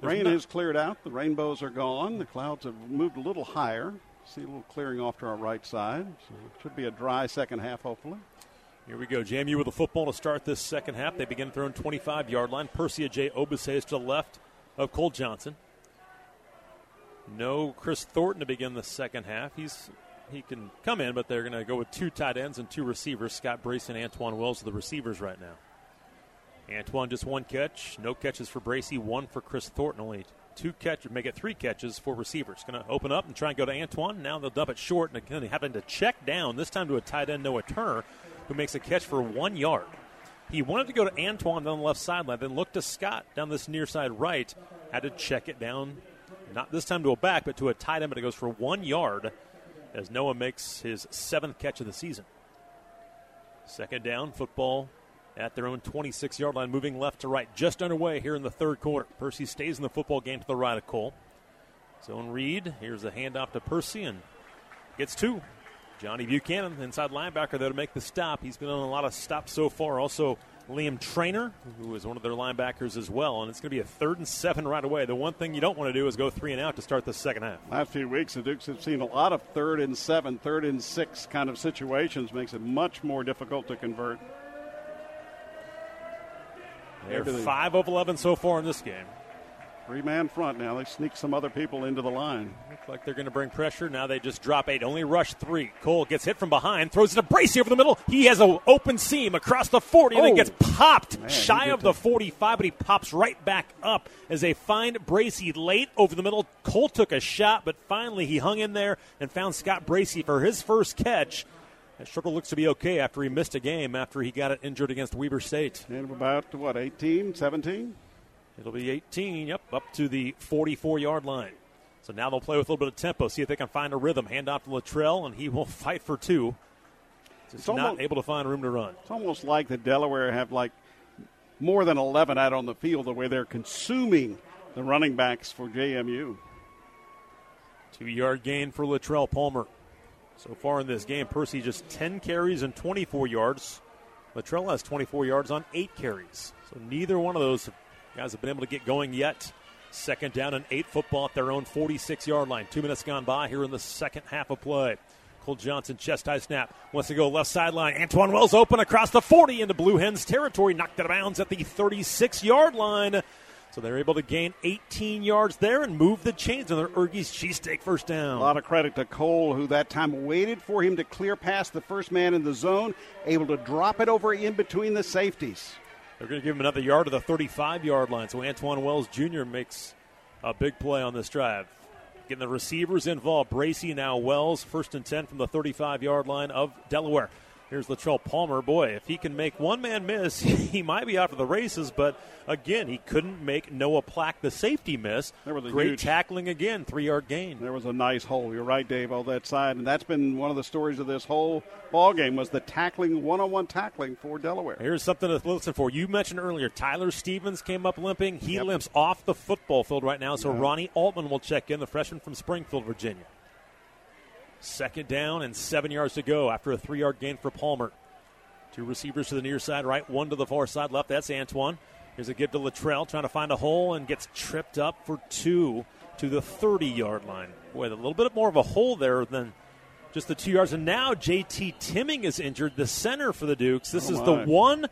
There's Rain not- is cleared out. The rainbows are gone. The clouds have moved a little higher. See a little clearing off to our right side. So it should be a dry second half, hopefully.
Here we go. JMU with the football to start this second half. They begin their own 25-yard line. Percy Agyei-Obese is to the left of Cole Johnson. No Kris Thornton to begin the second half. He's he can come in, but they're going to go with two tight ends and two receivers. Scott Bracy and Antwane Wells are the receivers right now. Antwane just one catch, no catches for Bracy, one for Kris Thornton. Only two catches, make it three catches for receivers. Going to open up and try and go to Antwane. Now they'll dump it short, and again, having to check down, this time to a tight end, Noah Turner, who makes a catch for one yard. He wanted to go to Antwane down the left sideline, then looked to Scott down this near side right. Had to check it down, not this time to a back, but to a tight end, but it goes for one yard as Noah makes his seventh catch of the season. Second down, football at their own 26 yard line, moving left to right. Just underway here in the third quarter. Percy stays in the football game to the right of Cole. Zone read. Here's a handoff to Percy and gets two. Johnny Buchanan, inside linebacker, there to make the stop. He's been on a lot of stops so far. Also, Liam Trainer, who is one of their linebackers as well. And it's going to be a third and seven right away. The one thing you don't want to do is go three and out to start the second half.
Last few weeks, the Dukes have seen a lot of third and seven, third and six kind of situations. Makes it much more difficult to convert.
They're five of eleven so far in this game.
Three man front now. They sneak some other people into the line.
Looks like they're going to bring pressure. Now they just drop eight. Only rush three. Cole gets hit from behind, throws it to Bracey over the middle. He has an open seam across the 40 and then
Oh.
gets popped
Man,
shy of the 45, but he pops right back up as they find Bracey late over the middle. Cole took a shot, but finally he hung in there and found Scott Bracey for his first catch. Struggle looks to be okay after he missed a game after he got it injured against Weber State.
And about, what, 18, 17?
It'll be 18, yep, up to the 44 yard line. So now they'll play with a little bit of tempo, see if they can find a rhythm. Hand off to Latrele, and he will fight for two. Just
It's
not
almost-
able to find room to run.
It's almost like the Delaware have like more than 11 out on the field the way they're consuming the running backs for JMU.
Two yard gain for Latrele Palmer. So far in this game, Percy just 10 carries and 24 yards. Latrele has 24 yards on eight carries. So neither one of those guys have been able to get going yet. Second down and eight football at their own 46 yard line. Two minutes gone by here in the second half of play. Cole Johnson, chest high snap, wants to go left sideline. Antwane Wells open across the 40 into Blue Hens territory, knocked out of bounds at the 36 yard line. So they're able to gain 18 yards there and move the chains on their Ergie's cheesesteak first down.
A lot of credit to Cole, who that time waited for him to clear past the first man in the zone, able to drop it over in between the safeties.
They're going to give him another yard to the 35 yard line. So Antwane Wells Jr. makes a big play on this drive. Getting the receivers involved. Bracey now Wells, first and 10 from the 35 yard line of Delaware. Here's Latrele Palmer. Boy, if he can make one man miss, he might be out for the races. But again, he couldn't make Noah Plack the safety miss.
There was a
Great
huge-
tackling again, three yard gain.
There was a nice hole. You're right, Dave, on that side, and that's been one of the stories of this whole ball game was the tackling, one-on-one tackling for Delaware.
Here's something to listen for. You mentioned earlier Tyler Stevens came up limping. He
Yep.
limps off the football field right now, so Ronnie Altman will check in, the freshman from Springfield, Virginia. Second down and seven yards to go after a three yard gain for Palmer. Two receivers to the near side, right, one to the far side left. That's Antwane. Here's a give to Latrele, trying to find a hole and gets tripped up for two to the 30 yard line. Boy, a little bit more of a hole there than just the two yards. And now JT Timming is injured, the center for the Dukes. This
Oh,
is the one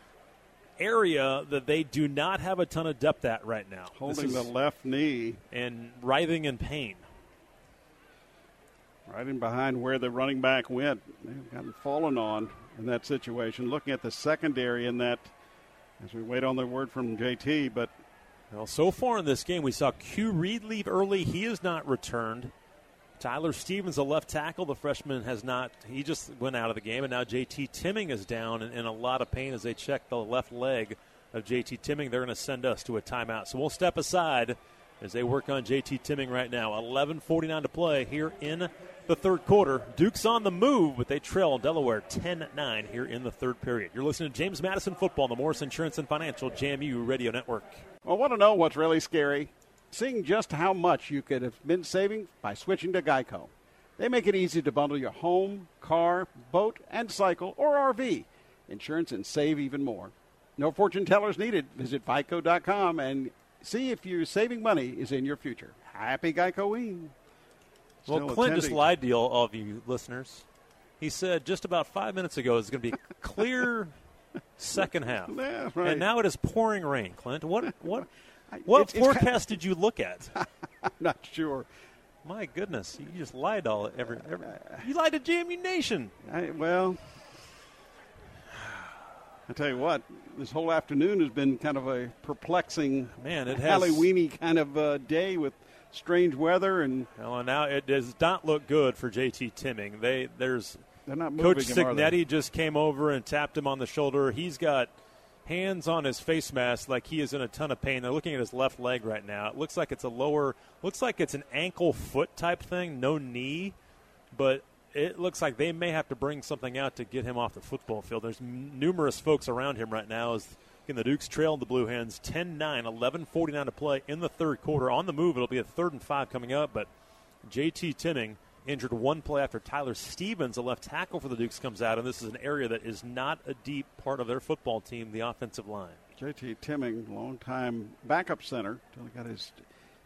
area that they do not have a ton of depth at right now.
Holding
is-
the left knee
and writhing in pain.
Right in behind where the running back went. They've gotten fallen on in that situation. Looking at the secondary in that, as we wait on the word from JT, but
Well, so far in this game, we saw Q Reed leave early. He has not returned. Tyler Stevens, a left tackle, the freshman, has not. He just went out of the game, and now JT Timming is down in, in a lot of pain as they check the left leg of JT Timming. They're going to send us to a timeout, so we'll step aside as they work on JT Timming right now. 11:49 to play here in the third quarter. Duke's on the move, but they trail Delaware 10-9 here in the third period. You're listening to James Madison Football on the Morris Insurance and Financial JMU Radio Network.
I want to know what's really scary. Seeing just how much you could have been saving by switching to Geico. They make it easy to bundle your home, car, boat, and cycle or RV insurance and save even more. No fortune tellers needed. Visit Geico.com and see if your saving money is in your future. Happy Geico-ween.
Well, Clint just lied to you, all of you listeners. He said just about five minutes ago it's going to be clear second half,
Yeah, right.
and now it is pouring rain. Clint, what what what
it's- it's kind-
forecast did you look at?
I'm not sure.
My goodness, you just lied all every, every you lied to JMU Nation.
I, well, I tell you what, this whole afternoon has been kind of a perplexing,
man, it has
Halloweeny kind of uh, day with strange weather and.
Well, now it does not look good for JT Timming. They there's
they're not moving
Coach
him,
Cignetti just came over and tapped him on the shoulder. He's got hands on his face mask like he is in a ton of pain. They're looking at his left leg right now. It looks like it's a lower, looks like it's an ankle foot type thing, no knee, but it looks like they may have to bring something out to get him off the football field. There's m- numerous folks around him right now as in the Dukes trail the Blue Hens 10 9, 11 49 to play in the third quarter. On the move, it'll be a third and five coming up, but JT Timming injured one play after Tyler Stevens, a left tackle for the Dukes, comes out, and this is an area that is not a deep part of their football team, the offensive line.
JT Timming, longtime backup center, until he got his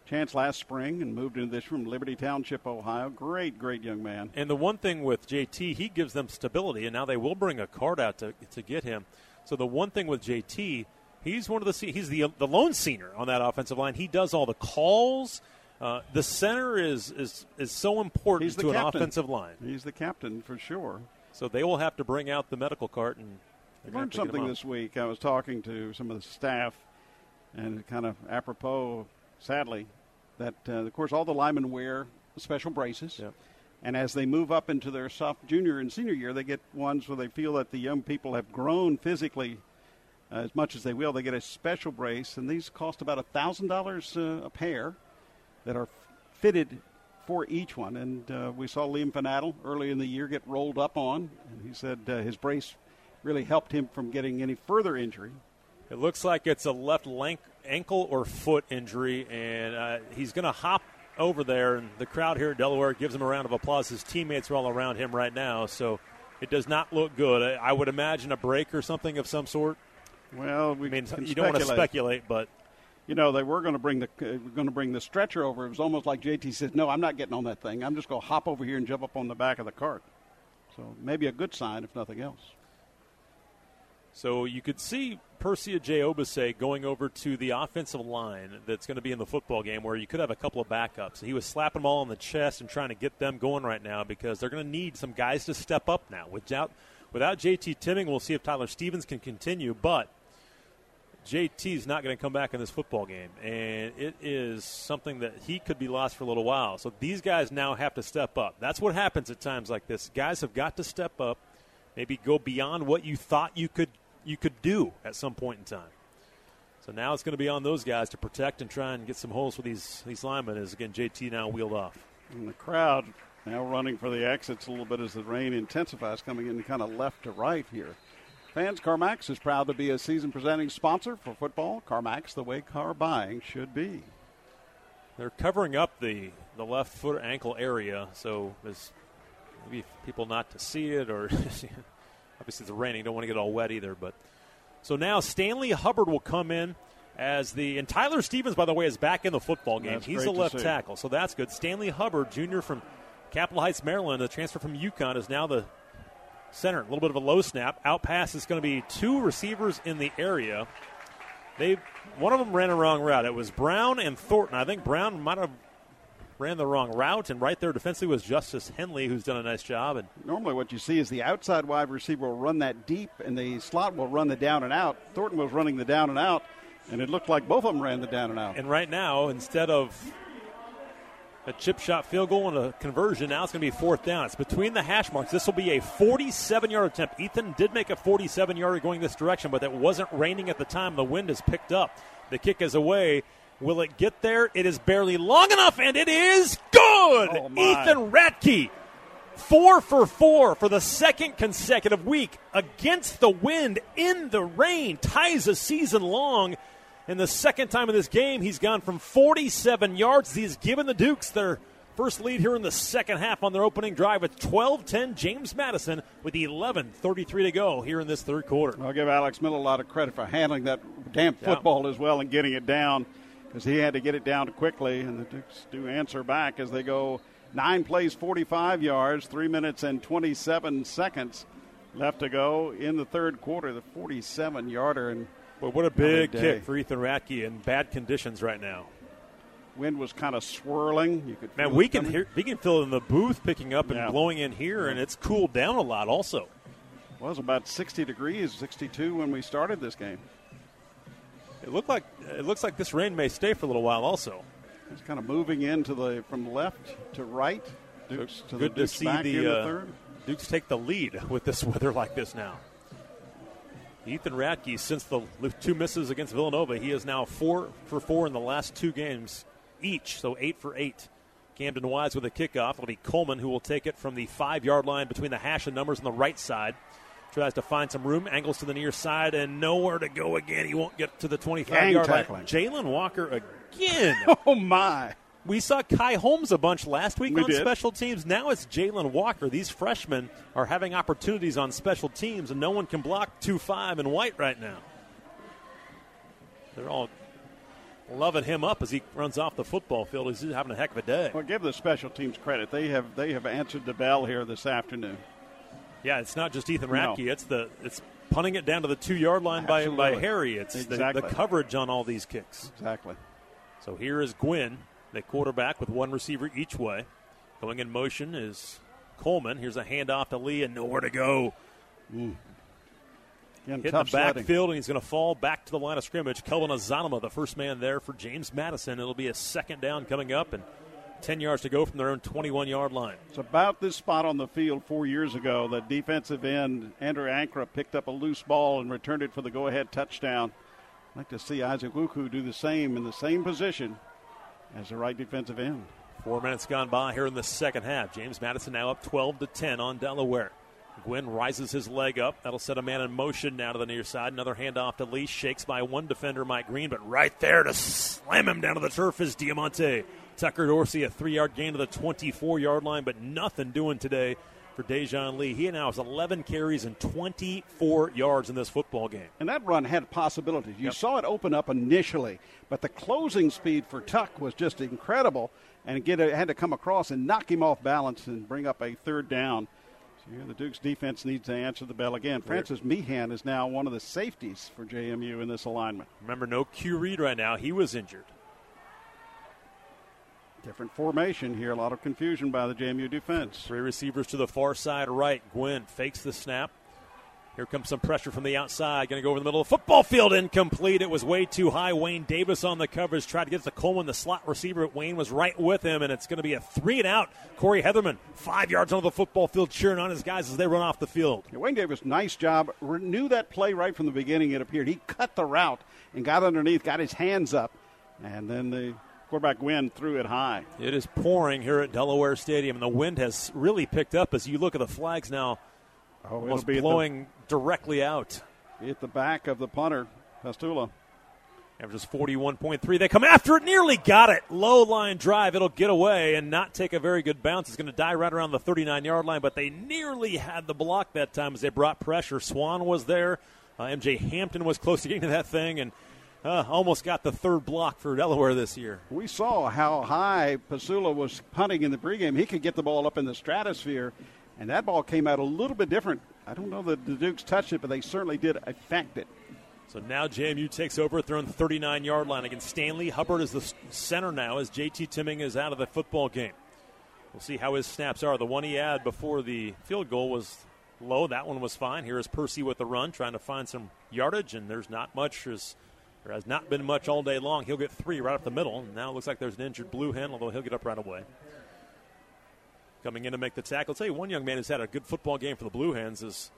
chance last spring and moved into this from Liberty Township, Ohio. Great, great young man.
And the one thing with JT, he gives them stability, and now they will bring a card out to, to get him. So the one thing with JT, he's one of the he's the the lone senior on that offensive line. He does all the calls. Uh, the center is is is so important to
captain.
an offensive line.
He's the captain for sure.
So they will have to bring out the medical cart and
learned something this week. I was talking to some of the staff, and kind of apropos, sadly, that uh, of course all the linemen wear special braces.
Yep.
And as they move up into their soft junior and senior year, they get ones where they feel that the young people have grown physically uh, as much as they will. They get a special brace, and these cost about a thousand dollars uh, a pair that are fitted for each one. And uh, we saw Liam Fornadel early in the year get rolled up on, and he said uh, his brace really helped him from getting any further injury.
It looks like it's a left ankle or foot injury, and uh, he's going to hop over there. And the crowd here at Delaware gives him a round of applause. His teammates are all around him right now, so it does not look good. I, I would imagine a break or something of some sort.
Well, we
I mean,
you
don't want to speculate, but
you know they were going to bring the uh, going to bring the stretcher over. It was almost like JT said, "No, I'm not getting on that thing. I'm just going to hop over here and jump up on the back of the cart." So maybe a good sign, if nothing else.
So you could see Percy Agyei-Obese going over to the offensive line that's going to be in the football game where you could have a couple of backups. He was slapping them all on the chest and trying to get them going right now because they're going to need some guys to step up now. Without, without JT Timming, we'll see if Tyler Stevens can continue, but JT is not going to come back in this football game, and it is something that he could be lost for a little while. So these guys now have to step up. That's what happens at times like this. Guys have got to step up, maybe go beyond what you thought you could you could do at some point in time. So now it's going to be on those guys to protect and try and get some holes for these these linemen. As again, JT now wheeled off.
And the crowd now running for the exits a little bit as the rain intensifies, coming in kind of left to right here. Fans, CarMax is proud to be a season presenting sponsor for football. CarMax, the way car buying should be.
They're covering up the, the left foot ankle area, so there's maybe people not to see it, or obviously it's raining, don't want to get all wet either. But so now Stanley Hubbard will come in as the and Tyler Stevens, by the way, is back in the football game.
That's
He's a left tackle, so that's good. Stanley Hubbard, junior from Capitol Heights, Maryland, a transfer from UConn, is now the center. A little bit of a low snap. Out pass is going to be two receivers in the area. They one of them ran a wrong route. It was Brown and Thornton. I think Brown might have ran the wrong route, and right there defensively was Justice Henley, who's done a nice job. And
normally, what you see is the outside wide receiver will run that deep, and the slot will run the down and out. Thornton was running the down and out, and it looked like both of them ran the down and out.
And right now, instead of a chip shot field goal and a conversion. Now it's going to be fourth down. It's between the hash marks. This will be a 47 yard attempt. Ethan did make a 47 yarder going this direction, but it wasn't raining at the time. The wind has picked up. The kick is away. Will it get there? It is barely long enough, and it is good.
Oh
Ethan Ratke, four for four for the second consecutive week against the wind in the rain, ties a season long. And the second time in this game, he's gone from 47 yards. He's given the Dukes their first lead here in the second half on their opening drive with 12 10. James Madison with 11 33 to go here in this third quarter.
I'll give Alex Miller a lot of credit for handling that damn football yeah. as well and getting it down because he had to get it down quickly. And the Dukes do answer back as they go nine plays, 45 yards, three minutes and 27 seconds left to go in the third quarter. The 47 yarder. And
well, what a big kick for Ethan Ratke in bad conditions right now.
Wind was kind of swirling. You could
man, we can hear we can feel it in the booth picking up and
yeah.
blowing in here,
yeah.
and it's cooled down a lot also.
It was about 60 degrees, 62 when we started this game.
It looked like it looks like this rain may stay for a little while. Also,
it's kind of moving into the from left to right.
Dukes to good to see the, uh,
the
Dukes take the lead with this weather like this now. Ethan Ratke, since the two misses against Villanova, he is now four for four in the last two games each, so eight for eight. Camden Wise with a kickoff. It'll be Coleman who will take it from the five yard line between the hash and numbers on the right side. Tries to find some room, angles to the near side, and nowhere to go again. He won't get to the 25 yard line. Jalen Walker again.
oh, my.
We saw Kai Holmes a bunch last week
we
on
did.
special teams. Now it's Jalen Walker. These freshmen are having opportunities on special teams, and no one can block 2 5 and white right now. They're all loving him up as he runs off the football field. He's having a heck of a day.
Well, give the special teams credit. They have they have answered the bell here this afternoon.
Yeah, it's not just Ethan Ratke. No. It's the it's punting it down to the two yard line by, by Harry. It's
exactly.
the, the coverage on all these kicks.
Exactly.
So here is Gwynn the quarterback with one receiver each way. Going in motion is Coleman. Here's a handoff to Lee and nowhere to go.
Mm. Again,
Hit the backfield, and he's going to fall back to the line of scrimmage. Kelvin Azanama, the first man there for James Madison. It'll be a second down coming up, and 10 yards to go from their own 21 yard line.
It's about this spot on the field four years ago. The defensive end, Andrew Ankrah, picked up a loose ball and returned it for the go ahead touchdown. I'd like to see Isaac Ukwu do the same in the same position as the right defensive end.
Four minutes gone by here in the second half. James Madison now up 12 to 10 on Delaware. Gwynn rises his leg up. That'll set a man in motion now to the near side. Another handoff to Lee. Shakes by one defender, Mike Green, but right there to slam him down to the turf is Diamonte. Tucker Dorsey, a three yard gain to the 24 yard line, but nothing doing today for Dejoun Lee. He now has 11 carries and 24 yards in this football game.
And that run had possibilities. You
yep.
saw it open up initially, but the closing speed for Tuck was just incredible, and get a, had to come across and knock him off balance and bring up a third down. So here the Duke's defense needs to answer the bell again. Francis Meehan is now one of the safeties for JMU in this alignment.
Remember, no Q Reed right now. He was injured.
Different formation here. A lot of confusion by the JMU defense.
Three receivers to the far side right. Gwynn fakes the snap. Here comes some pressure from the outside. Going to go over the middle of the football field. Incomplete. It was way too high. Wayne Davis on the coverage. Tried to get to Coleman, the slot receiver. Wayne was right with him, and it's going to be a three and out. Corey Hetherman, five yards onto the football field, cheering on his guys as they run off the field.
Yeah, Wayne Davis, nice job. Knew that play right from the beginning, it appeared. He cut the route and got underneath, got his hands up, and then the quarterback Gwynn threw it high.
It is pouring here at Delaware Stadium, and the wind has really picked up as you look at the flags now.
Oh,
almost blowing the, directly out.
At the back of the punter, Pastula.
Averages 41.3. They come after it, nearly got it. Low line drive. It'll get away and not take a very good bounce. It's going to die right around the 39 yard line, but they nearly had the block that time as they brought pressure. Swann was there. Uh, MJ Hampton was close to getting to that thing, and uh, almost got the third block for Delaware this year.
We saw how high Pasula was punting in the pregame. He could get the ball up in the stratosphere, and that ball came out a little bit different. I don't know that the Dukes touched it, but they certainly did affect it.
So now JMU takes over, throwing the 39 yard line against Stanley. Hubbard is the center now as JT Timming is out of the football game. We'll see how his snaps are. The one he had before the field goal was low. That one was fine. Here is Percy with the run, trying to find some yardage, and there's not much as there has not been much all day long. He'll get three right up the middle. Now it looks like there's an injured blue hen, although he'll get up right away. Coming in to make the tackle. I'll tell you, one young man who's had a good football game for the Blue Hens is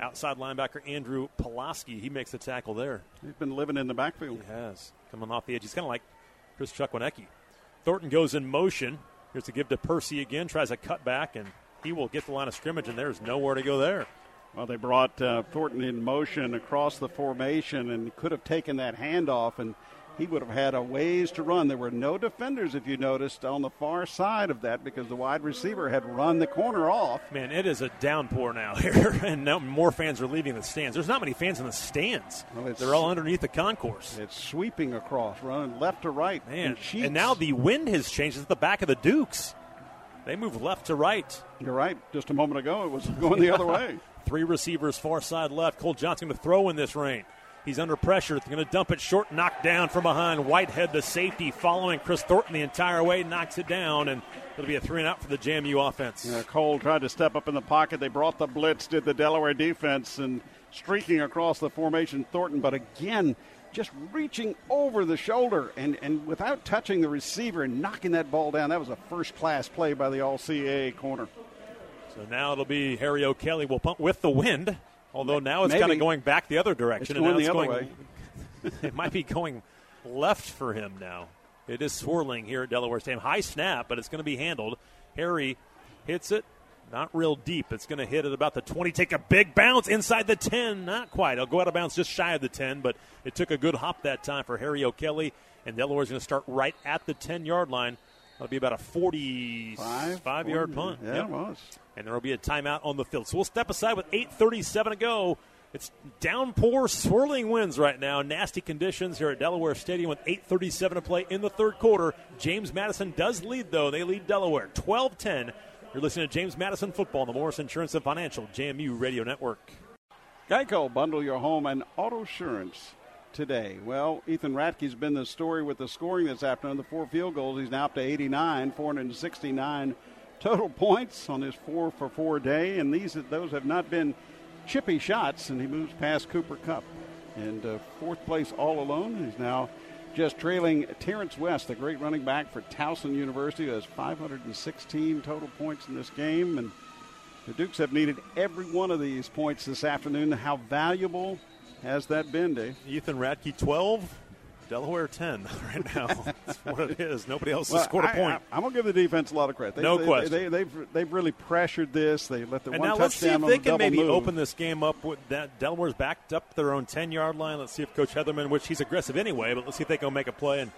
outside linebacker Andrew Pulaski. He makes the tackle there.
He's been living in the backfield.
He has. Coming off the edge. He's kind of like Chris Chukwinecki. Thornton goes in motion. Here's a give to Percy again. Tries a cut back, and he will get the line of scrimmage, and there's nowhere to go there.
Well, they brought uh, Thornton in motion across the formation and could have taken that handoff, and he would have had a ways to run. There were no defenders, if you noticed, on the far side of that because the wide receiver had run the corner off.
Man, it is a downpour now here, and now more fans are leaving the stands. There's not many fans in the stands. Well, They're all underneath the concourse.
It's sweeping across, running left to right.
Man, and now the wind has changed. It's at the back of the Dukes. They move left to right.
You're right. Just a moment ago, it was going the other way.
Three receivers far side left. Cole Johnson to throw in this rain. He's under pressure. Going to dump it short, knocked down from behind. Whitehead, the safety, following Kris Thornton the entire way, knocks it down, and it'll be a three and out for the JMU offense.
Yeah, Cole tried to step up in the pocket. They brought the blitz, did the Delaware defense, and streaking across the formation, Thornton. But again, just reaching over the shoulder and, and without touching the receiver and knocking that ball down. That was a first class play by the All CAA corner.
So now it'll be Harry O'Kelly will punt with the wind. Although now it's kind of going back the other direction.
It's going
and
the
now
other
it's going, it might be going left for him now. It is swirling here at Delaware Stadium. High snap, but it's going to be handled. Harry hits it. Not real deep. It's going to hit at about the 20. Take a big bounce inside the 10. Not quite. It'll go out of bounds just shy of the 10, but it took a good hop that time for Harry O'Kelly. And Delaware's going to start right at the 10 yard line. That'll be about a 45
Five,
yard punt.
Yeah,
Yep
it was.
And there will be a timeout on the field. So we'll step aside with 8:37 to go. It's downpour, swirling winds right now. Nasty conditions here at Delaware Stadium with 8:37 to play in the third quarter. James Madison does lead though. They lead Delaware 12-10. You're listening to James Madison football on the Morris Insurance and Financial JMU Radio Network.
Geico, bundle your home and auto insurance today. Well, Ethan Ratke's been the story with the scoring this afternoon. The four field goals. He's now up to 89, 469 total points on his four for four day, and these those have not been chippy shots. And he moves past Cooper Kupp, and uh, fourth place all alone. He's now just trailing Terrence West, the great running back for Towson University, who has 516 total points in this game, and. The Dukes have needed every one of these points this afternoon. How valuable has that been, Dave?
Ethan Ratke 12, Delaware 10 right now. That's what it is. Nobody else
Well,
has scored a point.
I, am gonna give the defense a lot of credit. They,
No
they,
question.
They, have they've, they've really pressured this. They let the
And
one
now let's see if they can maybe
move.
open this game up with that. Delaware's backed up their own 10 yard line. Let's see if Coach Hetherman, which he's aggressive anyway, but let's see if they can make a play. And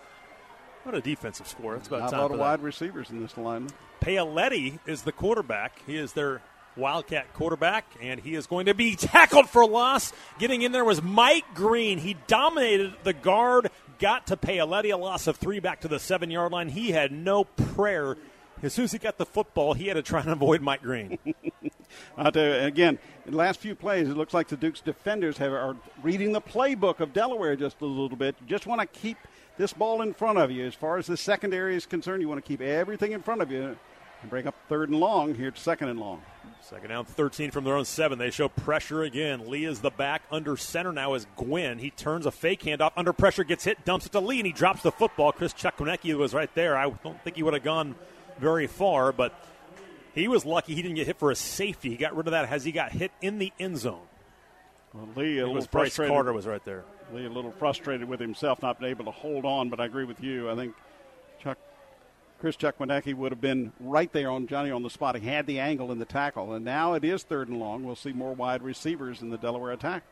what a defensive score. It's about
Not a
time
lot
for
of wide receivers in this alignment.
Paoletti is the quarterback. He is their Wildcat quarterback, and he is going to be tackled for loss. Getting in there was Mike Green. He dominated the guard, got to Paoletti, a loss of three back to the seven yard line. He had no prayer. As soon as he got the football, he had to try and avoid Mike Green.
I'll tell you, again, in the last few plays, it looks like the Duke's defenders have, are reading the playbook of Delaware just a little bit. You just want to keep this ball in front of you. As far as the secondary is concerned, you want to keep everything in front of you and bring up third and long. Here it's second and long.
Second down, 13 from their own seven. They show pressure again. Lee is the back. Under center now is Gwynn. He turns a fake handoff. Under pressure, gets hit, dumps it to Lee, and he drops the football. Chris Chukwinecki was right there. I don't think he would have gone very far, but he was lucky he didn't get hit for a safety. He got rid of that as he got hit in the end zone.
Well, Lee a
It
little
was Bryce
frustrated.
Carter was right there.
Lee a little frustrated with himself not being able to hold on, but I agree with you. I think Chuck Chris Chukwinecki would have been right there on Johnny on the spot. He had the angle in the tackle, and now it is third and long. We'll see more wide receivers in the Delaware attack.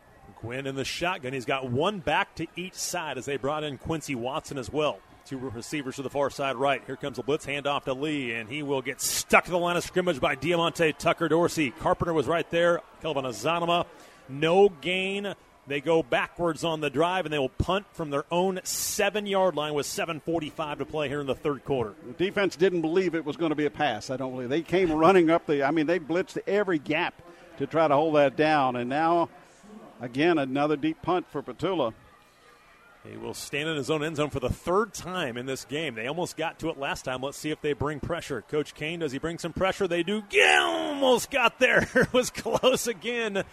Gwynn in the shotgun. He's got one back to each side as they brought in Quincy Watson as well. Two receivers to the far side right. Here comes a blitz handoff to Lee, and he will get stuck to the line of scrimmage by Diamonte Tucker Dorsey. Carpenter was right there. Kelvin Azanama, no gain. They go backwards on the drive, and they will punt from their own seven yard line with 7.45 to play here in the third quarter.
The defense didn't believe it was going to be a pass. I don't believe they came running up the. I mean, they blitzed every gap to try to hold that down, and now again another deep punt for Petula.
He will stand in his own end zone for the third time in this game. They almost got to it last time. Let's see if they bring pressure. Coach Kane, does he bring some pressure? They do. Yeah, almost got there. it was close again.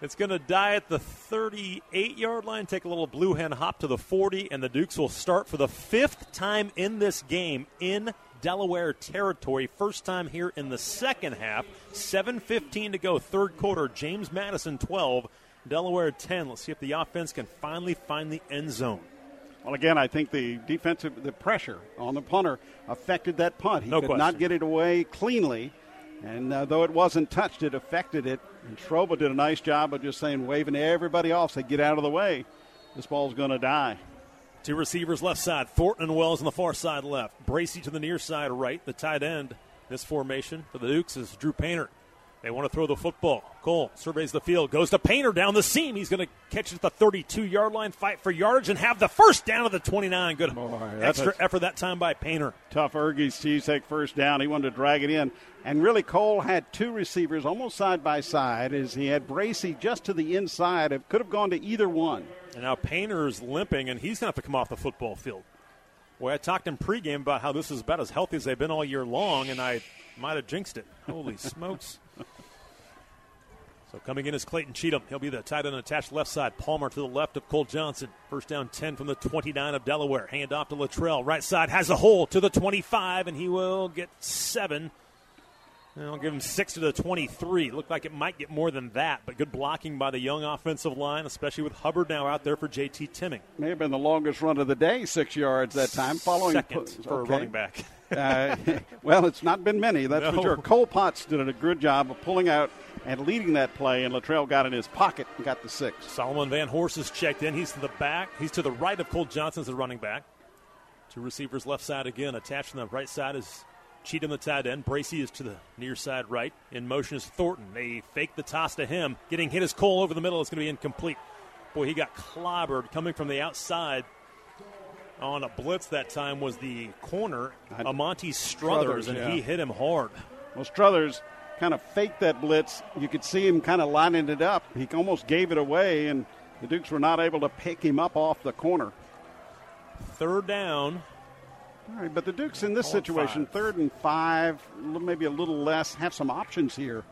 It's going to die at the 38 yard line, take a little blue hen hop to the 40, and the Dukes will start for the fifth time in this game in Delaware territory. First time here in the second half. 7.15 to go, third quarter. James Madison 12, Delaware 10. Let's see if the offense can finally find the end zone.
Well, again, I think the defensive, the pressure on the punter affected that punt. He
No
could
question.
not get it away cleanly, and uh, though it wasn't touched, it affected it. And Schroba did a nice job of just saying, waving everybody off, say, get out of the way. This ball's going to die.
Two receivers left side. Thornton and Wells on the far side left. Bracy to the near side right. The tight end, this formation for the Dukes is Drew Painter. They want to throw the football. Cole surveys the field, goes to Painter down the seam. He's going to catch it at the 32 yard line, fight for yardage, and have the first down of the 29. Good
Boy,
extra effort that time by Painter.
Tough Ergie's cheesesteak first down. He wanted to drag it in. And really, Cole had two receivers almost side by side as he had Bracy just to the inside. It could have gone to either one.
And now Painter's limping, and he's going to have to come off the football field. Boy, I talked in pregame about how this is about as healthy as they've been all year long, and I might have jinxed it. Holy smokes. So coming in is Clayton Cheatham. He'll be the tight end attached left side. Palmer to the left of Cole Johnson. First down 10 from the 29 of Delaware. Hand off to Latrele. Right side has a hole to the 25, and he will get seven. I'll give him six to the 23. Looked like it might get more than that, but good blocking by the young offensive line, especially with Hubbard now out there for JT Timming.
May have been the longest run of the day, six yards that time. Following
second for
okay.
a running back.
uh, well, it's not been many, that's
No.
for sure. Cole Potts did a good job of pulling out and leading that play, and Latrele got in his pocket and got the six.
Solomon Vanhorse is checked in. He's to the back. He's to the right of Cole Johnson as the running back. Two receivers left side again. Attached on the right side is Cheatham, the tight end. Bracy is to the near side right. In motion is Thornton. They fake the toss to him. Getting hit is Cole over the middle. It's going to be incomplete. Boy, he got clobbered coming from the outside. On a blitz that time was the corner, Amonte Struthers,
Struthers,
and
yeah.
he hit him hard.
Well, Struthers kind of faked that blitz. You could see him kind of lining it up. He almost gave it away, and the Dukes were not able to pick him up off the corner.
Third down.
All right, but the Dukes in this situation,
five.
third and five, maybe a little less, have some options here.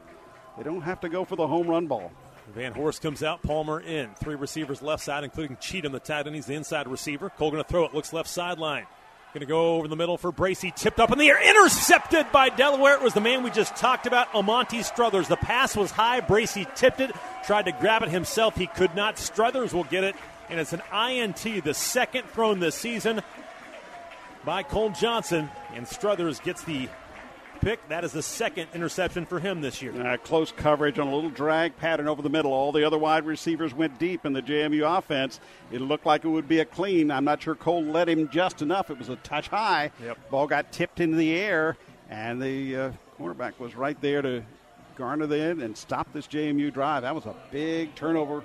They don't have to go for the home run ball.
Vanhorse comes out, Palmer in. Three receivers left side, including Cheatham, the tight end. He's the inside receiver. Cole going to throw it, looks left sideline. Going to go over the middle for Bracy. Tipped up in the air, intercepted by Delaware. It was the man we just talked about, Amonte Struthers. The pass was high. Bracy tipped it, tried to grab it himself. He could not. Struthers will get it, and it's an INT, the second thrown this season by Cole Johnson. And Struthers gets the pick. That is the second interception for him this year.
Uh, close coverage on a little drag pattern over the middle. All the other wide receivers went deep in the JMU offense. It looked like it would be a clean. I'm not sure Cole led him just enough. It was a touch high.
Yep.
Ball got tipped into the air, and the uh, cornerback was right there to garner the end and stop this JMU drive. That was a big turnover.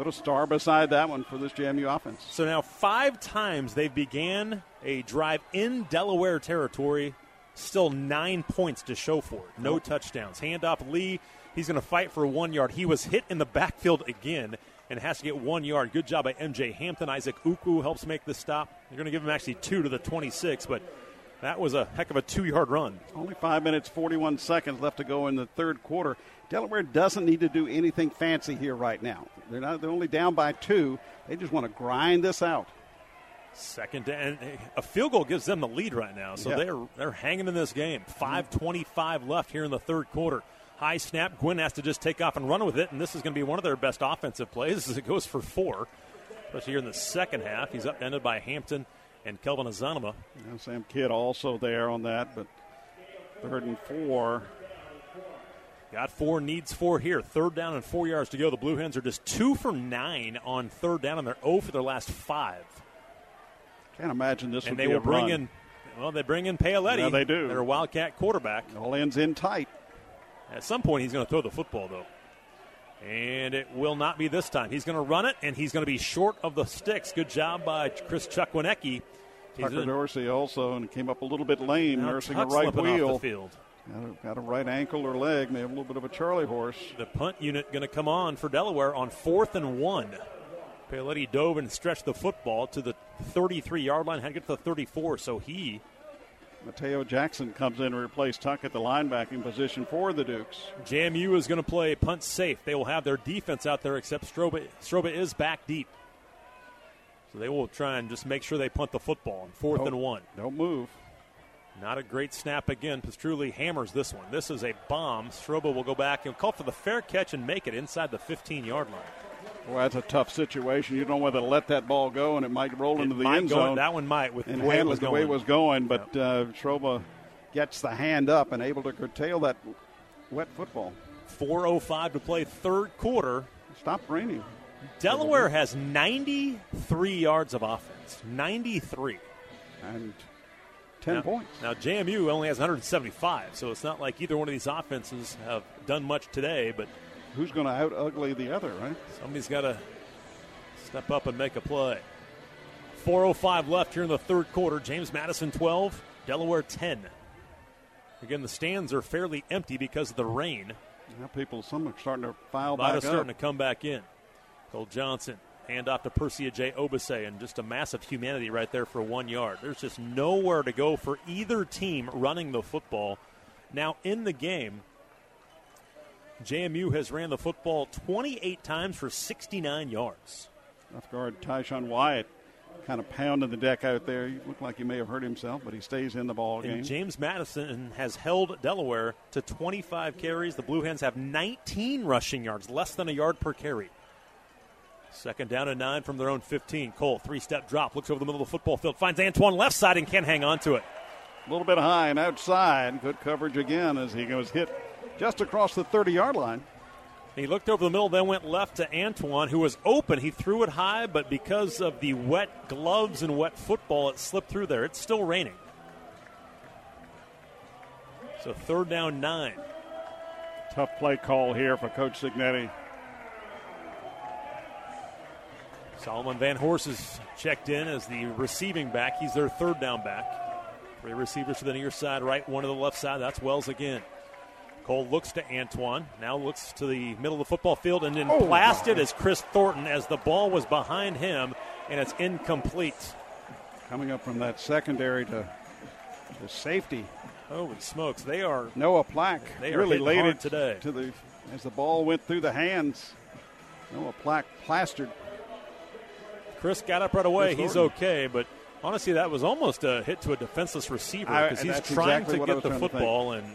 Put a star beside that one for this JMU offense.
So now five times they began a drive in Delaware territory. Still nine points to show for it. No touchdowns. Handoff Lee. He's going to fight for one yard. He was hit in the backfield again and has to get one yard. Good job by MJ Hampton. Isaac Ukwu helps make the stop. You're going to give him actually two to the 26, but that was a heck of a two yard run.
Only five minutes, 41 seconds left to go in the third quarter. Delaware doesn't need to do anything fancy here right now. They're not. They're only down by two. They just want to grind this out.
Second and a field goal gives them the lead right now, so
Yeah.
they're they're hanging in this game. Five twenty-five left here in the third quarter. High snap. Gwynn has to just take off and run with it, and this is going to be one of their best offensive plays as it goes for four, especially here in the second half. He's upended by Hampton and Kelvin Azanama.
Sam Kidd also there on that, but third and four.
Got four, needs four here. Third down and four yards to go. The Blue Hens are just two for nine on third down, and they're 0 for their last five.
Can't imagine this
And
would
they
be
will
a
bring
run.
in, well, they bring in Paoletti.
Yeah, they do.
Their Wildcat quarterback.
All ends in tight.
At some point, he's going to throw the football, though. And it will not be this time. He's going to run it, and he's going to be short of the sticks. Good job by Chris Chukwinecki.
Tucker Dorsey also and came up a little bit lame,
now
nursing a right wheel.
field.
Got a, got a right ankle or leg. May have a little bit of a Charlie horse.
The punt unit going to come on for Delaware on fourth and one. Paoletti dove and stretched the football to the 33 yard line, had to get to the 34, so he
Mateo Jackson comes in to replace Tuck at the linebacking position for the Dukes.
JMU is going to play punt safe. They will have their defense out there, except Stroba, Stroba is back deep. So they will try and just make sure they punt the football on fourth
Nope.
and one.
Don't move.
Not a great snap again. Pastrulli hammers this one. This is a bomb. Stroba will go back and call for the fair catch and make it inside the 15 yard line.
Well, that's a tough situation. You don't know whether to let that ball go, and it might roll into the end
go-
zone.
that one might with
and
the way it was
it the way it
going.
was going. But uh, Schroba gets the hand up and able to curtail that wet football.
4.05 to play third quarter.
Stop raining.
Delaware has 93 yards of offense. 93.
And 10
now,
points.
Now, JMU only has 175, so it's not like either one of these offenses have done much today, but
Who's going to out ugly the other, right?
somebody's got to step up and make a play. 4.05 left here in the third quarter. James Madison 12, Delaware 10. Again, the stands are fairly empty because of the rain.
Now people, some are starting to file
A lot
back
starting
up.
to come back in. Cole Johnson, hand off to Percy Agyei-Obese, and just a massive humanity right there for one yard. There's just nowhere to go for either team running the football. Now, in the game, JMU has ran the football 28 times for 69 yards.
Left guard Tyshawn Wyatt kind of pounding the deck out there. He looked like he may have hurt himself, but he stays in the ball game.
And James Madison has held Delaware to 25 carries. The Blue Hens have 19 rushing yards, less than a yard per carry. Second down and nine from their own 15. Cole, three step drop, looks over the middle of the football field, finds Antwane left side and can't hang on to it.
A little bit high and outside. Good coverage again as he goes hit just across the 30 yard line.
He looked over the middle, then went left to Antwane, who was open. He threw it high, but because of the wet gloves and wet football, it slipped through there. It's still raining. So third down nine.
Tough play call here for Coach Cignetti.
Solomon Vanhorse is checked in as the receiving back. He's their third down back. Three receivers to the near side, right, one to the left side. That's Wells again. Cole looks to Antwane, now looks to the middle of the football field, and then
Oh,
blasted
wow.
as Kris Thornton as the ball was behind him, and it's incomplete.
Coming up from that secondary to the safety.
Holy smokes, they are
Noah Plack
They
really laid it
today.
to the as the ball went through the hands. Noah Plack plastered.
Kris got up right away. He's okay, but honestly, that was almost a hit to a defenseless receiver because he's trying
exactly
to get the
trying to think.
football, and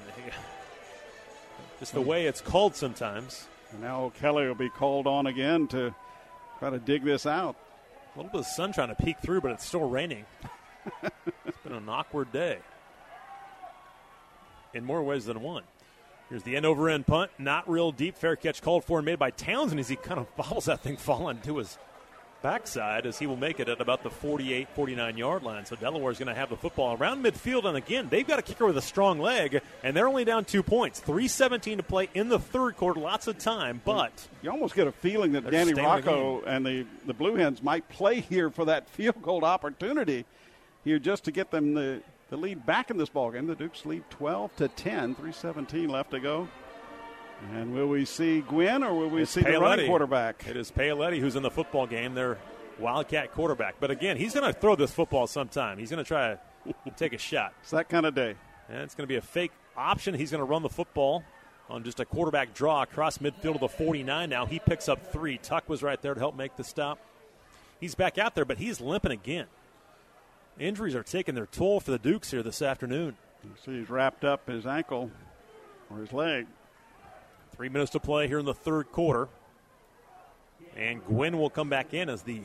just the way it's called sometimes.
And now Kelly will be called on again to try to dig this out.
A little bit of sun trying to peek through, but it's still raining. it's been an awkward day in more ways than one. Here's the end over end punt, not real deep. Fair catch called for and made by Townsend as he kind of bobbles that thing falling to his backside as he will make it at about the 48 49 yard line. So Delaware is going to have the football around midfield. And again, they've got a kicker with a strong leg, and they're only down two points. 3.17 to play in the third quarter, lots of time, but.
You almost get a feeling that Danny
in the
Rocco and the, the Blue Hens might play here for that field goal opportunity here just to get them the, the lead back in this ball game. The Dukes lead 12 to 10, 317 left to go. And will we see Gwynn or will we
It's
see the running quarterback?
It is Paoletti who's in the football game. Their Wildcat quarterback. But again, he's going to throw this football sometime. He's going to try to take a shot.
It's that kind of day.
And it's going to be a fake option. He's going to run the football on just a quarterback draw across midfield of the 49 now. He picks up three. Tuck was right there to help make the stop. He's back out there, but he's limping again. Injuries are taking their toll for the Dukes here this afternoon.
You see he's wrapped up his ankle or his leg.
Three minutes to play here in the third quarter. And Gwynn will come back in as the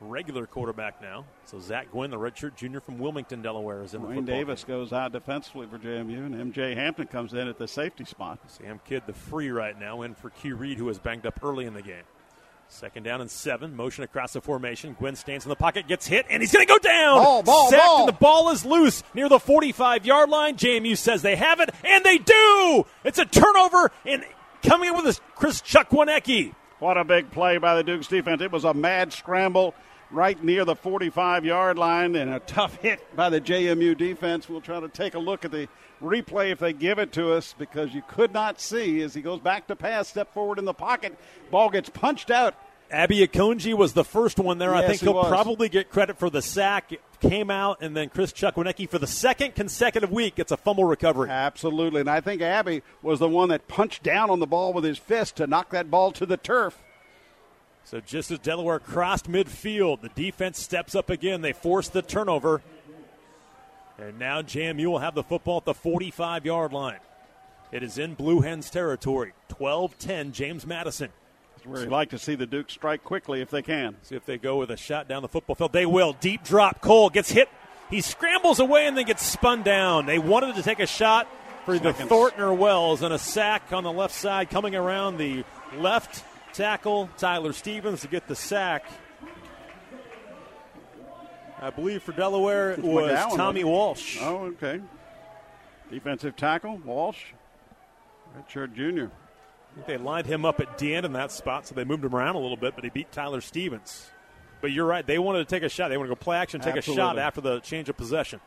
regular quarterback now. So Zach Gwynn, the redshirt junior from Wilmington, Delaware, is in the
Wayne
football
Davis
game.
goes out defensively for JMU, and MJ Hampton comes in at the safety spot.
Sam Kidd, the free right now, in for Q Reed, who was banged up early in the game. Second down and seven. Motion across the formation. Gwynn stands in the pocket, gets hit, and he's going to go down.
Ball, ball,
Sacked,
ball.
and the ball is loose near the 45 yard line. JMU says they have it, and they do. It's a turnover, and coming in with is Chris Chukwonecki.
What a big play by the Dukes defense. It was a mad scramble right near the 45 yard line and a tough hit by the JMU defense. We'll try to take a look at the replay if they give it to us because you could not see as he goes back to pass, step forward in the pocket, ball gets punched out.
Abby Akonji was the first one there. I think
he
he'll
was.
probably get credit for the sack. It came out, and then Chris Chukwonecki for the second consecutive week gets a fumble recovery.
Absolutely. And I think Abby was the one that punched down on the ball with his fist to knock that ball to the turf.
So just as Delaware crossed midfield, the defense steps up again. They force the turnover. And now JMU will have the football at the 45 yard line. It is in Blue Hens territory. 12 10, James Madison.
You like to see the Dukes strike quickly if they can.
See if they go with a shot down the football field. They will. Deep drop. Cole gets hit. He scrambles away and then gets spun down. They wanted to take a shot for
Seconds.
Thornton or Wells and a sack on the left side coming around the left tackle, Tyler Stevens, to get the sack. I believe for Delaware it was
McGowan,
Tommy? Walsh.
Oh, okay. Defensive tackle, Walsh. Redshirt junior.
They lined him up at end in that spot, so they moved him around a little bit, but he beat Tyler Stevens. But you're right, they wanted to take a shot. They want to go play action, take a shot after the change of possession.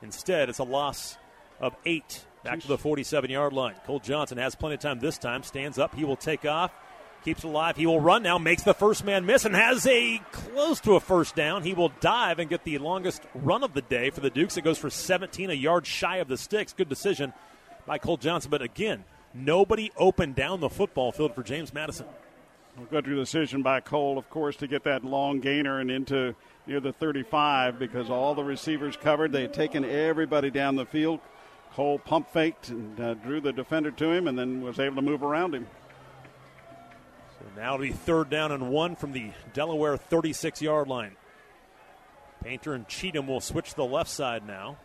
Instead, it's a loss of eight back to the 47 yard line. Cole Johnson has plenty of time this time, stands up, he will take off, keeps it alive, he will run now, makes the first man miss, and has a close to a first down. He will dive and get the longest run of the day for the Dukes. It goes for 17, a yard shy of the sticks. Good decision by Cole Johnson, but again, nobody opened down the football field for James Madison.
A good decision by Cole, of course, to get that long gainer and into near the 35 because all the receivers covered. They had taken everybody down the field. Cole pump faked and uh, drew the defender to him and then was able to move around him.
So now it'll be third down and one from the Delaware 36 yard line. Painter and Cheatham will switch to the left side now.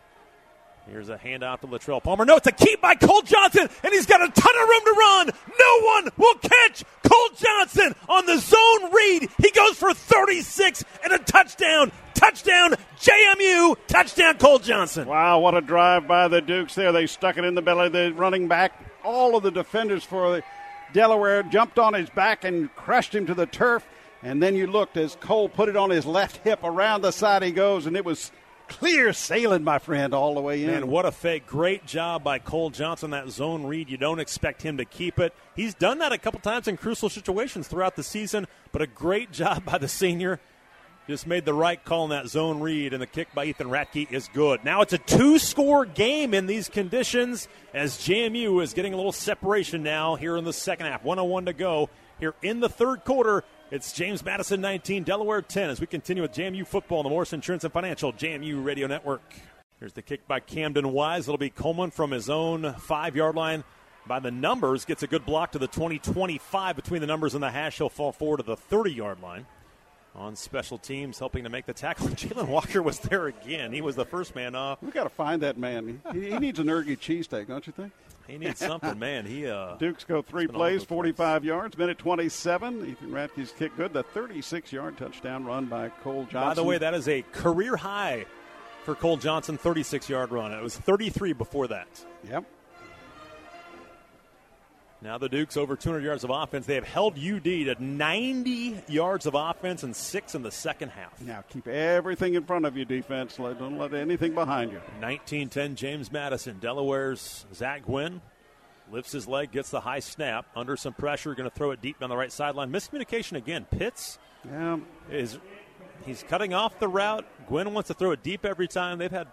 Here's a handout to Latrele Palmer. No, it's a keep by Cole Johnson, and he's got a ton of room to run. No one will catch Cole Johnson on the zone read. He goes for 36 and a touchdown. Touchdown, JMU. Touchdown, Cole Johnson.
Wow, what a drive by the Dukes there. They stuck it in the belly of the running back. All of the defenders for Delaware jumped on his back and crushed him to the turf. And then you looked as Cole put it on his left hip. Around the side he goes, and it was clear sailing, my friend, all the way in.
Man, what a fake. Great job by Cole Johnson, that zone read. You don't expect him to keep it. He's done that a couple times in crucial situations throughout the season, but a great job by the senior. Just made the right call in that zone read, and the kick by Ethan Ratke is good. Now it's a two score game in these conditions as JMU is getting a little separation now here in the second half. 101 to go here in the third quarter. It's James Madison 19, Delaware 10 as we continue with JMU football on the Morris Insurance and Financial JMU Radio Network. Here's the kick by Camden Wise. It'll be Coleman from his own five yard line. By the numbers, gets a good block to the 20 25 between the numbers and the hash. He'll fall forward to the 30 yard line. On special teams, helping to make the tackle. Jalen Walker was there again. He was the first man off.
we got to find that man. He, he needs an Ergy cheesesteak, don't you think?
He needs something, man. He uh,
Dukes go three
been all over
plays,
the place.
45 yards, minute 27. Ethan Ratke's kick good. The 36 yard touchdown run by Cole Johnson.
By the way, that is a career high for Cole Johnson, 36 yard run. It was 33 before that.
Yep.
Now the Dukes over 200 yards of offense. They have held UD to 90 yards of offense and six in the second half.
Now keep everything in front of you, defense. Don't let anything behind you.
19-10 James Madison. Delaware's Zach Gwynn lifts his leg, gets the high snap under some pressure. Going to throw it deep down the right sideline. Miscommunication again. Pitts
Yeah,
is he's cutting off the route. Gwynn wants to throw it deep every time. They've had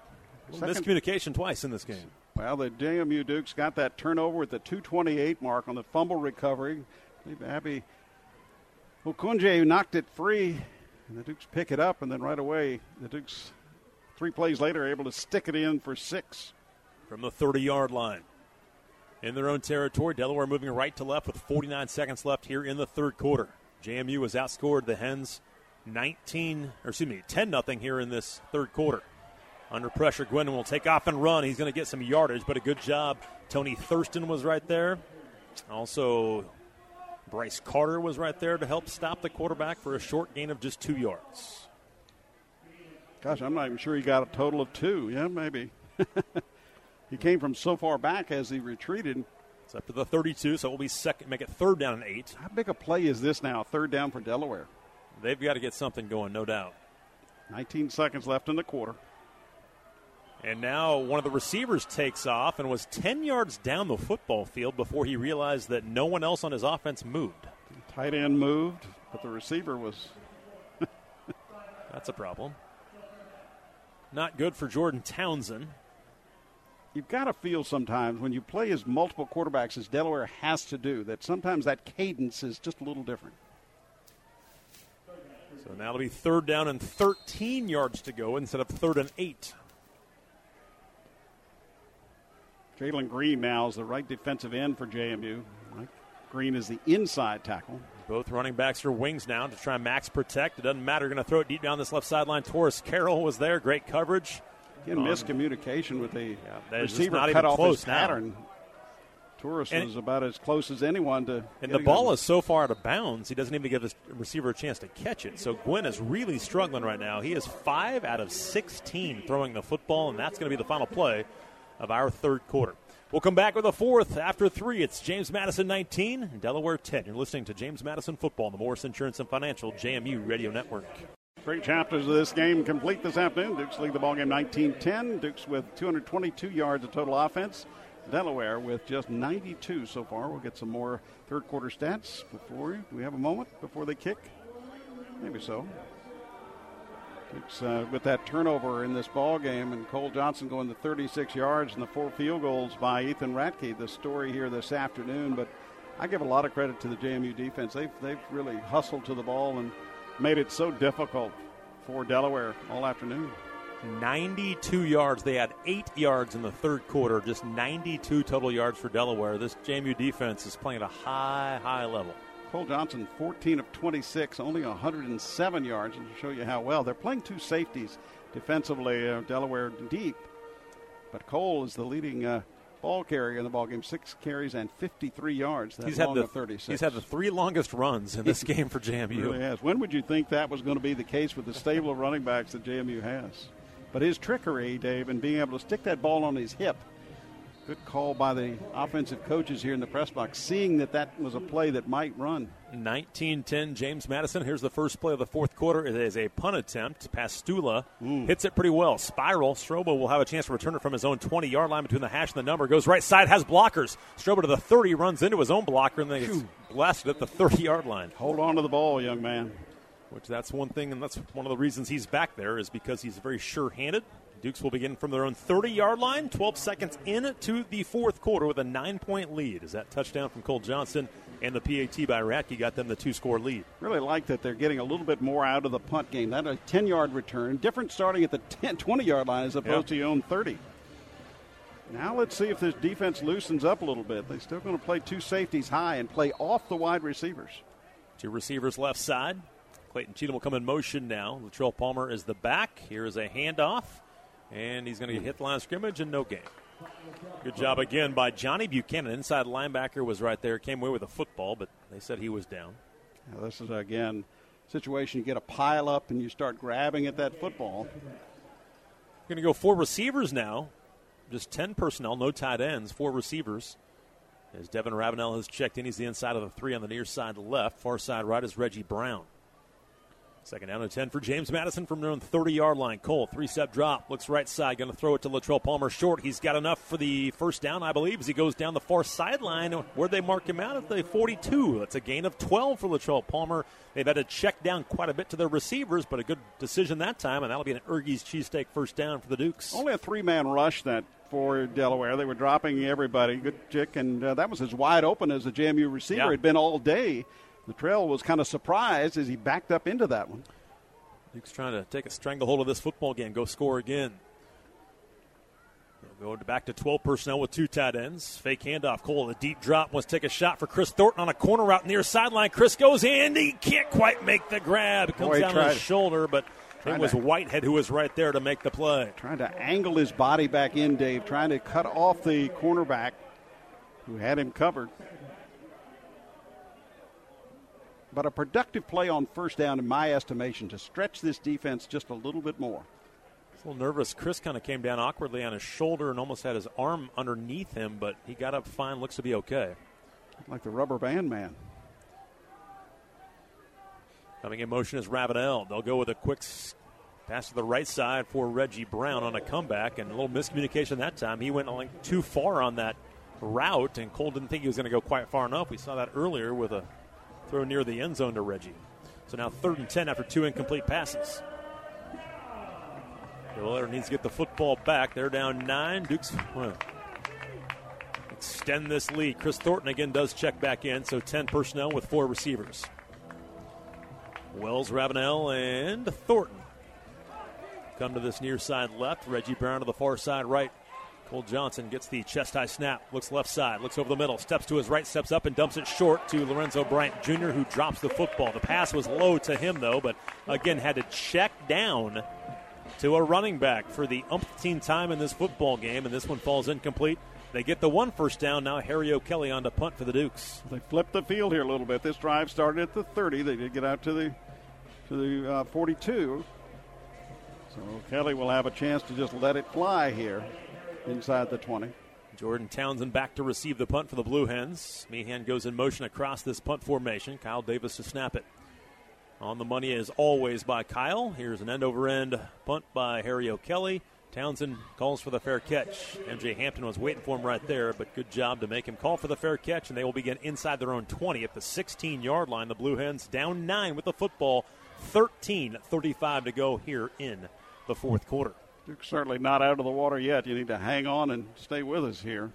Second-
miscommunication twice in this game.
Well, the JMU Dukes got that turnover at the 228 mark on the fumble recovery. I believe Abby Okunje knocked it free, and the Dukes pick it up, and then right away, the Dukes, three plays later, able to stick it in for six.
from the 30 yard line. In their own territory, Delaware moving right to left with 49 seconds left here in the third quarter. JMU has outscored the Hens 19, or excuse me, 10 nothing here in this third quarter. Under pressure, Gwendon will take off and run. He's going to get some yardage, but a good job. Tony Thurston was right there. Also, Bryce Carter was right there to help stop the quarterback for a short gain of just two yards.
Gosh, I'm not even sure he got a total of two. Yeah, maybe. he came from so far back as he retreated.
It's up to the 32, so it will be second, make it third down and eight.
How big a play is this now? Third down for Delaware.
They've got to get something going, no doubt.
19 seconds left in the quarter.
And now one of the receivers takes off and was 10 yards down the football field before he realized that no one else on his offense moved.
Tight end moved, but the receiver was.
That's a problem. Not good for Jordan Townsend.
You've got to feel sometimes when you play as multiple quarterbacks as Delaware has to do that sometimes that cadence is just a little different.
So now it'll be third down and 13 yards to go instead of third and eight.
Jalen Green now is the right defensive end for JMU. Mike Green is the inside tackle.
Both running backs are wings now to try and max protect. It doesn't matter. Going to throw it deep down this left sideline. Taurus Carroll was there. Great coverage.
Again, um, miscommunication with the
just
receiver
not
cut
even
off
close
his
now.
pattern.
And-
was about as close as anyone to.
And the ball is so far out of bounds, he doesn't even give his receiver a chance to catch it. So Gwynn is really struggling right now. He is 5 out of 16 throwing the football, and that's going to be the final play of our third quarter. We'll come back with a fourth after three. It's James Madison 19, Delaware 10. You're listening to James Madison Football on the Morris Insurance and Financial JMU Radio Network.
Three chapters of this game complete this afternoon. Dukes lead the ball game 19-10. Dukes with 222 yards of total offense. Delaware with just 92 so far. We'll get some more third quarter stats before. Do we have a moment before they kick? Maybe so. Dukes uh, with that turnover in this ball game, and Cole Johnson going to 36 yards and the four field goals by Ethan Ratke. The story here this afternoon, but I give a lot of credit to the JMU defense. They've they've really hustled to the ball and made it so difficult for Delaware all afternoon.
92 yards. They had eight yards in the third quarter, just 92 total yards for Delaware. This JMU defense is playing at a high, high level.
Cole Johnson, 14 of 26, only 107 yards, and to show you how well they're playing two safeties defensively. Uh, Delaware deep, but Cole is the leading uh, ball carrier in the ball game, six carries and 53 yards.
He's had the
of 36.
he's had the three longest runs in this game for JMU.
Really has. When would you think that was going to be the case with the stable of running backs that JMU has? But his trickery, Dave, and being able to stick that ball on his hip. Good call by the offensive coaches here in the press box, seeing that that was a play that might run.
19-10 James Madison. Here's the first play of the fourth quarter. It is a punt attempt. Pastula hits it pretty well. Spiral. Strobo will have a chance to return it from his own 20-yard line between the hash and the number. Goes right side, has blockers. Strobo to the 30, runs into his own blocker, and then gets blasted at the 30-yard line.
Hold on to the ball, young man.
Which that's one thing, and that's one of the reasons he's back there is because he's very sure-handed. Dukes will begin from their own 30-yard line. 12 seconds into the fourth quarter with a nine-point lead. Is that touchdown from Cole Johnson and the PAT by Ratke got them the two-score lead.
Really like that they're getting a little bit more out of the punt game. That a 10 yard return, different starting at the 10, 20 yard line as opposed
Yeah.
to your own 30. Now let's see if this defense loosens up a little bit. They're still going to play two safeties high and play off the wide receivers.
Two receivers left side. Clayton Cheatham will come in motion now. Latrele Palmer is the back. Here is a handoff, and he's going to hit the line of scrimmage and no gain. Good job again by Johnny Buchanan. Inside linebacker was right there. Came away with a football, but they said he was down.
Now, this is again situation you get a pile up and you start grabbing at that football.
Going to go four receivers now. Just 10 personnel, no tight ends, four receivers. As Devin Ravenel has checked in, he's the inside of the three on the near side left. Far side right is Reggie Brown. Second down and 10 for James Madison from their own 30 yard line. Cole, three step drop, looks right side, going to throw it to Latrele Palmer short. He's got enough for the first down, I believe, as he goes down the far sideline where they mark him out at the 42. That's a gain of 12 for Latrele Palmer. They've had to check down quite a bit to their receivers, but a good decision that time, and that'll be an Ergie's cheesesteak first down for the Dukes.
Only a three man rush that for Delaware. They were dropping everybody. Good chick, and uh, that was as wide open as the JMU receiver
Yeah.
had been all day. The trail was kind of surprised as he backed up into that one.
Duke's trying to take a stranglehold of this football game, go score again. They'll go back to 12 personnel with two tight ends. Fake handoff. Cole, a deep drop. Wants to take a shot for Kris Thornton on a corner route near sideline. Kris goes in. He can't quite make the grab. It comes
Boy,
down on his shoulder, but it was
to-
Whitehead who was right there to make the play.
Trying to angle his body back in, Dave, trying to cut off the cornerback who had him covered. But a productive play on first down, in my estimation, to stretch this defense just a little bit more.
A little nervous. Kris kind of came down awkwardly on his shoulder and almost had his arm underneath him, but he got up fine. Looks to be okay.
Like the rubber band man.
Coming in motion is Ravenel. They'll go with a quick pass to the right side for Reggie Brown on a comeback, and a little miscommunication that time. He went like too far on that route, and Cole didn't think he was going to go quite far enough. We saw that earlier with a throw near the end zone to Reggie. So now third and ten after two incomplete passes. Delaware needs to get the football back. They're down nine. Dukes well, extend this lead. Kris Thornton again does check back in, so ten personnel with four receivers. Wells, Ravenel, and Thornton come to this near side left. Reggie Brown to the far side right. Cole Johnson gets the chest high snap, looks left side, looks over the middle, steps to his right, steps up, and dumps it short to Lorenzo Bryant Jr., who drops the football. The pass was low to him, though, but again had to check down to a running back for the umpteenth time in this football game, and this one falls incomplete. They get the one first down. Now Harry O'Kelly on to punt for the Dukes.
They flipped the field here a little bit. This drive started at the 30. They did get out to the to the uh, 42. So Kelly will have a chance to just let it fly here inside the 20.
Jordan Townsend back to receive the punt for the Blue Hens. Meehan goes in motion across this punt formation. Kyle Davis to snap it. On the money as always by Kyle. Here's an end over end punt by Harry O'Kelly. Townsend calls for the fair catch. MJ Hampton was waiting for him right there, but good job to make him call for the fair catch, and they will begin inside their own 20 at the 16 yard line. The Blue Hens down nine with the football, 13 35 to go here in the fourth quarter.
Duke's certainly not out of the water yet. You need to hang on and stay with us here.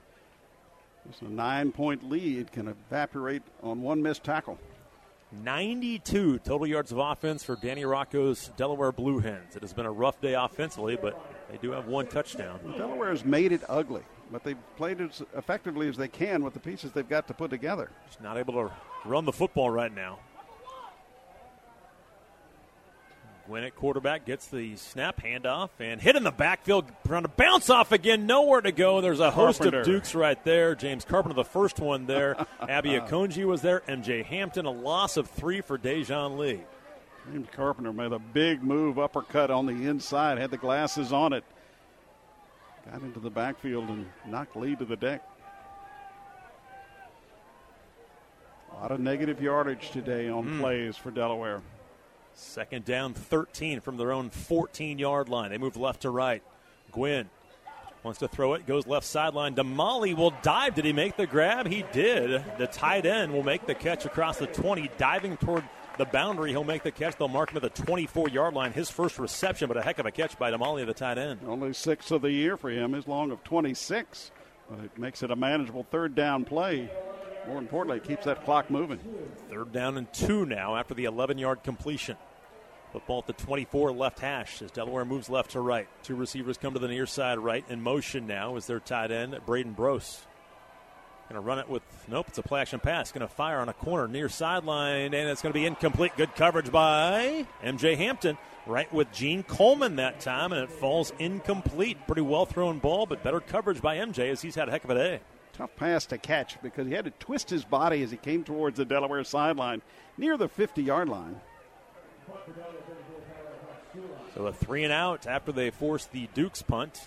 Just a nine point lead can evaporate on one missed tackle.
92 total yards of offense for Danny Rocco's Delaware Blue Hens. It has been a rough day offensively, but they do have one touchdown.
Delaware has made it ugly, but they've played as effectively as they can with the pieces they've got to put together.
Just not able to run the football right now. Gwinnett quarterback gets the snap handoff and hit in the backfield, trying to bounce off again. Nowhere to go. There's a host
Carpenter.
of Dukes right there. James Carpenter, the first one there. Abby Akonji was there. MJ Hampton, a loss of three for Dejoun Lee.
James Carpenter made a big move, uppercut on the inside, had the glasses on it. Got into the backfield and knocked Lee to the deck. A lot of negative yardage today on hmm. plays for Delaware.
Second down, 13 from their own 14 yard line. They move left to right. Gwynn wants to throw it, goes left sideline. Damali will dive. Did he make the grab? He did. The tight end will make the catch across the 20, diving toward the boundary. He'll make the catch. They'll mark him at the 24 yard line. His first reception, but a heck of a catch by Damali, the tight end.
Only six of the year for him, his long of 26. But it makes it a manageable third down play. More importantly, keeps that clock moving.
Third down and two now after the 11 yard completion. Football at the 24 left hash as Delaware moves left to right. Two receivers come to the near side right. In motion now is their tight end, Braden Brose. Going to run it with, nope, it's a play action pass. Going to fire on a corner near sideline, and it's going to be incomplete. Good coverage by MJ Hampton. Right with Gene Coleman that time, and it falls incomplete. Pretty well thrown ball, but better coverage by MJ as he's had a heck of a day.
Tough pass to catch because he had to twist his body as he came towards the Delaware sideline near the 50 yard line.
So a three and out after they forced the Dukes punt.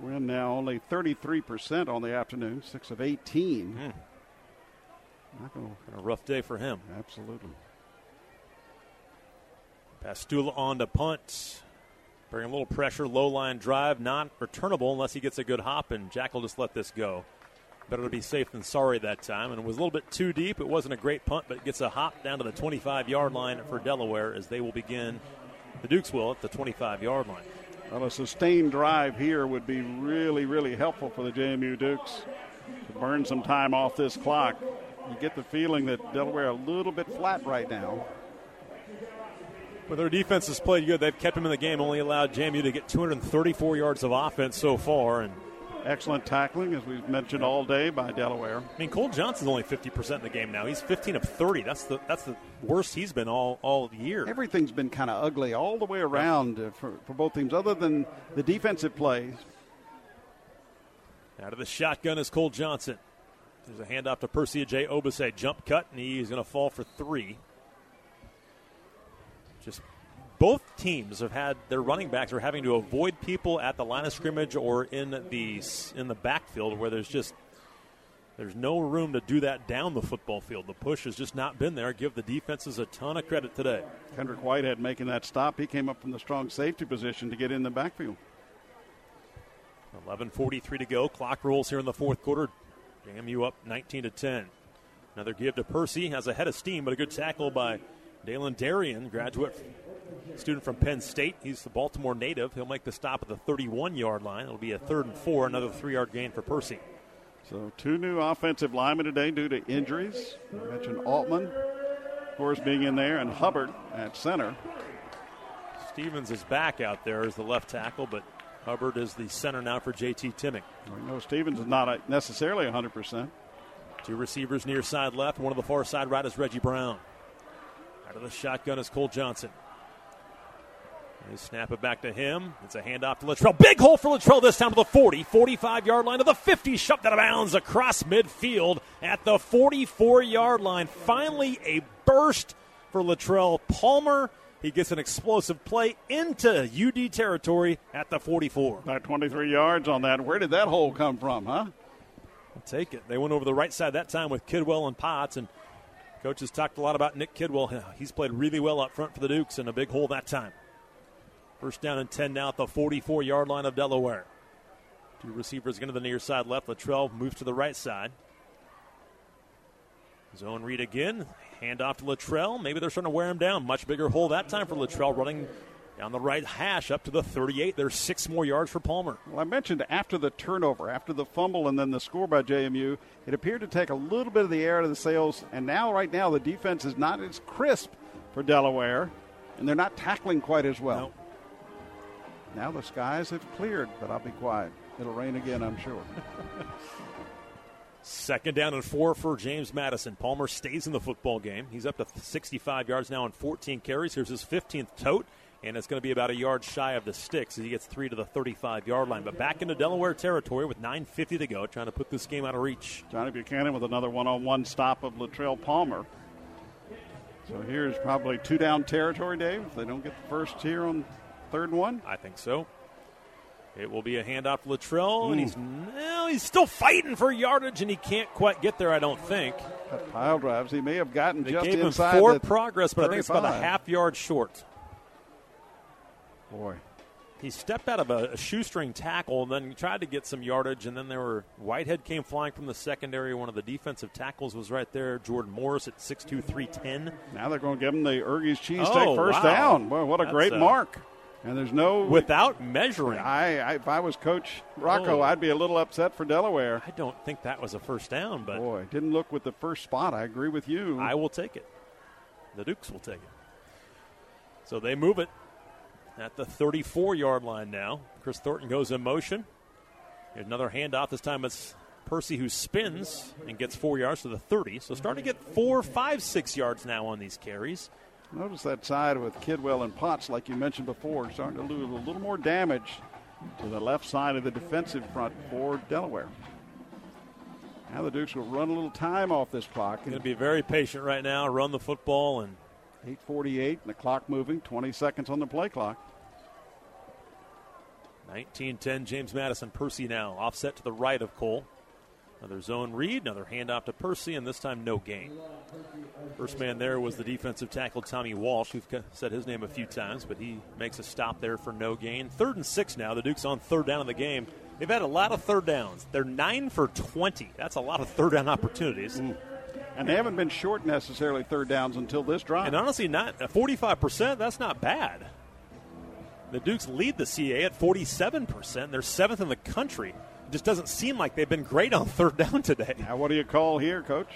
Win now only 33% on the afternoon, 6 of 18. Hmm. Not gonna,
A rough day for him.
absolutely.
Pastula on to punt. Bring a little pressure, low line drive, not returnable unless he gets a good hop, and Jack will just let this go. Better to be safe than sorry that time, and it was a little bit too deep. It wasn't a great punt, but it gets a hop down to the 25 yard line for Delaware as they will begin. The Dukes will at the 25 yard line.
Well, a sustained drive here would be really, really helpful for the JMU Dukes to burn some time off this clock. You get the feeling that Delaware a little bit flat right now.
But their defense has played good. They've kept them in the game, only allowed JMU to get 234 yards of offense so far. And
Excellent tackling, as we've mentioned all day, by Delaware.
I mean, Cole Johnson's only 50% in the game now. He's 15 of 30. That's the that's the worst he's been all all year.
Everything's been kind of ugly all the way around uh, for, for both teams, other than the defensive plays.
Out of the shotgun is Cole Johnson. There's a handoff to Percy Agyei-Obese. Jump cut, and he's going to fall for three. Just both teams have had their running backs are having to avoid people at the line of scrimmage or in the in the backfield where there's just there's no room to do that down the football field. The push has just not been there. Give the defenses a ton of credit today.
Kendrick Whitehead making that stop. He came up from the strong safety position to get in the backfield.
11:43 to go. Clock rolls here in the fourth quarter. JMU up 19 to 10. Another give to Percy. Has a head of steam, but a good tackle by Dalen Darien, graduate student from Penn State. He's the Baltimore native. He'll make the stop at the 31 yard line. It'll be a third and four, another three yard gain for Percy.
So two new offensive linemen today due to injuries. I mentioned Altman, of course, being in there, and Hubbard at center.
Stevens is back out there as the left tackle, but Hubbard is the center now for JT Timming.
We know Stevens is not necessarily 100%.
Two receivers near side left. One on the far side right is Reggie Brown. Out of the shotgun is Cole Johnson. They snap it back to him. It's a handoff to Latrele. Big hole for Latrele this time to the 40, 45 yard line to the 50. Shoved out of bounds across midfield at the 44 yard line. Finally, a burst for Latrele Palmer. He gets an explosive play into UD territory at the 44.
About 23 yards on that. Where did that hole come from, huh?
I'll take it. They went over the right side that time with Kidwell and Potts, and coaches talked a lot about Nick Kidwell. He's played really well up front for the Dukes, and a big hole that time. First down and 10 now at the 44 yard line of Delaware. Two receivers going to the near side left. Latrele moves to the right side. Zone read again. Handoff to Latrele. Maybe they're starting to wear him down. Much bigger hole that time for Latrele, running down the right hash up to the 38. There's six more yards for Palmer.
Well, I mentioned after the turnover, after the fumble, and then the score by JMU, it appeared to take a little bit of the air out of the sails. And now, right now, the defense is not as crisp for Delaware, and they're not tackling quite as well.
Nope.
Now the skies have cleared, but I'll be quiet. It'll rain again, I'm sure.
Second down and four for James Madison. Palmer stays in the football game. He's up to 65 yards now on 14 carries. Here's his 15th tote, and it's going to be about a yard shy of the sticks as he gets three to the 35 yard line. But back into Delaware territory with 9.50 to go, trying to put this game out of reach.
Johnny Buchanan with another one on one stop of Latrele Palmer. So here's probably two down territory, Dave, if they don't get the first here on third and one.
I think so. It will be a handoff to Latrele, and he's well, he's still fighting for yardage, and he can't quite get there. I don't think.
That pile drives, he may have gotten
They
just
gave him
inside
forward
the
progress, but I think it's about a half yard short.
Boy,
He stepped out of a, a shoestring tackle and then tried to get some yardage, and then there were Whitehead came flying from the secondary. One of the defensive tackles was right there. Jordan Morris at 6'2", 310.
now they're going to give him the Ergie's cheesesteak
Oh,
first
wow.
down. Boy, what a
That's,
great
uh,
mark! And there's no
Without measuring,
I, I if I was Coach Rocco,
Oh.
I'd be a little upset for Delaware.
I don't think that was a first down, but
Boy, didn't look with the first spot. I agree with you.
I will take it. The Dukes will take it. So they move it at the 34 yard line now. Kris Thornton goes in motion. Here's another handoff. This time it's Percy who spins and gets four yards to the 30. So starting to get four, five, six yards now on these carries.
Notice that side with Kidwell and Potts, like you mentioned before, starting to do a little more damage to the left side of the defensive front for Delaware. Now the Dukes will run a little time off this clock.
Going to be very patient right now, run the football, and
8:48, and the clock moving. 20 seconds on the play clock.
19-10 James Madison. Percy now offset to the right of Cole. Another zone read, another handoff to Percy, and this time no gain. First man there was the defensive tackle Tommy Walsh, who've said his name a few times, but he makes a stop there for no gain. Third and six now. The Dukes on third down in the game. They've had a lot of third downs. They're nine for 20. That's a lot of third down opportunities.
And they haven't been short necessarily third downs until this drive.
And honestly, not uh, 45%, that's not bad. The Dukes lead the CA at 47%. They're seventh in the country. It just doesn't seem like they've been great on third down today.
now, what do you call here, Coach?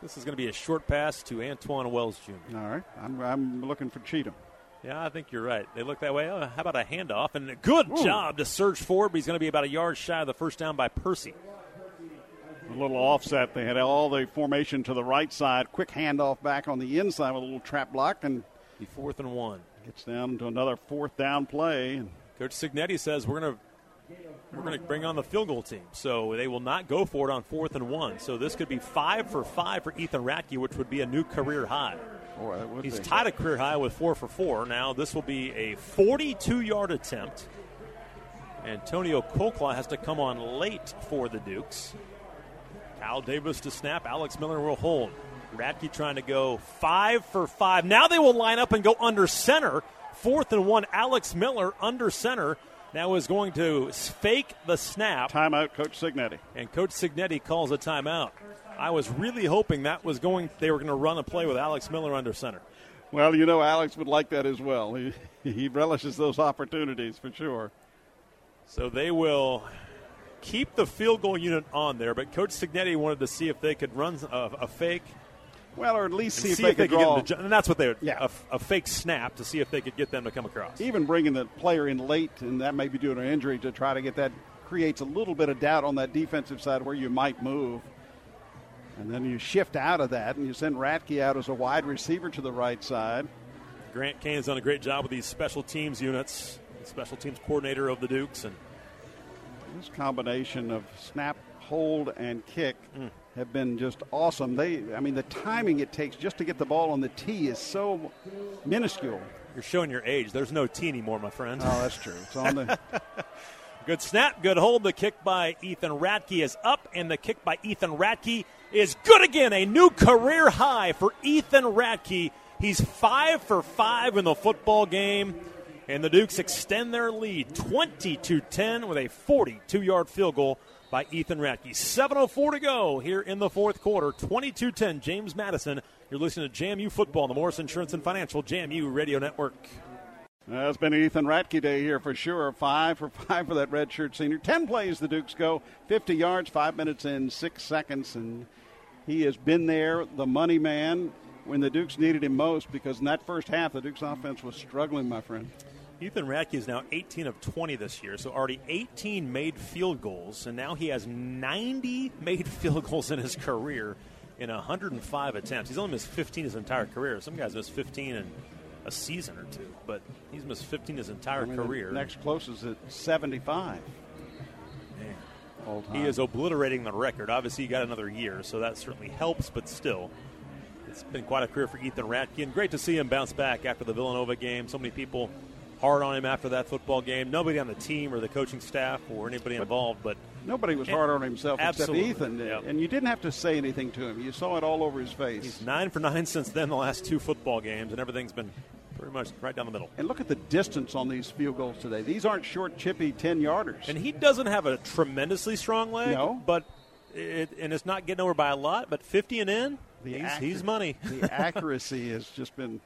This is going to be a short pass to Antwane Wells Jr.
All right, I'm, I'm looking for Cheatham.
Yeah, I think you're right. They look that way. Oh, how about a handoff? And a good
Ooh.
job to surge forward, but he's going to be about a yard shy of the first down by Percy.
A little offset. They had all the formation to the right side. Quick handoff back on the inside with a little trap block, and
the fourth and one.
gets down to another fourth down play.
Coach Cignetti says we're going to we're going to bring on the field goal team, so they will not go for it on fourth and one. So this could be five for five for Ethan Ratke, which would be a new career high.
boy,
He's tied a career high with four for four. Now this will be a 42-yard attempt. Antonio Kokla has to come on late for the Dukes. Kyle Davis to snap. Alex Miller will hold. Ratke trying to go five for five. Now they will line up and go under center. Fourth and one. Alex Miller under center. Now is going to fake the snap,
Timeout, Coach Cignetti.
and Coach Cignetti calls a timeout. I was really hoping that was going. They were going to run a play with Alex Miller under center.
Well, you know, Alex would like that as well. He, he relishes those opportunities for sure.
So they will keep the field goal unit on there, but Coach Cignetti wanted to see if they could run a, a fake.
Well, or at least see,
see
if they could
get
draw.
them to, and that's what they would.
Yeah.
a, a fake snap to see if they could get them to come across.
even bringing the player in late, and that may be due to an injury to try to get that creates a little bit of doubt on that defensive side where you might move. And then you shift out of that and you send Ratke out as a wide receiver to the right side.
Grant Kane has done a great job with these special teams units. Special teams coordinator of the Dukes, and
this combination of snap, hold, and kick mm. Have been just awesome. They, I mean, the timing it takes just to get the ball on the tee is so minuscule.
You're showing your age. There's no tee anymore, my friend.
Oh, that's true. It's on the.
good snap, good hold. The kick by Ethan Ratke is up, and the kick by Ethan Ratke is good again. A new career high for Ethan Ratke. He's five for five in the football game. And the Dukes extend their lead 20 to 10 with a 42 yard field goal by Ethan Ratke. 7.04 to go here in the fourth quarter. 22 10, James Madison. You're listening to JMU Football on the Morris Insurance and Financial JMU Radio Network.
Uh, it's been Ethan Ratke day here for sure. Five for five for that redshirt senior. Ten plays the Dukes go, 50 yards, five minutes and six seconds, and he has been there, the money man, when the Dukes needed him most. Because in that first half, the Dukes offense was struggling, my friend.
Ethan Ratke is now 18 of 20 this year, so already 18 made field goals, and now he has 90 made field goals in his career in 105 attempts. He's only missed 15 his entire career. Some guys miss 15 in a season or two, but he's missed 15 his entire
I mean,
career.
Next closest at 75.
Man. He is obliterating the record. Obviously, he got another year, so that certainly helps, but still. It's been quite a career for Ethan Ratke, and great to see him bounce back after the Villanova game. So many people hard on him after that football game. Nobody on the team or the coaching staff or anybody involved, but
nobody was hard on himself
absolutely.
except Ethan.
Yep.
And you didn't have to say anything to him. You saw it all over his face.
He's nine for nine since then. The last two football games, and everything's been pretty much right down the middle.
And look at the distance on these field goals today. These aren't short, chippy ten yarders.
And he doesn't have a tremendously strong leg.
No,
but it, and it's not getting over by a lot. But fifty and in, he's, he's money.
the accuracy has just been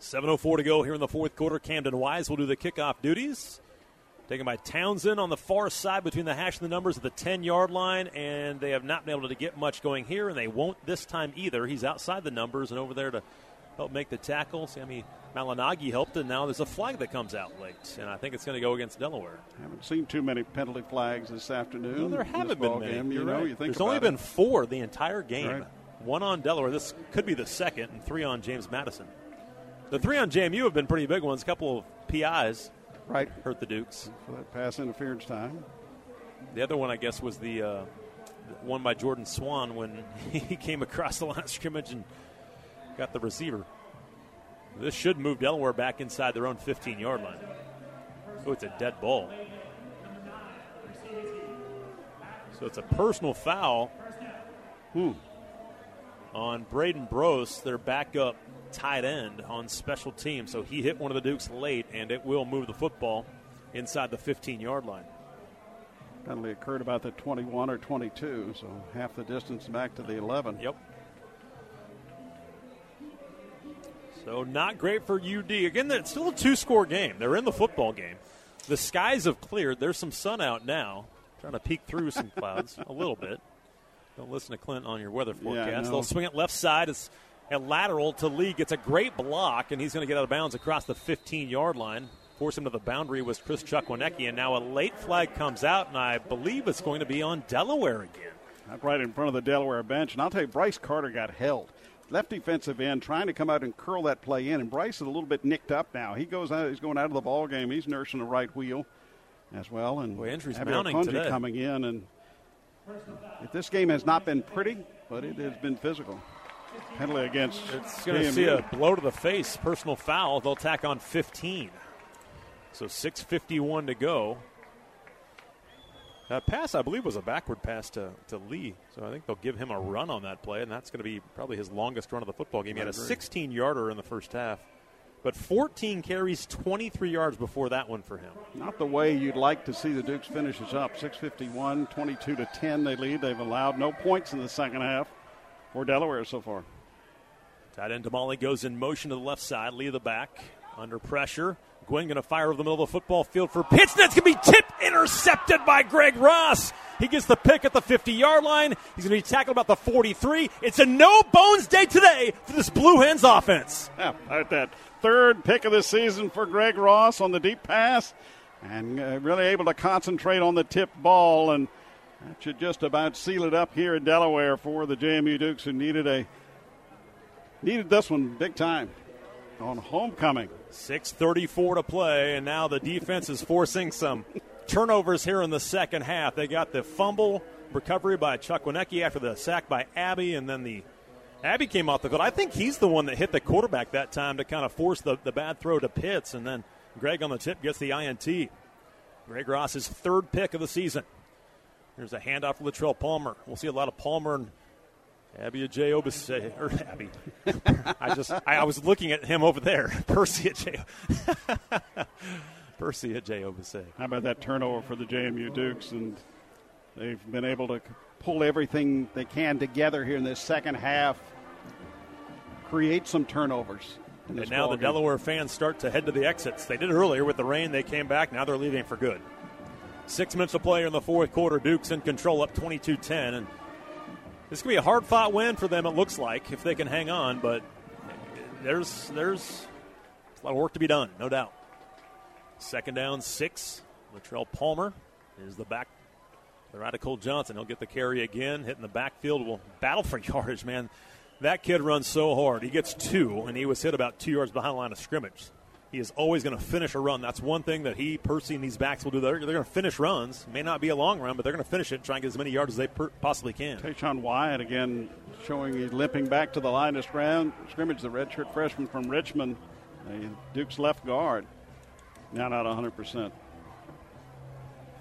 7.04 to go here in the fourth quarter. Camden Wise will do the kickoff duties. Taken by Townsend on the far side between the hash and the numbers at the 10 yard line, and they have not been able to get much going here, and they won't this time either. He's outside the numbers and over there to help make the tackle. Sammy Malinagi helped, and now there's a flag that comes out late, and I think it's going to go against Delaware.
I Haven't seen too many penalty flags this afternoon.
Well, there haven't been many.
Game.
You
know,
right.
you think
there's only
it.
been four the entire game.
Right.
One on Delaware. This could be the second, and three on James Madison. The three on JMU have been pretty big ones. A couple of PIs
right
hurt the Dukes
for that pass interference time.
The other one, I guess, was the, uh, one by Jordan Swann when he came across the line of scrimmage and got the receiver. This should move Delaware back inside their own 15 yard line. Oh, it's a dead ball. So it's a personal foul
hmm.
on Braden Bros, their backup tight end on special teams. So he hit one of the Dukes late, and it will move the football inside the 15 yard line.
Penalty occurred about the 21 or 22, so half the distance back to the 11.
Yep. So not great for UD. Again, it's still a two score game. They're in the football game. The skies have cleared. There's some sun out now. Trying to peek through some clouds a little bit. Don't listen to Clint on your weather forecast.
Yeah, no.
They'll swing it left side. It's a lateral to Lee. Gets a great block, and he's going to get out of bounds across the 15 yard line. Force him to the boundary was Chris Chukwinecki, and now a late flag comes out, and I believe it's going to be on Delaware again.
Not right in front of the Delaware bench. And I'll tell you, Bryce Carter got held left defensive end trying to come out and curl that play in. And Bryce is a little bit nicked up now. He goes out. He's going out of the ball game. He's nursing the right wheel as well. And
Boy, injuries mounting today.
coming in. And if this game has not been pretty, but it has been physical. Penalty against.
It's going to see a blow to the face, personal foul. They'll tack on 15. So 6:51 to go. That pass, I believe, was a backward pass to, to Lee. So I think they'll give him a run on that play, and that's going to be probably his longest run of the football game. He had a 16 yarder in the first half, but 14 carries, 23 yards before that one for him.
Not the way you'd like to see the Dukes finish us up. 651, 22 to 10 they lead. They've allowed no points in the second half for Delaware so far.
Tight end Damali goes in motion to the left side, Lee the back, under pressure. Gwen going to fire over the middle of the football field for a pitch that's going to be tipped, intercepted by Greg Ross. He gets the pick at the 50 yard line. He's going to be tackled about the 43. It's a no bones day today for this Blue Hens offense.
Yeah, at that third pick of the season for Greg Ross on the deep pass, and uh, really able to concentrate on the tip ball, and that should just about seal it up here in Delaware for the JMU Dukes, who needed a needed this one big time. on homecoming.
6.34 to play, and now the defense is forcing some turnovers here in the second half. They got the fumble recovery by Chuck Wienecke after the sack by Abby, and then the Abby came off the field. I think he's the one that hit the quarterback that time to kind of force the, the bad throw to Pitts, and then Greg on the tip gets the INT. Greg Ross's third pick of the season. There's a handoff for Latrele Palmer. We'll see a lot of Palmer and Abby J. Obase, or Abby. I just, I, I, was looking at him over there. Percy at J. Percy Agyei-Obese.
How about that turnover for the JMU Dukes? And they've been able to pull everything they can together here in this second half, create some turnovers.
And now the
game.
Delaware fans start to head to the exits. They did earlier with the rain. They came back. Now they're leaving for good. Six minutes to play in the fourth quarter. Duke's in control up 22 10. And this could be a hard fought win for them, it looks like, if they can hang on. But there's, there's a lot of work to be done, no doubt. Second down, six. Latrele Palmer is the back. The Radical Johnson. He'll get the carry again, hitting the backfield. Will battle for yardage, man. That kid runs so hard. He gets two, and he was hit about two yards behind the line of scrimmage. He is always going to finish a run. That's one thing that he, Percy, and these backs will do. They're, they're going to finish runs. May not be a long run, but they're going to finish it and try and get as many yards as they per- possibly can.
Tayshawn Wyatt again showing he's limping back to the line of scrimmage. The redshirt freshman from Richmond, Duke's left guard, now not 100 percent.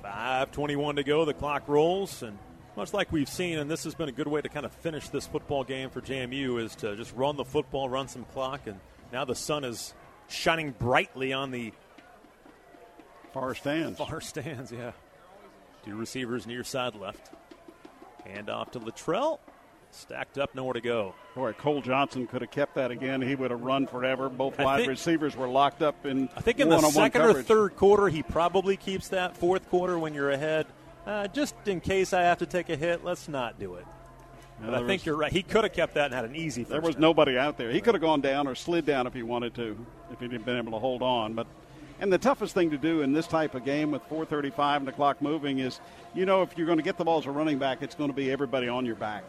5:21 to go. The clock rolls, and much like we've seen, and this has been a good way to kind of finish this football game for JMU, is to just run the football, run some clock, and now the sun is shining brightly on the
far stands.
Far stands, yeah. Two receivers near side left. Hand off to Latrele. Stacked up, nowhere to go.
Boy, Cole Johnson could have kept that again. He would have run forever. Both wide think, receivers were locked up in.
I think in the second or third quarter, he probably keeps that. Fourth quarter, when you're ahead, uh, just in case I have to take a hit, let's not do it. But I think was, you're right. He could have kept that and had an easy.
there was nobody out there. He could have gone down or slid down if he wanted to, if he'd been able to hold on. But and the toughest thing to do in this type of game with 4:35 and the clock moving is, you know, if you're going to get the ball as a running back, it's going to be everybody on your back.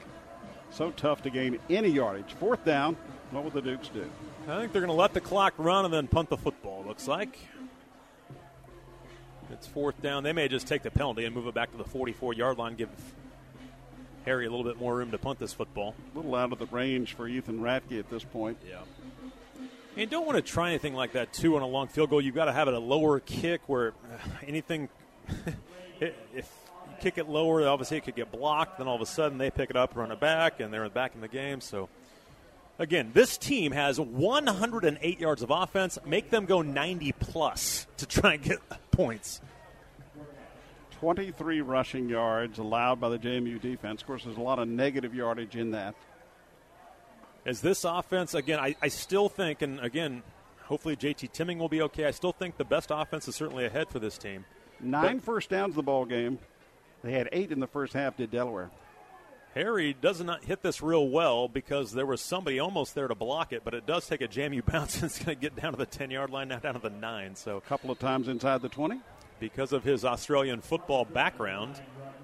So tough to gain any yardage. Fourth down. What will the Dukes do?
I think they're going to let the clock run and then punt the football. Looks like. It's fourth down. They may just take the penalty and move it back to the 44 yard line, give Harry a little bit more room to punt this football.
A little out of the range for Ethan Ratke at this point.
Yeah. And don't want to try anything like that, too, on a long field goal. You've got to have it a lower kick where uh, anything, if you kick it lower, obviously it could get blocked. Then all of a sudden they pick it up, run it back, and they're back in the game. So, again, this team has 108 yards of offense. Make them go 90 plus to try and get points.
23 rushing yards allowed by the JMU defense. Of course, there's a lot of negative yardage in that.
As this offense, again, I, I still think, and again, hopefully JT Timming will be okay. I still think the best offense is certainly ahead for this team.
Nine but, first downs the ball game. They had eight in the first half, did Delaware.
Harry does not hit this real well because there was somebody almost there to block it, but it does take a JMU bounce and it's going to get down to the 10 yard line, now down to the 9. So
a couple of times inside the 20
because of his Australian football background,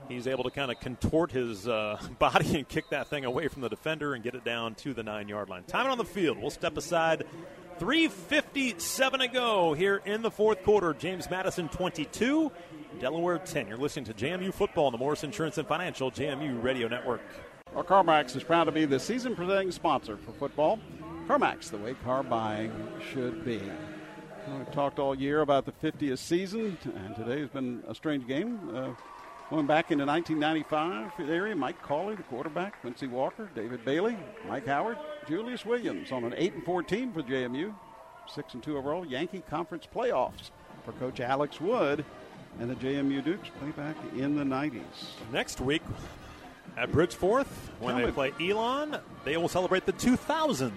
he's able to kind of contort his uh, body and kick that thing away from the defender and get it down to the nine yard line. Time on the field. We'll step aside. 357 to go here in the fourth quarter. James Madison 22, Delaware 10. You're listening to JMU football on the Morris Insurance and Financial JMU Radio Network.
Well, CarMax is proud to be the season presenting sponsor for football. CarMax, the way car buying should be. We've talked all year about the 50th season, and today has been a strange game. Uh, going back into 1995 area, Mike Cawley, the quarterback, Quincy Walker, David Bailey, Mike Howard, Julius Williams on an 8 and 14 for JMU, 6 and 2 overall Yankee Conference playoffs for Coach Alex Wood, and the JMU Dukes play back in the 90s.
Next week at Bridgeforth, when Tell they play Elon, they will celebrate the 2000s.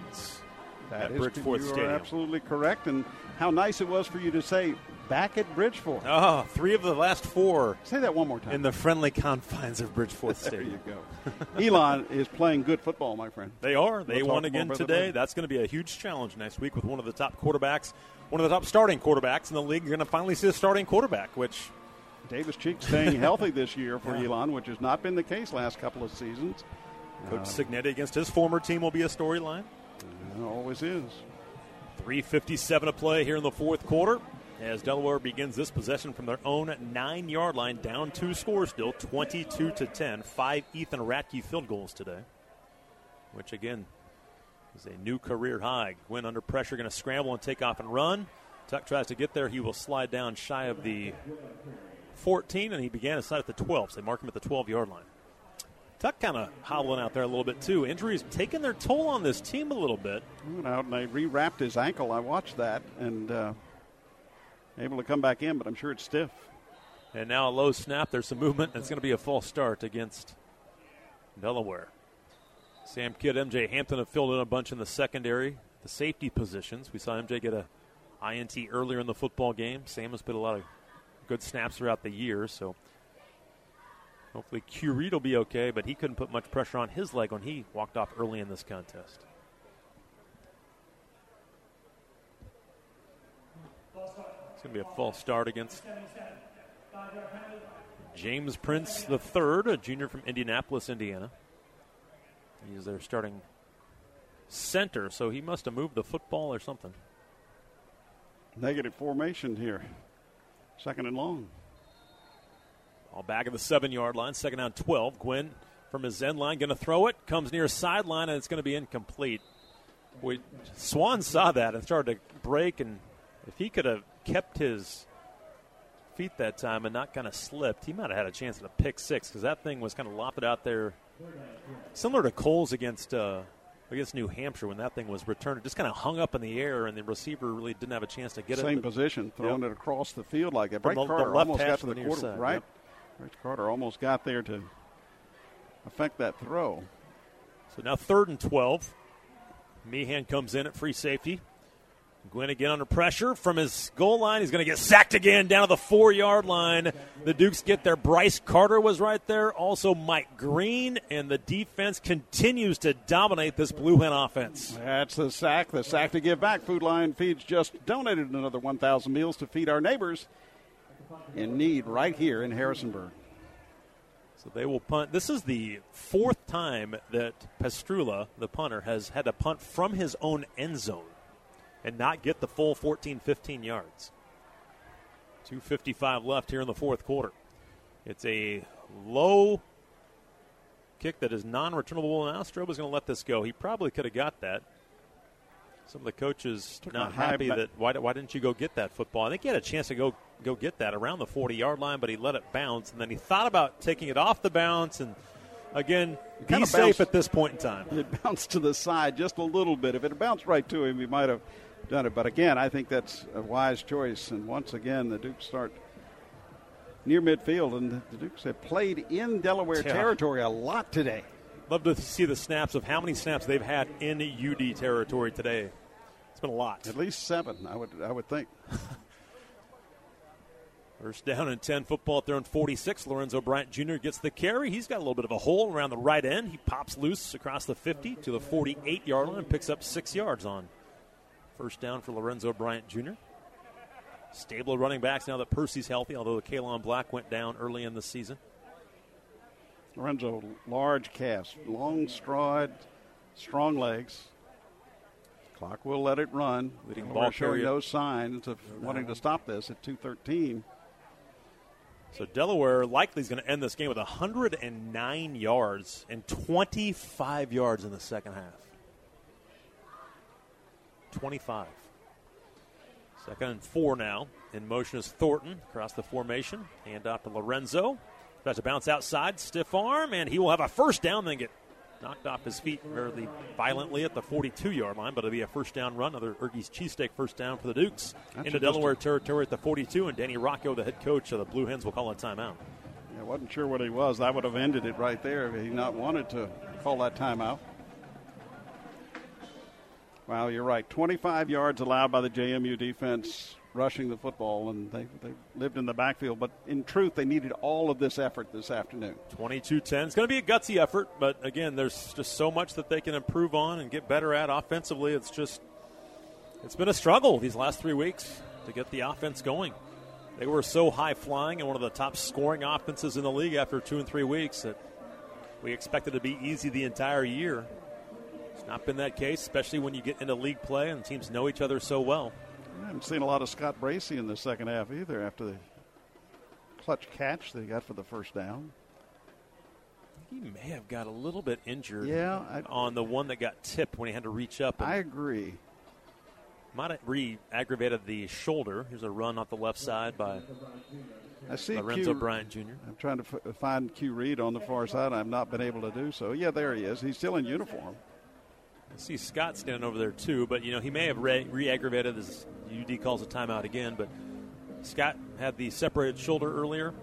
That
at
is,
Bridgeforth
you
Stadium.
are absolutely correct, and how nice it was for you to say back at Bridgeforth.
Oh, three of the last four.
Say that one more time.
In the friendly confines of Bridgeforth
Stadium. there you go. Elon is playing good football, my friend.
They are. They we'll won again today. That's going to be a huge challenge next week with one of the top quarterbacks, one of the top starting quarterbacks in the league. You're going to finally see a starting quarterback, which.
Davis Cheek staying healthy this year for yeah. Elon, which has not been the case last couple of seasons.
Coach uh, Cignetti against his former team will be a storyline.
It always is.
3.57 to play here in the fourth quarter as Delaware begins this possession from their own nine yard line, down two scores still, 22 to 10. Five Ethan Ratke field goals today, which again is a new career high. Gwynn under pressure, going to scramble and take off and run. Tuck tries to get there. He will slide down shy of the 14, and he began his side at the 12. So they mark him at the 12 yard line. Tuck kind of hobbling out there a little bit too. Injuries taking their toll on this team a little bit.
Went out and they rewrapped his ankle. I watched that and uh, able to come back in, but I'm sure it's stiff.
And now a low snap. There's some movement, and it's going to be a false start against Delaware. Sam Kidd, MJ Hampton have filled in a bunch in the secondary, the safety positions. We saw MJ get a INT earlier in the football game. Sam has put a lot of good snaps throughout the year, so hopefully Q Reed will be okay, but he couldn't put much pressure on his leg when he walked off early in this contest. It's going to be a false start against James Prince III, a junior from Indianapolis, Indiana. He's their starting center, so he must have moved the football or something.
Negative formation here. Second and long.
All back of the seven yard line, second down 12. Gwynn from his end line going to throw it, comes near sideline, and it's going to be incomplete. We, Swann saw that and started to break, and if he could have kept his feet that time and not kind of slipped, he might have had a chance at a pick six because that thing was kind of lopped out there, similar to Coles against uh, against New Hampshire when that thing was returned. It just kind of hung up in the air, and the receiver really didn't have a chance to get
Same
it.
Same position, throwing
yep.
it across the field like that.
From
Bryce
the- the left
almost got to the
the near
quarter, right?
yep.
Bryce Carter almost got there to affect that throw.
So now third and 12. Meehan comes in at free safety. Gwynn again under pressure from his goal line. He's going to get sacked again down to the four yard line. The Dukes get there. Bryce Carter was right there. Also, Mike Green. And the defense continues to dominate this Blue Hen offense.
That's the sack. The sack to give back. Food Lion Feeds just donated another 1,000 meals to feed our neighbors in need right here in Harrisonburg.
So they will punt. This is the fourth time that Pastrula, the punter, has had to punt from his own end zone and not get the full 14, 15 yards. 2.55 left here in the fourth quarter. It's a low kick that is non returnable. Now Strobe is going to let this go. He probably could have got that. Some of the coaches not happy that why, why didn't you go get that football? I think he had a chance to go go get that around the 40 yard line, but he let it bounce, and then he thought about taking it off the bounce. And again, be
kinda
safe at this point in time.
It bounced to the side just a little bit. If it had bounced right to him, he might have done it. But again, I think that's a wise choice. And once again, the Dukes start near midfield, and the Dukes have played in Delaware
Yeah.
territory a lot today.
Love to see the snaps of how many snaps they've had in UD territory today. It's been a lot.
At least seven, I would, I would think.
First down and 10 football at their own 46. Lorenzo Bryant Jr. gets the carry. He's got a little bit of a hole around the right end. He pops loose across the 50 to the 48 yard line and picks up six yards on first down for Lorenzo Bryant Jr. Stable running backs now that Percy's healthy, although the Kaelon Black went down early in the season.
Lorenzo, large cast, long stride, strong legs. Clock will let it run.
Leading
We're
ball
showing
carrier.
no signs of wanting to stop this at 213.
So Delaware likely is going to end this game with 109 yards and 25 yards in the second half. 25. Second and four now. In motion is Thornton across the formation. Hand off to Lorenzo. Tries to bounce outside, stiff arm, and he will have a first down, then get knocked off his feet fairly violently at the 42 yard line, but it'll be a first down run. Another Ergie's cheesesteak first down for the Dukes
That's
into Delaware territory at the 42, and Danny Rocco, the head coach of the Blue Hens, will call a timeout.
I wasn't sure what he was. That would have ended it right there if he not wanted to call that timeout. Wow, you're right. 25 yards allowed by the JMU defense rushing the football, and they, they lived in the backfield. But in truth, they needed all of this effort this afternoon.
22 10. It's going to be a gutsy effort, but again, there's just so much that they can improve on and get better at offensively. It's just, it's been a struggle these last three weeks to get the offense going. They were so high flying and one of the top scoring offenses in the league after two and three weeks that we expected to be easy the entire year. It's Not been that case, especially when you get into league play and teams know each other so well.
I haven't seen a lot of Scott Bracey in the second half either after the clutch catch that he got for the first down.
He may have got a little bit injured
yeah, I,
on the one that got tipped when he had to reach up.
I agree.
Might have re-aggravated the shoulder. Here's a run off the left side by
I see
Lorenzo
Q,
Bryant Jr.
I'm trying to f- find Q Reed on the far side. I've not been able to do so. Yeah, there he is. He's still in uniform.
I see Scott standing over there too, but you know he may have re aggravated as UD calls a timeout again. But Scott had the separated shoulder earlier.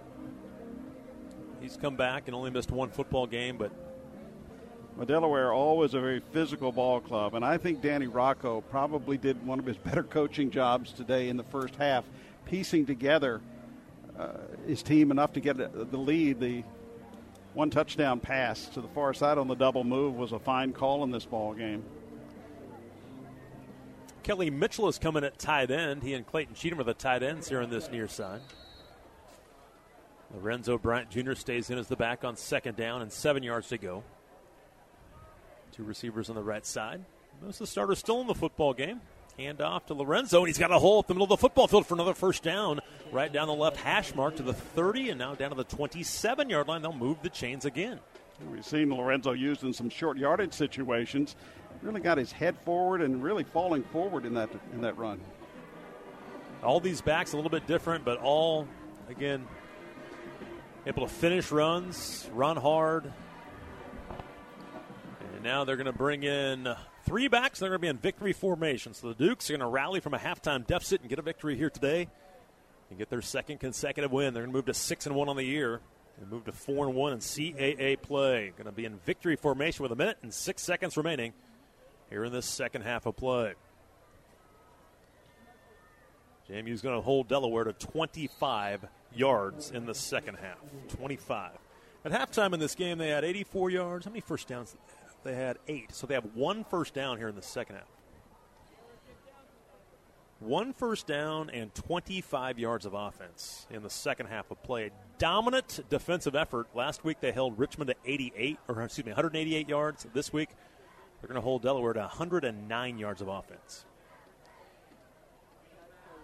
He's come back and only missed one football game, but
well, Delaware always a very physical ball club, and I think Danny Rocco probably did one of his better coaching jobs today in the first half, piecing together uh, his team enough to get the lead. The one touchdown pass to the far side on the double move was a fine call in this ball game.
Kelly Mitchell is coming at tight end. He and Clayton Cheatham are the tight ends here on this near side. Lorenzo Bryant Jr. stays in as the back on second down and seven yards to go. Two receivers on the right side. Most of the starters still in the football game. Hand off to Lorenzo, and he's got a hole up the middle of the football field for another first down, right down the left hash mark to the 30, and now down to the 27 yard line. They'll move the chains again.
We've seen Lorenzo used in some short yardage situations. Really got his head forward and really falling forward in that in that run.
All these backs a little bit different, but all again able to finish runs, run hard. And now they're going to bring in three backs. They're going to be in victory formation. So the Dukes are going to rally from a halftime deficit and get a victory here today and get their second consecutive win. They're going to move to six and one on the year They move to four and one in CAA play. Going to be in victory formation with a minute and six seconds remaining here in this second half of play. JMU's going to hold Delaware to 25 yards in the second half. 25. At halftime in this game, they had 84 yards. How many first downs? They had eight. So they have one first down here in the second half. One first down and 25 yards of offense in the second half of play. Dominant defensive effort. Last week they held Richmond to 88, or excuse me, 188 yards. This week they're going to hold Delaware to 109 yards of offense.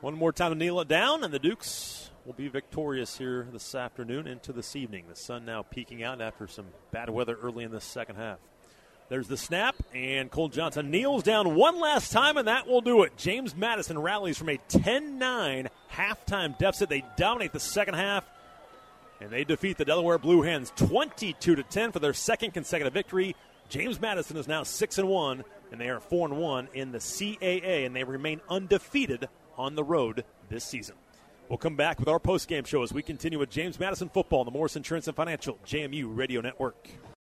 One more time to kneel it down, and the Dukes will be victorious here this afternoon into this evening. The sun now peeking out after some bad weather early in the second half. There's the snap, and Cole Johnson kneels down one last time, and that will do it. James Madison rallies from a 10 9 halftime deficit. They dominate the second half, and they defeat the Delaware Blue Hens 22 10 for their second consecutive victory. James Madison is now 6 and 1, and they are 4 and 1 in the CAA, and they remain undefeated on the road this season. We'll come back with our post-game show as we continue with James Madison football on the Morris Insurance and Financial JMU Radio Network.